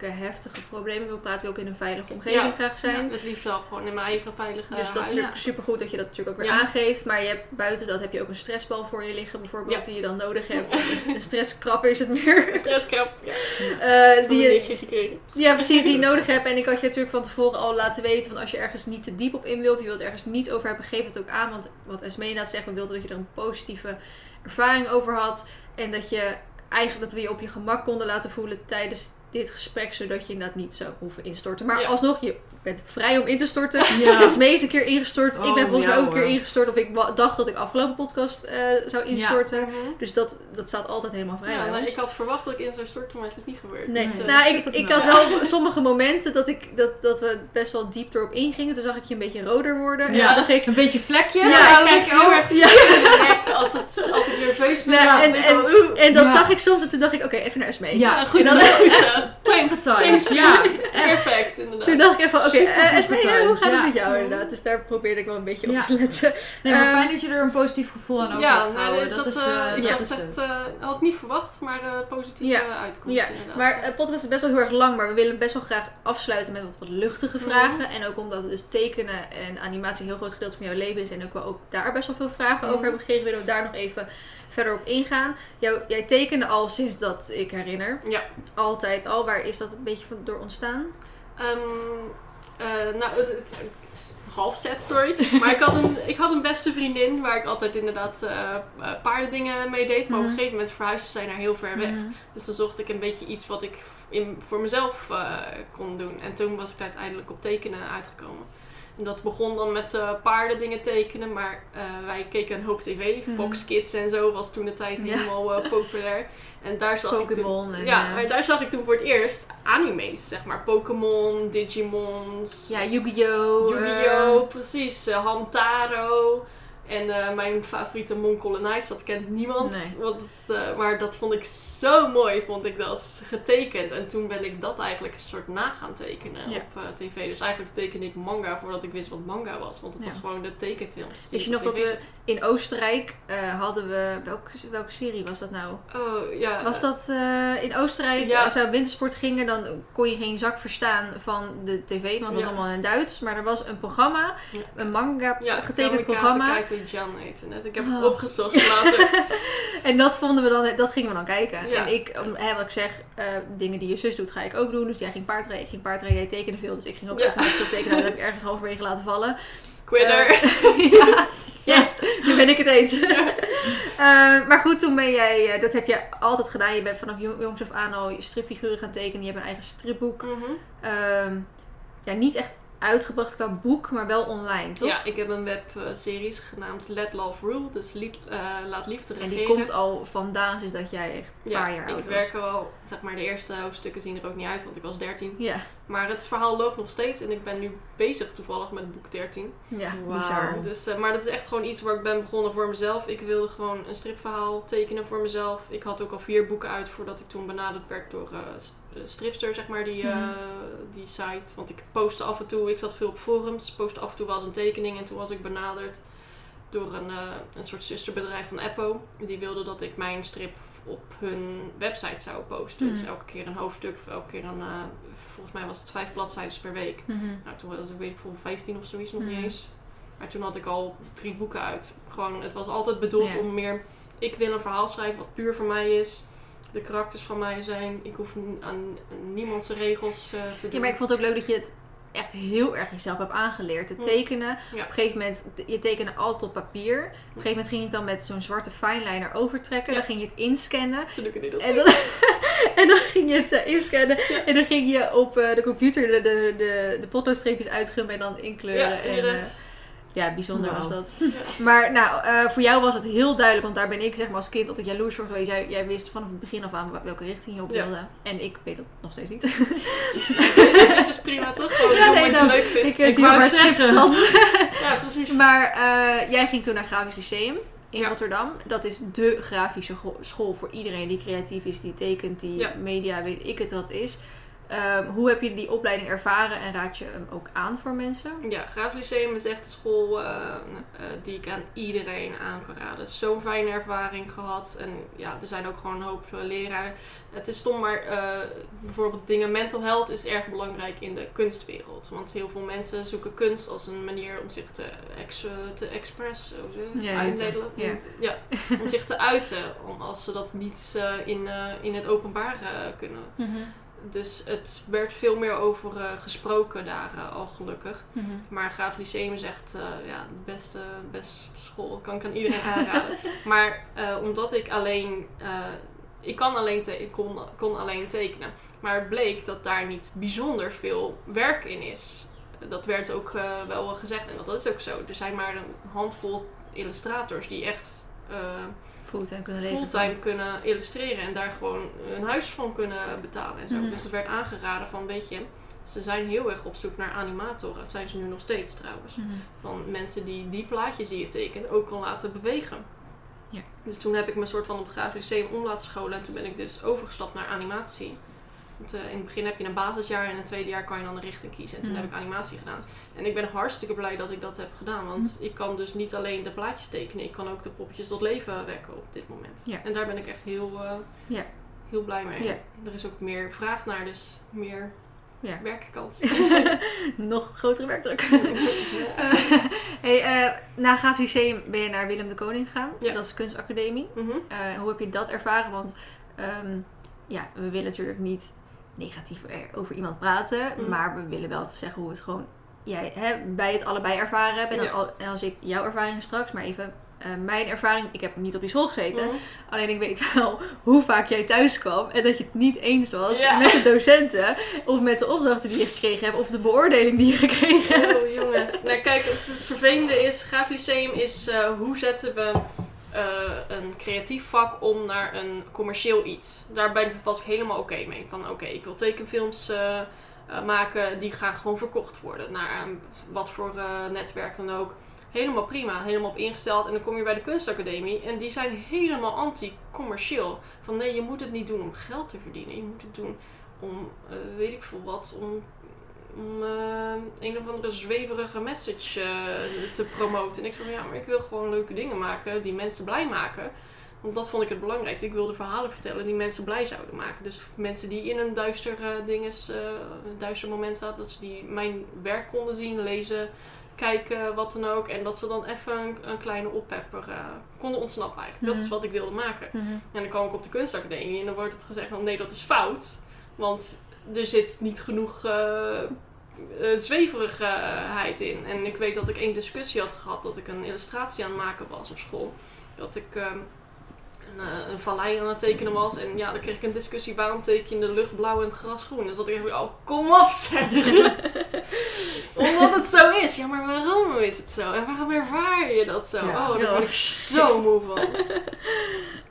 zulke heftige problemen wil praten, wil ik in een veilige omgeving Ja. graag zijn. Ja, het liefst wel gewoon in mijn eigen veilige Dus dat is super goed dat je dat natuurlijk ook weer aangeeft. Maar je hebt, buiten dat heb je ook een stressbal voor je liggen, bijvoorbeeld, die je dan nodig hebt. <laughs> Een, stresskrapper is het meer. Stresskrap. Ja, Eh, die je, ja, precies, die je nodig hebt. En ik had je natuurlijk van tevoren al laten weten, van als je ergens niet te diep op in wil, of je wilt ergens niet over hebben, geef het ook aan. Want wat Esme inderdaad zegt, we wilden dat je er een positieve ervaring over had. En dat je eigenlijk dat we je op je gemak konden laten voelen tijdens dit gesprek, zodat je inderdaad niet zou hoeven instorten. Maar Ja. alsnog, je bent vrij om in te storten. Ja. Esme is een keer ingestort. ik Oh, ben volgens mij ook een keer ingestort. Of ik dacht dat ik afgelopen podcast eh, zou instorten. Mhm. Dus dat, dat staat altijd helemaal vrij Ja, nou, ik had verwacht dat ik in zou storten, maar het is niet gebeurd. Nee, Dus, eh, nou, ik, ik had wel <laughs> sommige momenten dat, ik, dat, dat we best wel diep erop ingingen. Toen zag ik je een beetje roder worden. En Ja. toen dacht ik... Een beetje vlekjes. Ja, dan ik, heel oh, erg Ja. als, het, als ik nerveus ben. En, en, en dat Ja. zag ik soms en toen dacht ik, oké, even naar Esmee. Ja, Ja, goed en dan- goed <laughs> thanks. Ja, <laughs> Perfect, inderdaad. Toen dacht ik even, oké, eh, goed Esmee, getimed, hoe gaat het ja. met jou inderdaad? Dus daar probeerde ik wel een beetje op te letten. nee, maar Eh, fijn dat je er een positief gevoel aan over ja, hebt nou, dat, dat, is, eh, eh, ik echt, leuk. eh, had ik niet verwacht, maar eh positieve Ja. uitkomst Ja, inderdaad. Maar het podcast is best wel heel erg lang, maar we willen best wel graag afsluiten met wat, wat luchtige Mhm. vragen. En ook omdat het dus tekenen en animatie een heel groot gedeelte van jouw leven is en ook wel ook daar best wel veel vragen over Mhm. hebben gekregen, willen we daar nog even verder op ingaan. Jou, jij tekende al sinds dat ik herinner. Ja. Altijd al. Waar is dat een beetje van door ontstaan? Ehm, eh, nou, het, het- het is een half sad story. <laughs> Maar ik had, een, ik had een beste vriendin waar ik altijd inderdaad eh eh, paardendingen mee deed. Maar op Mhm. een gegeven moment verhuisde zij naar heel ver weg. Mhm. Dus dan zocht ik een beetje iets wat ik in, voor mezelf eh, kon doen. En toen was ik uiteindelijk op tekenen uitgekomen. dat begon dan met eh paarden dingen tekenen, maar eh, wij keken een hoop tv. Mhm. Fox Kids en zo was toen de tijd Ja. helemaal eh, populair. En daar zag ik toen, en... ja, eh, maar daar zag ik toen voor het eerst anime's, zeg maar. Pokémon, Digimon, ja, Yu-Gi-Oh! Yu-Gi-Oh! precies. eh, Hamtaro. En eh, mijn favoriete Mon Nice, dat kent niemand. Nee. Want, eh, maar dat vond ik zo mooi, vond ik dat getekend. En toen ben ik dat eigenlijk een soort na gaan tekenen Ja. op eh, tv. Dus eigenlijk tekende ik manga voordat ik wist wat manga was. Want het Ja. was gewoon de tekenfilms. Wist je nog dat we in Oostenrijk hadden we... Welke, welke serie was dat nou? Oh, ja. Was dat in Oostenrijk, Ja. als we op wintersport gingen, dan kon je geen zak verstaan van de tv, want dat was allemaal in Duits. Maar er was een programma, een manga ja, getekend programma. Jan heette het. Ik heb Oh. het opgezocht later. <laughs> En dat vonden we dan, dat gingen we dan kijken. Ja. En ik, om, hè, wat ik zeg, eh, dingen die je zus doet, ga ik ook doen. Dus jij ging paardrijden, ik ging paardrijden, jij tekende veel. Dus ik ging ook Ja. veel tekenen. Dat heb ik ergens <laughs> halverwege laten vallen. Quitter. Eh, <laughs> ja, yes, nu ben ik het eens. Eh, maar goed, toen ben jij, dat heb je altijd gedaan. Je bent vanaf jong- jongs af aan al je stripfiguren gaan tekenen. Je hebt een eigen stripboek. Mhm. Ehm, ja, niet echt uitgebracht qua boek, maar wel online, toch? Ja, ik heb een webseries genaamd Let Love Rule. Dus lied, eh, laat liefde En regeren. die komt al vandaan sinds dat jij echt een paar jaar ik oud was. werk al, zeg maar, de eerste hoofdstukken zien er ook niet uit, want ik was 13. Ja, Maar het verhaal loopt nog steeds en ik ben nu bezig toevallig met boek 13. ja Wauw. bizar. Dus, eh, maar dat is echt gewoon iets waar ik ben begonnen voor mezelf. Ik wilde gewoon een stripverhaal tekenen voor mezelf. Ik had ook al vier boeken uit voordat ik toen benaderd werd door eh, eh, Stripster, zeg maar, die, eh, Mhm. die site. Want ik postte af en toe, ik zat veel op forums, postte af en toe wel eens een tekening. En toen was ik benaderd door een, eh, een soort zusterbedrijf van Eppo. Die wilde dat ik mijn strip op hun website zou posten. Dus Mhm. elke keer een hoofdstuk, of elke keer een, eh, volgens mij was het vijf bladzijden per week. Mhm. Nou, toen was ik weet ik voor 15 of zoiets nog Hmm. niet eens. Maar toen had ik al drie boeken uit. Gewoon, het was altijd bedoeld Ja. om meer... Ik wil een verhaal schrijven wat puur voor mij is. De karakters van mij zijn. Ik hoef aan niemand zijn regels eh, te doen. Ja, maar ik vond het ook leuk dat je het echt heel erg jezelf hebt aangeleerd. Ja. tekenen. Ja. Op een gegeven moment, je tekende altijd op papier. Op een gegeven moment ging je het dan met zo'n zwarte fineliner overtrekken. Ja. Dan ging je het inscannen. Ze doen niet dat En dan, <laughs> en dan ging je het eh, inscannen. En dan ging je op eh, de computer de, de, de, de potloodstreepjes uitgummen en dan inkleuren. Ja, en, eh, ja, bijzonder was dat. <laughs> Maar nou, eh, voor jou was het heel duidelijk, want daar ben ik zeg maar als kind altijd jaloers voor geweest. Jij, jij wist vanaf het begin af aan welke richting je op Ja. wilde. En ik weet dat nog steeds niet. <laughs> Het is prima toch? Gewoon Ja, nee, leuk ik eh, Ik zie wou maar het schipstand. <laughs> Ja, precies. Maar eh, jij ging toen naar Grafisch Lyceum in Ja. Rotterdam. Dat is de grafische school voor iedereen die creatief is, die tekent, die Ja. media, weet ik het wat is. Ehm, hoe heb je die opleiding ervaren en raad je hem ook aan voor mensen? Ja, Graaf Lyceum is echt een school eh, eh, die ik aan iedereen aan kan raden. Zo'n fijne ervaring gehad. En ja, er zijn ook gewoon een hoop uh, leraren. Het is stom, maar uh, bijvoorbeeld dingen mental health is erg belangrijk in de kunstwereld. Want heel veel mensen zoeken kunst als een manier om zich te, ex te express, ja, uitdelen. Ja. Ja, om zich te uiten. Om, als ze dat niet in, in het openbaar kunnen. Mm -hmm. Dus het werd veel meer over uh, gesproken daar uh, al gelukkig. Mm -hmm. Maar Graaf Lyceum is echt uh, ja, de beste, beste school. Kan ik aan iedereen aanraden. <laughs> maar omdat ik alleen... ik kan alleen ik kon, kon alleen tekenen. Maar het bleek dat daar niet bijzonder veel werk in is. Dat werd ook wel gezegd. En dat is ook zo. Er zijn maar een handvol illustrators die echt fulltime kunnen, leven fulltime kunnen illustreren en daar gewoon een huis van kunnen betalen en zo. Mhm. Mm. Dus het werd aangeraden van, weet je, ze zijn heel erg op zoek naar animatoren. Dat zijn ze nu nog steeds trouwens. Mhm. Van mensen die die plaatjes die je tekent ook kan laten bewegen. Ja. Dus toen heb ik me soort van op Grafisch Lyceum om laten scholen en toen ben ik dus overgestapt naar animatie. Want, uh, in het begin heb je een basisjaar en in het tweede jaar kan je dan een richting kiezen. En toen Mhm. heb ik animatie gedaan. En ik ben hartstikke blij dat ik dat heb gedaan. Want Mhm. ik kan dus niet alleen de plaatjes tekenen, ik kan ook de poppetjes tot leven wekken op dit moment. Ja. En daar ben ik echt heel, uh, ja. heel blij mee. Ja. Er is ook meer vraag naar, dus meer ja. werkkans. <laughs> Nog grotere werkdruk. <laughs> hey, uh, na Graaf ben je naar Willem de Koning gegaan. Ja. Dat is kunstacademie. Mm -hmm. uh, hoe heb je dat ervaren? Want um, ja, we willen natuurlijk niet negatief over iemand praten. Mm. Maar we willen wel zeggen hoe het gewoon jij hè, bij het allebei ervaren hebben. En, ja. al, en als ik jouw ervaring straks, maar even eh, mijn ervaring, ik heb niet op die school gezeten. Mhm. Alleen ik weet wel <laughs> hoe vaak jij thuis kwam en dat je het niet eens was Ja. met de docenten. Of met de opdrachten die je gekregen hebt. Of de beoordeling die je gekregen hebt. Oh jongens. Nou kijk, het, het vervelende is, Graaf Lyceum is eh, hoe zetten we eh, een creatief vak om naar een commercieel iets. Daar ben ik, was ik helemaal oké mee. Van oké, ik wil tekenfilms eh, maken, die gaan gewoon verkocht worden. Naar eh, wat voor eh, netwerk dan ook. Helemaal prima, helemaal op ingesteld. En dan kom je bij de kunstacademie en die zijn helemaal anti-commercieel. Van nee, je moet het niet doen om geld te verdienen. Je moet het doen om, eh, weet ik veel wat, om om een of andere zweverige message te promoten. En ik van ja, maar ik wil gewoon leuke dingen maken die mensen blij maken. Want dat vond ik het belangrijkste. Ik wilde verhalen vertellen die mensen blij zouden maken. Dus mensen die in een duister eh, dinges, eh, een duister moment zaten, dat ze die mijn werk konden zien, lezen, kijken, wat dan ook. En dat ze dan even een, een kleine oppepper eh, konden ontsnappen eigenlijk. Dat is Mhm. wat ik wilde maken. Mhm. En dan kwam ik op de kunstacademie en dan wordt het gezegd van nee, dat is fout. Want er zit niet genoeg eh, eh, zweverigheid in. En ik weet dat ik één discussie had gehad dat ik een illustratie aan het maken was op school. Dat ik ehm, een, eh, een vallei aan het tekenen was. En ja, dan kreeg ik een discussie waarom teken je in de lucht blauw en het gras groen. Dus dat ik even, oh kom op zeg. <laughs> Omdat het zo is. Ja, maar waarom is het zo? En waarom ervaar je dat zo? Ja. Oh, daar ben ik zo <laughs> moe van.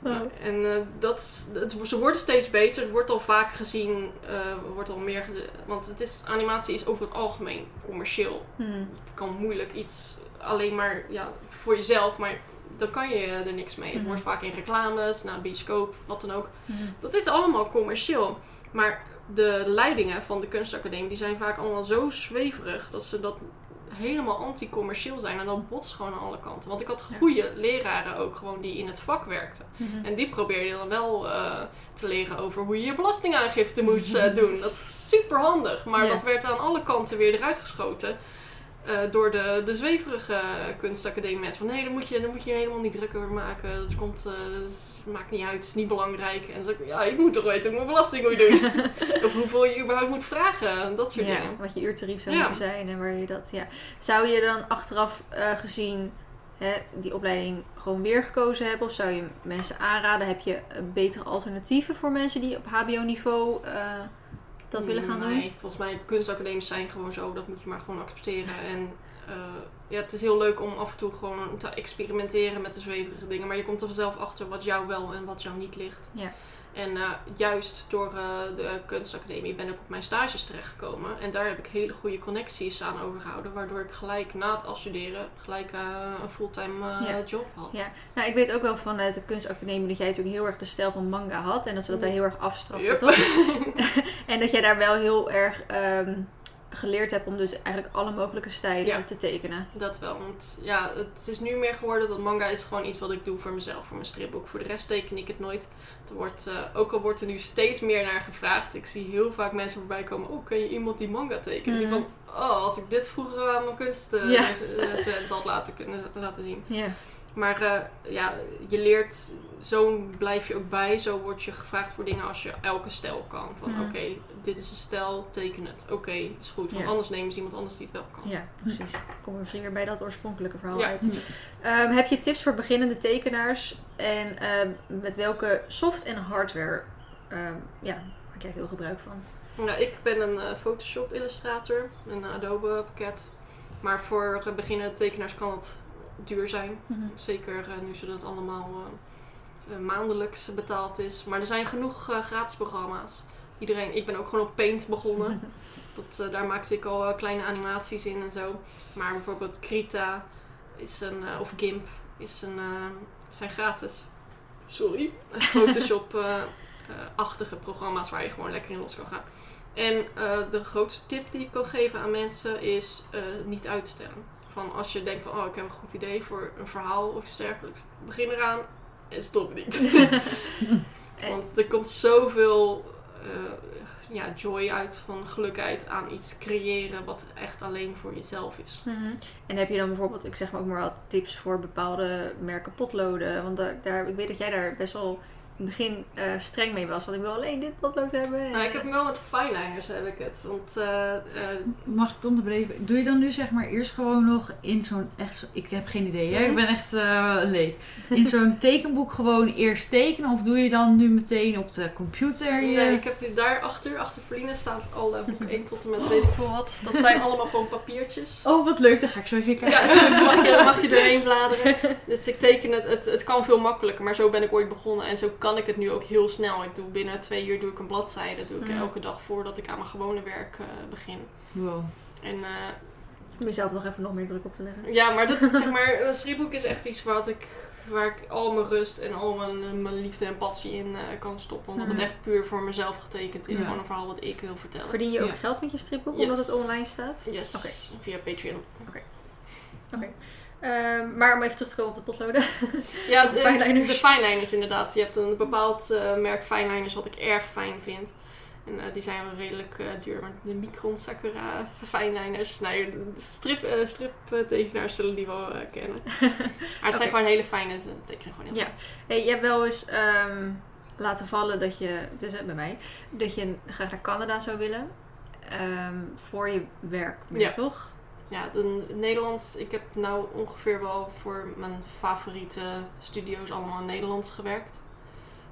Oh. En eh, dat, is- het, ze worden steeds beter. Het wordt al vaak gezien, eh, wordt al meer Want het is, animatie is over het algemeen commercieel. Mhm. Je kan moeilijk iets alleen maar ja, voor jezelf, maar dan kan je er niks mee. Het Mhm. wordt vaak in reclames, naar bioscoop, wat dan ook. Mhm. Dat is allemaal commercieel. Maar de leidingen van de kunstacademie die zijn vaak allemaal zo zweverig dat ze dat helemaal anti-commercieel zijn. En dat botst gewoon aan alle kanten. Want ik had Ja. goede leraren ook gewoon die in het vak werkten. Mhm. En die probeerde dan wel eh, te leren over hoe je je belastingaangifte moet eh, doen. Dat is super handig. Maar Ja. dat werd aan alle kanten weer eruit geschoten. Eh, door de, de zweverige kunstacademie mensen. Van nee, daar moet, je, daar moet je helemaal niet druk over maken. Dat komt, eh, dat maakt niet uit, het is niet belangrijk. En dan zeg ik, ja, ik moet toch weten hoe mijn belasting moet doen. <laughs> of hoeveel je überhaupt moet vragen. Dat soort Ja, dingen. wat je uurtarief zou Ja. moeten zijn en waar je dat, ja. Zou je dan achteraf eh, gezien hè, die opleiding gewoon weer gekozen hebben? Of zou je mensen aanraden? Heb je betere alternatieven voor mensen die op HBO-niveau dat willen gaan doen? Nee, volgens mij kunstacademies zijn gewoon zo. Dat moet je maar gewoon accepteren. En eh, ja, het is heel leuk om af en toe gewoon te experimenteren met de zweverige dingen. Maar je komt er vanzelf achter wat jou wel en wat jou niet ligt. Ja. En eh, juist door eh, de kunstacademie ben ik op mijn stages terechtgekomen. En daar heb ik hele goede connecties aan overgehouden. Waardoor ik gelijk na het afstuderen gelijk eh, een fulltime Ja. job had. Ja. Nou, ik weet ook wel vanuit de kunstacademie dat jij natuurlijk heel erg de stijl van manga had. En dat ze dat daar heel erg afstraften, Yep. toch? <laughs> <laughs> en dat jij daar wel heel erg ehm, geleerd hebt om dus eigenlijk alle mogelijke stijlen Ja. te tekenen. Dat wel, want ja, het is nu meer geworden dat manga is gewoon iets wat ik doe voor mezelf, voor mijn stripboek. Voor de rest teken ik het nooit. Het wordt, eh, ook al wordt er nu steeds meer naar gevraagd. Ik zie heel vaak mensen voorbij komen, oh, ken je iemand die manga tekent? Dus ik Mhm. van, oh, als ik dit vroeger aan mijn kunststudent Ja. had laten, kunnen, laten zien. Ja. Maar eh, ja, je leert, zo blijf je ook bij. Zo word je gevraagd voor dingen als je elke stijl kan. Van oké, dit is een stijl, teken het. Oké, is goed. Want Ja. anders nemen ze iemand anders die het wel kan. Ja, precies. Komen we weer bij dat oorspronkelijke verhaal Ja. uit. Ehm, heb je tips voor beginnende tekenaars? En ehm, met welke soft- en hardware ehm, ja, maak jij veel gebruik van? Nou, ik ben een eh, Photoshop illustrator, een Adobe pakket. Maar voor uh, beginnende tekenaars kan het duur zijn. Zeker eh, nu ze dat allemaal eh, eh, maandelijks betaald is. Maar er zijn genoeg eh, gratis programma's. Iedereen, ik ben ook gewoon op Paint begonnen. <laughs> Dat, eh, daar maakte ik al kleine animaties in en zo. Maar bijvoorbeeld Krita is een, eh, of GIMP is een, eh, zijn gratis. Sorry. Photoshop-achtige <laughs> programma's waar je gewoon lekker in los kan gaan. En eh, de grootste tip die ik kan geven aan mensen is eh, niet uitstellen. Van als je denkt van, oh ik heb een goed idee voor een verhaal of iets dergelijks. Begin eraan en stop niet. <laughs> Want er komt zoveel eh, ja, joy uit, van geluk uit aan iets creëren wat echt alleen voor jezelf is. Mhm. En heb je dan bijvoorbeeld, ik zeg maar ook maar wat tips voor bepaalde merken potloden? Want daar, daar, ik weet dat jij daar best wel het begin eh, streng mee was. Want ik wil alleen dit potlood hebben. En, Nou, ik heb hem wel met fineliners heb ik het. Want eh, eh, Mag ik onderbreken? Doe je dan nu zeg maar eerst gewoon nog in zo'n echt zo, ik heb geen idee, hè? ik ben echt eh, leek. In zo'n <laughs> tekenboek gewoon eerst tekenen of doe je dan nu meteen op de computer? Je... nee, ik heb hier daar achter, achter Verlina staat al eh, boek 1 tot en met weet ik veel wat. <laughs> Dat zijn allemaal gewoon papiertjes. Oh, wat leuk, dan ga ik zo even kijken. Ja, <laughs> is goed, mag je, mag je doorheen bladeren. Dus ik teken het, het, het kan veel makkelijker, maar zo ben ik ooit begonnen. En zo kan ik het nu ook heel snel. Ik doe binnen twee uur doe ik een bladzijde. doe ik Mhm. elke dag voordat ik aan mijn gewone werk eh, begin. Wow. En eh, Om jezelf nog even nog meer druk op te leggen. ja, maar, dat, <laughs> zeg maar een schriftboek is echt iets wat ik, waar ik al mijn rust en al mijn, mijn liefde en passie in eh, kan stoppen. Omdat het Mhm. echt puur voor mezelf getekend is. Ja. Gewoon een verhaal wat ik wil vertellen. Verdien je ook Ja. geld met je stripboek Yes. omdat het online staat? Yes, Oké. via Patreon. Ehm, maar om even terug te komen op de potloden. <laughs> Ja, De de, fineliners. de fineliners inderdaad. Je hebt een bepaald eh, merk fineliners wat ik erg fijn vind. En eh, die zijn wel redelijk eh, duur. Maar de Micron Sakura fineliners, nou, strip, eh, striptekenaars zullen die wel kennen. <laughs> Maar het zijn gewoon hele fijne, tekenen gewoon heel Ja. Hey, je hebt wel eens ehm, laten vallen dat je, het is het bij mij, dat je graag naar Canada zou willen. Ehm, voor je werk meer, Ja. toch? Ja, de Nederlands. Ik heb nou ongeveer wel voor mijn favoriete studio's allemaal in Nederlands gewerkt.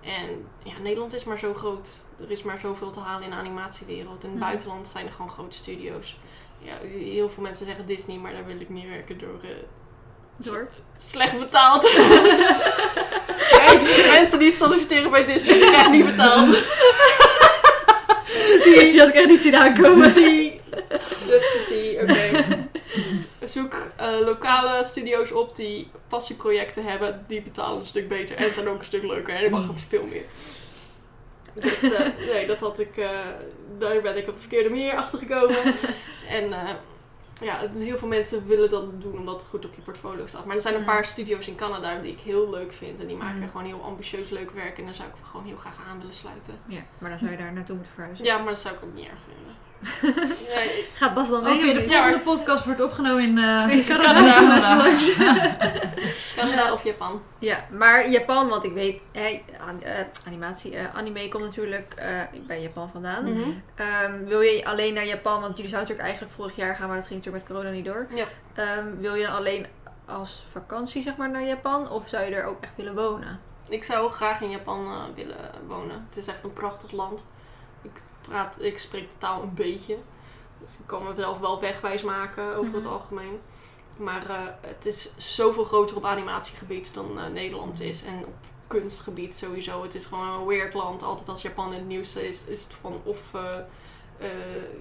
En ja, Nederland is maar zo groot. Er is maar zoveel te halen in de animatiewereld. In het buitenland zijn er gewoon grote studio's. Ja, heel veel mensen zeggen Disney, maar daar wil ik niet werken door eh, Door. slecht betaald. <laughs> mensen, mensen die solliciteren bij Disney, die krijgen niet betaald. <laughs> Die had ik echt niet zien aankomen. Tea. That's the tea, oké. <laughs> Zoek eh, lokale studio's op die passieprojecten hebben. Die betalen een stuk beter en zijn ook een stuk leuker. En je mag ook veel meer. Dus <laughs> eh, nee, dat had ik, eh, daar ben ik op de verkeerde manier achter gekomen. <laughs> en ja, heel veel mensen willen dat doen omdat het goed op je portfolio staat. Maar er zijn een Mhm. paar studio's in Canada die ik heel leuk vind. En die maken Mhm. gewoon heel ambitieus leuk werk. En daar zou ik gewoon heel graag aan willen sluiten. Ja, maar dan zou je daar naartoe moeten verhuizen. Ja, maar dat zou ik ook niet erg vinden. Nee, Gaat Bas dan Oké, mee? de volgende podcast wordt opgenomen in... eh, In Canada. Canada. <laughs> Canada. Canada of Japan. Ja, maar Japan, want ik weet, eh, animatie, eh, anime komt natuurlijk eh, bij Japan vandaan. Mhm. Ehm, wil je alleen naar Japan, want jullie zouden natuurlijk eigenlijk vorig jaar gaan, maar dat ging natuurlijk met corona niet door. Ja. Ehm, wil je dan alleen als vakantie zeg maar naar Japan of zou je er ook echt willen wonen? Ik zou graag in Japan eh, willen wonen. Het is echt een prachtig land. Ik, praat, ik spreek de taal een beetje. Dus ik kan mezelf wel wegwijs maken over het Mhm. algemeen. Maar eh, het is zoveel groter op animatiegebied dan eh, Nederland is. En op kunstgebied sowieso. Het is gewoon een weird land. Altijd als Japan in het nieuws is, is het van of eh, eh,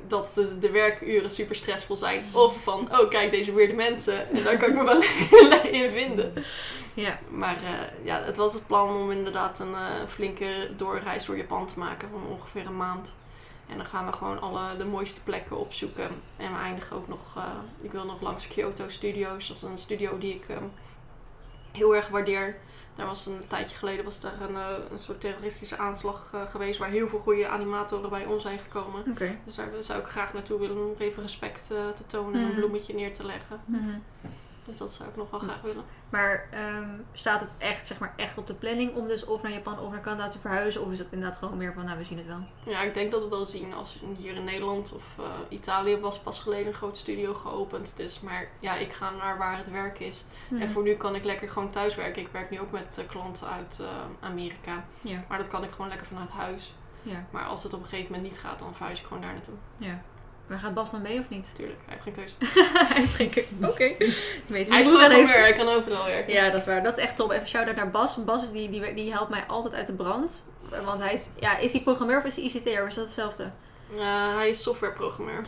dat de, de werkuren super stressvol zijn. Of van, oh kijk deze weirde mensen. En daar kan ik me wel <laughs> in vinden. Ja. Maar eh, ja, het was het plan om inderdaad een eh, flinke doorreis door Japan te maken van ongeveer een maand. En dan gaan we gewoon alle de mooiste plekken opzoeken. En we eindigen ook nog, ik wil nog langs Kyoto Studios. Dat is een studio die ik ehm, heel erg waardeer. Daar was een tijdje geleden was daar een, eh, een soort terroristische aanslag eh, geweest waar heel veel goede animatoren bij om zijn gekomen. Dus daar zou ik graag naartoe willen om nog even respect eh, te tonen en een Mhm. bloemetje neer te leggen. Mhm. Dus dat zou ik nog wel graag willen. Maar ehm, staat het echt, zeg maar, echt op de planning om dus of naar Japan of naar Canada te verhuizen? Of is het inderdaad gewoon meer van, nou, we zien het wel? Ja, ik denk dat we wel zien als hier in Nederland of eh, Italië was pas geleden een groot studio geopend. Dus, maar ja, ik ga naar waar het werk is. Mhm. En voor nu kan ik lekker gewoon thuis werken. Ik werk nu ook met eh, klanten uit eh, Amerika. Ja, Maar dat kan ik gewoon lekker vanuit huis. ja, Maar als het op een gegeven moment niet gaat, dan verhuis ik gewoon daar naartoe. ja. Maar gaat Bas dan mee of niet? Tuurlijk, hij heeft geen keuze. <laughs> hij heeft geen keuze. <laughs> Oké. Ik weet Hij is programmeur, heeft. hij kan overal werken. Ja, dat is waar. Dat is echt top. Even shout-out naar Bas. Bas is die, die, die helpt mij altijd uit de brand. Want hij is, ja, is hij programmeur of is hij ICT'er? Of is dat hetzelfde? Hij is softwareprogrammeur.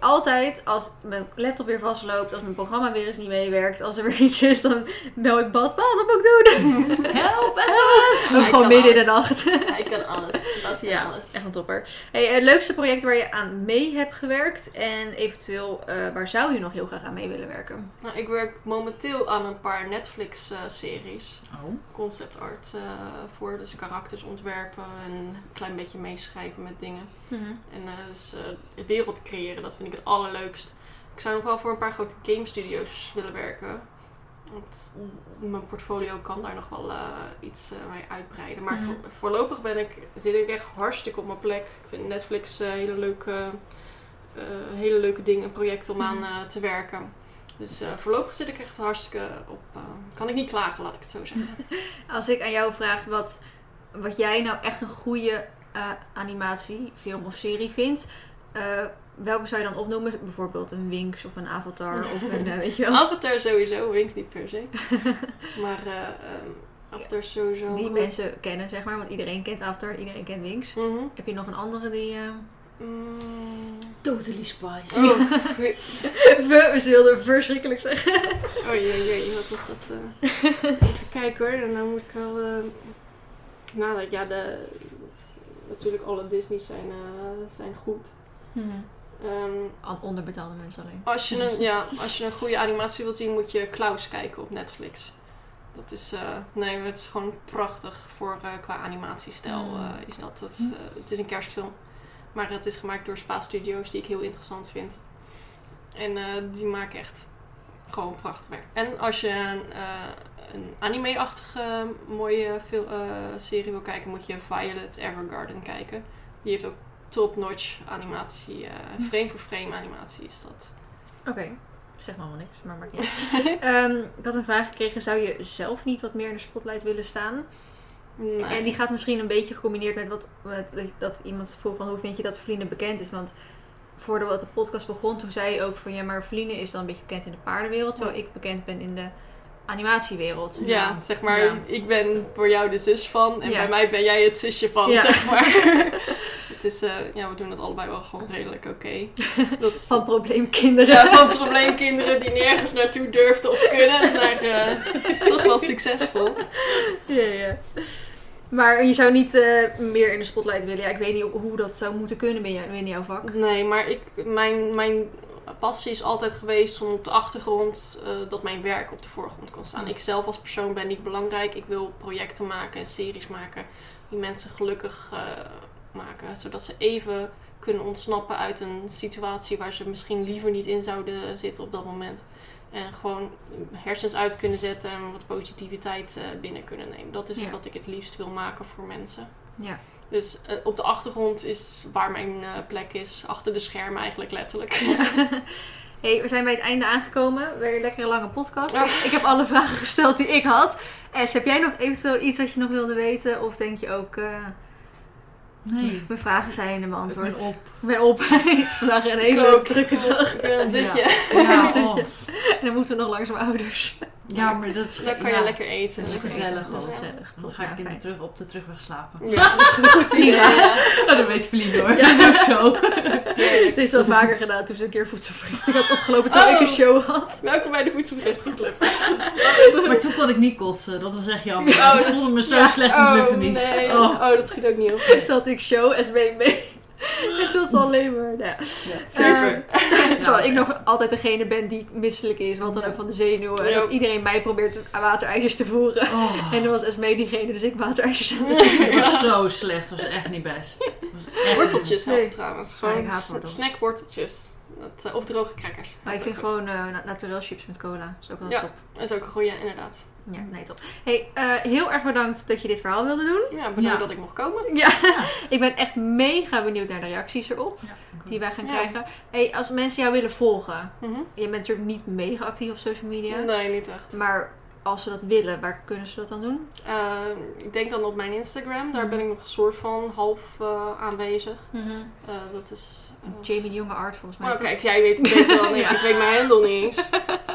Altijd als mijn laptop weer vastloopt, als mijn programma weer eens niet meewerkt, als er weer iets is, dan bel ik Bas. Bas, wat moet ik doen? <laughs> Help, SOS! Ook Hij gewoon midden in de nacht. Hij kan alles. Dat kan Ja, alles. echt een topper. Hey, het leukste project waar je aan mee hebt gewerkt en eventueel eh, waar zou je nog heel graag aan mee willen werken? Nou, ik werk momenteel aan een paar Netflix-series. Oh. concept art eh, voor. Dus karakters ontwerpen en een klein beetje meeschrijven met dingen. En eh, dus, de wereld creëren, dat vind ik het allerleukst. Ik zou nog wel voor een paar grote game studios willen werken. Want mijn portfolio kan daar nog wel eh, iets mee uitbreiden. Maar Mhm. voor- voorlopig ben ik, zit ik echt hartstikke op mijn plek. Ik vind Netflix hele, leuke, hele leuke dingen, projecten om aan Mhm. te werken. Dus voorlopig zit ik echt hartstikke op. kan ik niet klagen, laat ik het zo zeggen. <laughs> Als ik aan jou vraag wat, wat jij nou echt een goede eh, animatie, film of serie vindt, eh, welke zou je dan opnoemen? Bijvoorbeeld een Winx of een Avatar of een, eh, weet je wel? <laughs> Avatar sowieso, Wings niet per se. <laughs> maar eh ehm, Avatar sowieso. Die goed. mensen kennen, zeg maar, want iedereen kent Avatar, iedereen kent Winx. Mhm. Heb je nog een andere die... eh, Mm. Totally Spice. Oh, <laughs> we- We, ze wilden verschrikkelijk zeggen. oh jee, jee, wat was dat? eh? Even kijken hoor, en dan moet ik wel eh nadenken. Ja, de, natuurlijk alle Disney's zijn, eh, zijn goed. Ehm, Al onderbetaalde mensen alleen. als, je een, <laughs> ja, als je een goede animatie wilt zien, moet je Klaus kijken op Netflix. Dat is, eh, nee, het is gewoon prachtig voor, eh, qua animatiestijl Mm. eh, is dat. Het, is, eh, het is een kerstfilm. Maar het is gemaakt door Spa Studios, die ik heel interessant vind. En eh, die maken echt gewoon prachtig werk. En als je een, eh, een anime-achtige mooie fil- eh, serie wil kijken, moet je Violet Evergarden kijken. Die heeft ook top-notch animatie, eh, frame voor frame animatie is dat. Oké, zeg maar helemaal niks, maar maakt niet <laughs> uit. Ehm, ik had een vraag gekregen, zou je zelf niet wat meer in de spotlight willen staan? Nee. En die gaat misschien een beetje gecombineerd met wat, met, dat iemand vroeg van hoe vind je dat Vliene bekend is? Want voordat de podcast begon, toen zei je ook van ja, maar Vliene is dan een beetje bekend in de paardenwereld, terwijl ik bekend ben in de animatiewereld. Ja, zeg maar, Ja. ik ben voor jou de zus van en Ja. bij mij ben jij het zusje van, Ja. zeg maar. <laughs> het is, eh, ja, we doen het allebei wel gewoon redelijk oké. <laughs> Is Van probleemkinderen. ja, van probleemkinderen die nergens naartoe durfden of kunnen, naar eh, <laughs> toch wel succesvol. Ja, ja. Maar je zou niet eh, meer in de spotlight willen. Ja, ik weet niet hoe dat zou moeten kunnen binnen, binnen jouw vak. Nee, maar ik, mijn, mijn passie is altijd geweest om op de achtergrond eh, dat mijn werk op de voorgrond kon staan. Ik zelf als persoon ben niet belangrijk. Ik wil projecten maken en series maken die mensen gelukkig eh, maken. Zodat ze even kunnen ontsnappen uit een situatie waar ze misschien liever niet in zouden zitten op dat moment. En gewoon hersens uit kunnen zetten en wat positiviteit eh, binnen kunnen nemen. Dat is Ja. wat ik het liefst wil maken voor mensen. Ja. Dus eh, op de achtergrond is waar mijn eh, plek is. Achter de schermen eigenlijk letterlijk. <laughs> Hey, we zijn bij het einde aangekomen. Weer een lekkere lange podcast. Ja. Ik, ik heb alle vragen gesteld die ik had. Es, heb jij nog eventueel iets wat je nog wilde weten? Of denk je ook, eh, Nee. mijn vragen zijn Ik ben beantwoord? op. Ik ben op. <laughs> Vandaag een hele drukke dag. Ik ben een dutje. Ja, <laughs> Dutje. oh. En dan moeten we nog langs mijn ouders. Ja, maar dat is, Dan kan je lekker eten. dat is gezellig. Dus ja. Gezellig, Dan ga ik Ja, in de terug, op de terugweg slapen. Ja, dat is goed. Prima. <laughs> Ja. Oh, dat weet Feline hoor. Ja. <laughs> Dat zo. Dit is wel vaker gedaan toen ze een keer voedselvergiftiging had opgelopen terwijl ik een Oh. show had. Welkom bij de Voedselvergiftiging <laughs> Maar toen kon ik niet kotsen. Dat was echt jammer. Oh, ik dat- voelde me zo ja. slecht en het lukte Oh, niet. nee. Oh. Oh, dat schiet ook niet op. Toen had ik show, SB mee. <laughs> Het was alleen maar, nou ja. Super. <laughs> Terwijl ik nog altijd degene ben die misselijk is, want dan ook van de zenuwen. En Ja. dat iedereen mij probeert waterijsjes te voeren. Oh. En dan was Esmee diegene, dus ik waterijsjes aan het was zo slecht. Het was echt niet best. Echt Worteltjes helpen Nee. trouwens. Ja, ik Gewoon wortels. snackworteltjes. Dat, eh, of droge crackers. Maar ik vind gewoon eh na- naturel chips met cola. Dat is ook wel Ja. top. Dat is ook een goeie, inderdaad. Ja, nee, top. Hey, eh, heel erg bedankt dat je dit verhaal wilde doen. Ja, bedankt Ja. dat ik mocht komen. Ja, ik ben echt mega benieuwd naar de reacties erop Ja, die wij gaan krijgen. Hey, als mensen jou willen volgen, Mhm. je bent natuurlijk niet mega actief op social media. Nee, niet echt. Maar als ze dat willen, waar kunnen ze dat dan doen? Eh, ik denk dan op mijn Instagram. Daar Mhm. ben ik nog een soort van half eh, aanwezig. Eh, dat is... eh, Jamie de Jonge Art volgens mij. Oh, toch? kijk, jij weet het beter dan <laughs> ik. Ja. Ik weet mijn handle niet eens.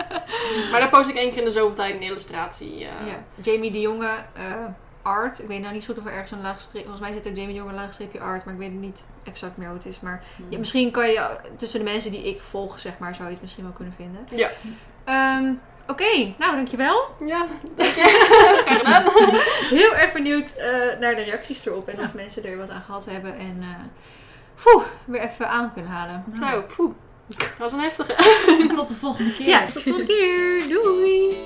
<laughs> maar daar post ik één keer in de zoveel tijd een illustratie. Ja, Jamie de Jonge Art. Ik weet nou niet zo goed of er ergens een laagstreep... Volgens mij zit er Jamie de Jonge laagstreepje Art, maar ik weet niet exact meer hoe het is. Maar ja, misschien kan je tussen de mensen die ik volg, zeg maar, zou je het misschien wel kunnen vinden. Ja. Ehm, Oké, nou dankjewel. Ja, <laughs> dank je. Graag gedaan. Heel erg benieuwd eh, naar de reacties erop en of mensen er wat aan gehad hebben. En eh poeh, weer even aan kunnen halen. Nou, Zo, poeh. Dat was een heftige. tot de volgende keer. Ja, tot de volgende keer. Doei!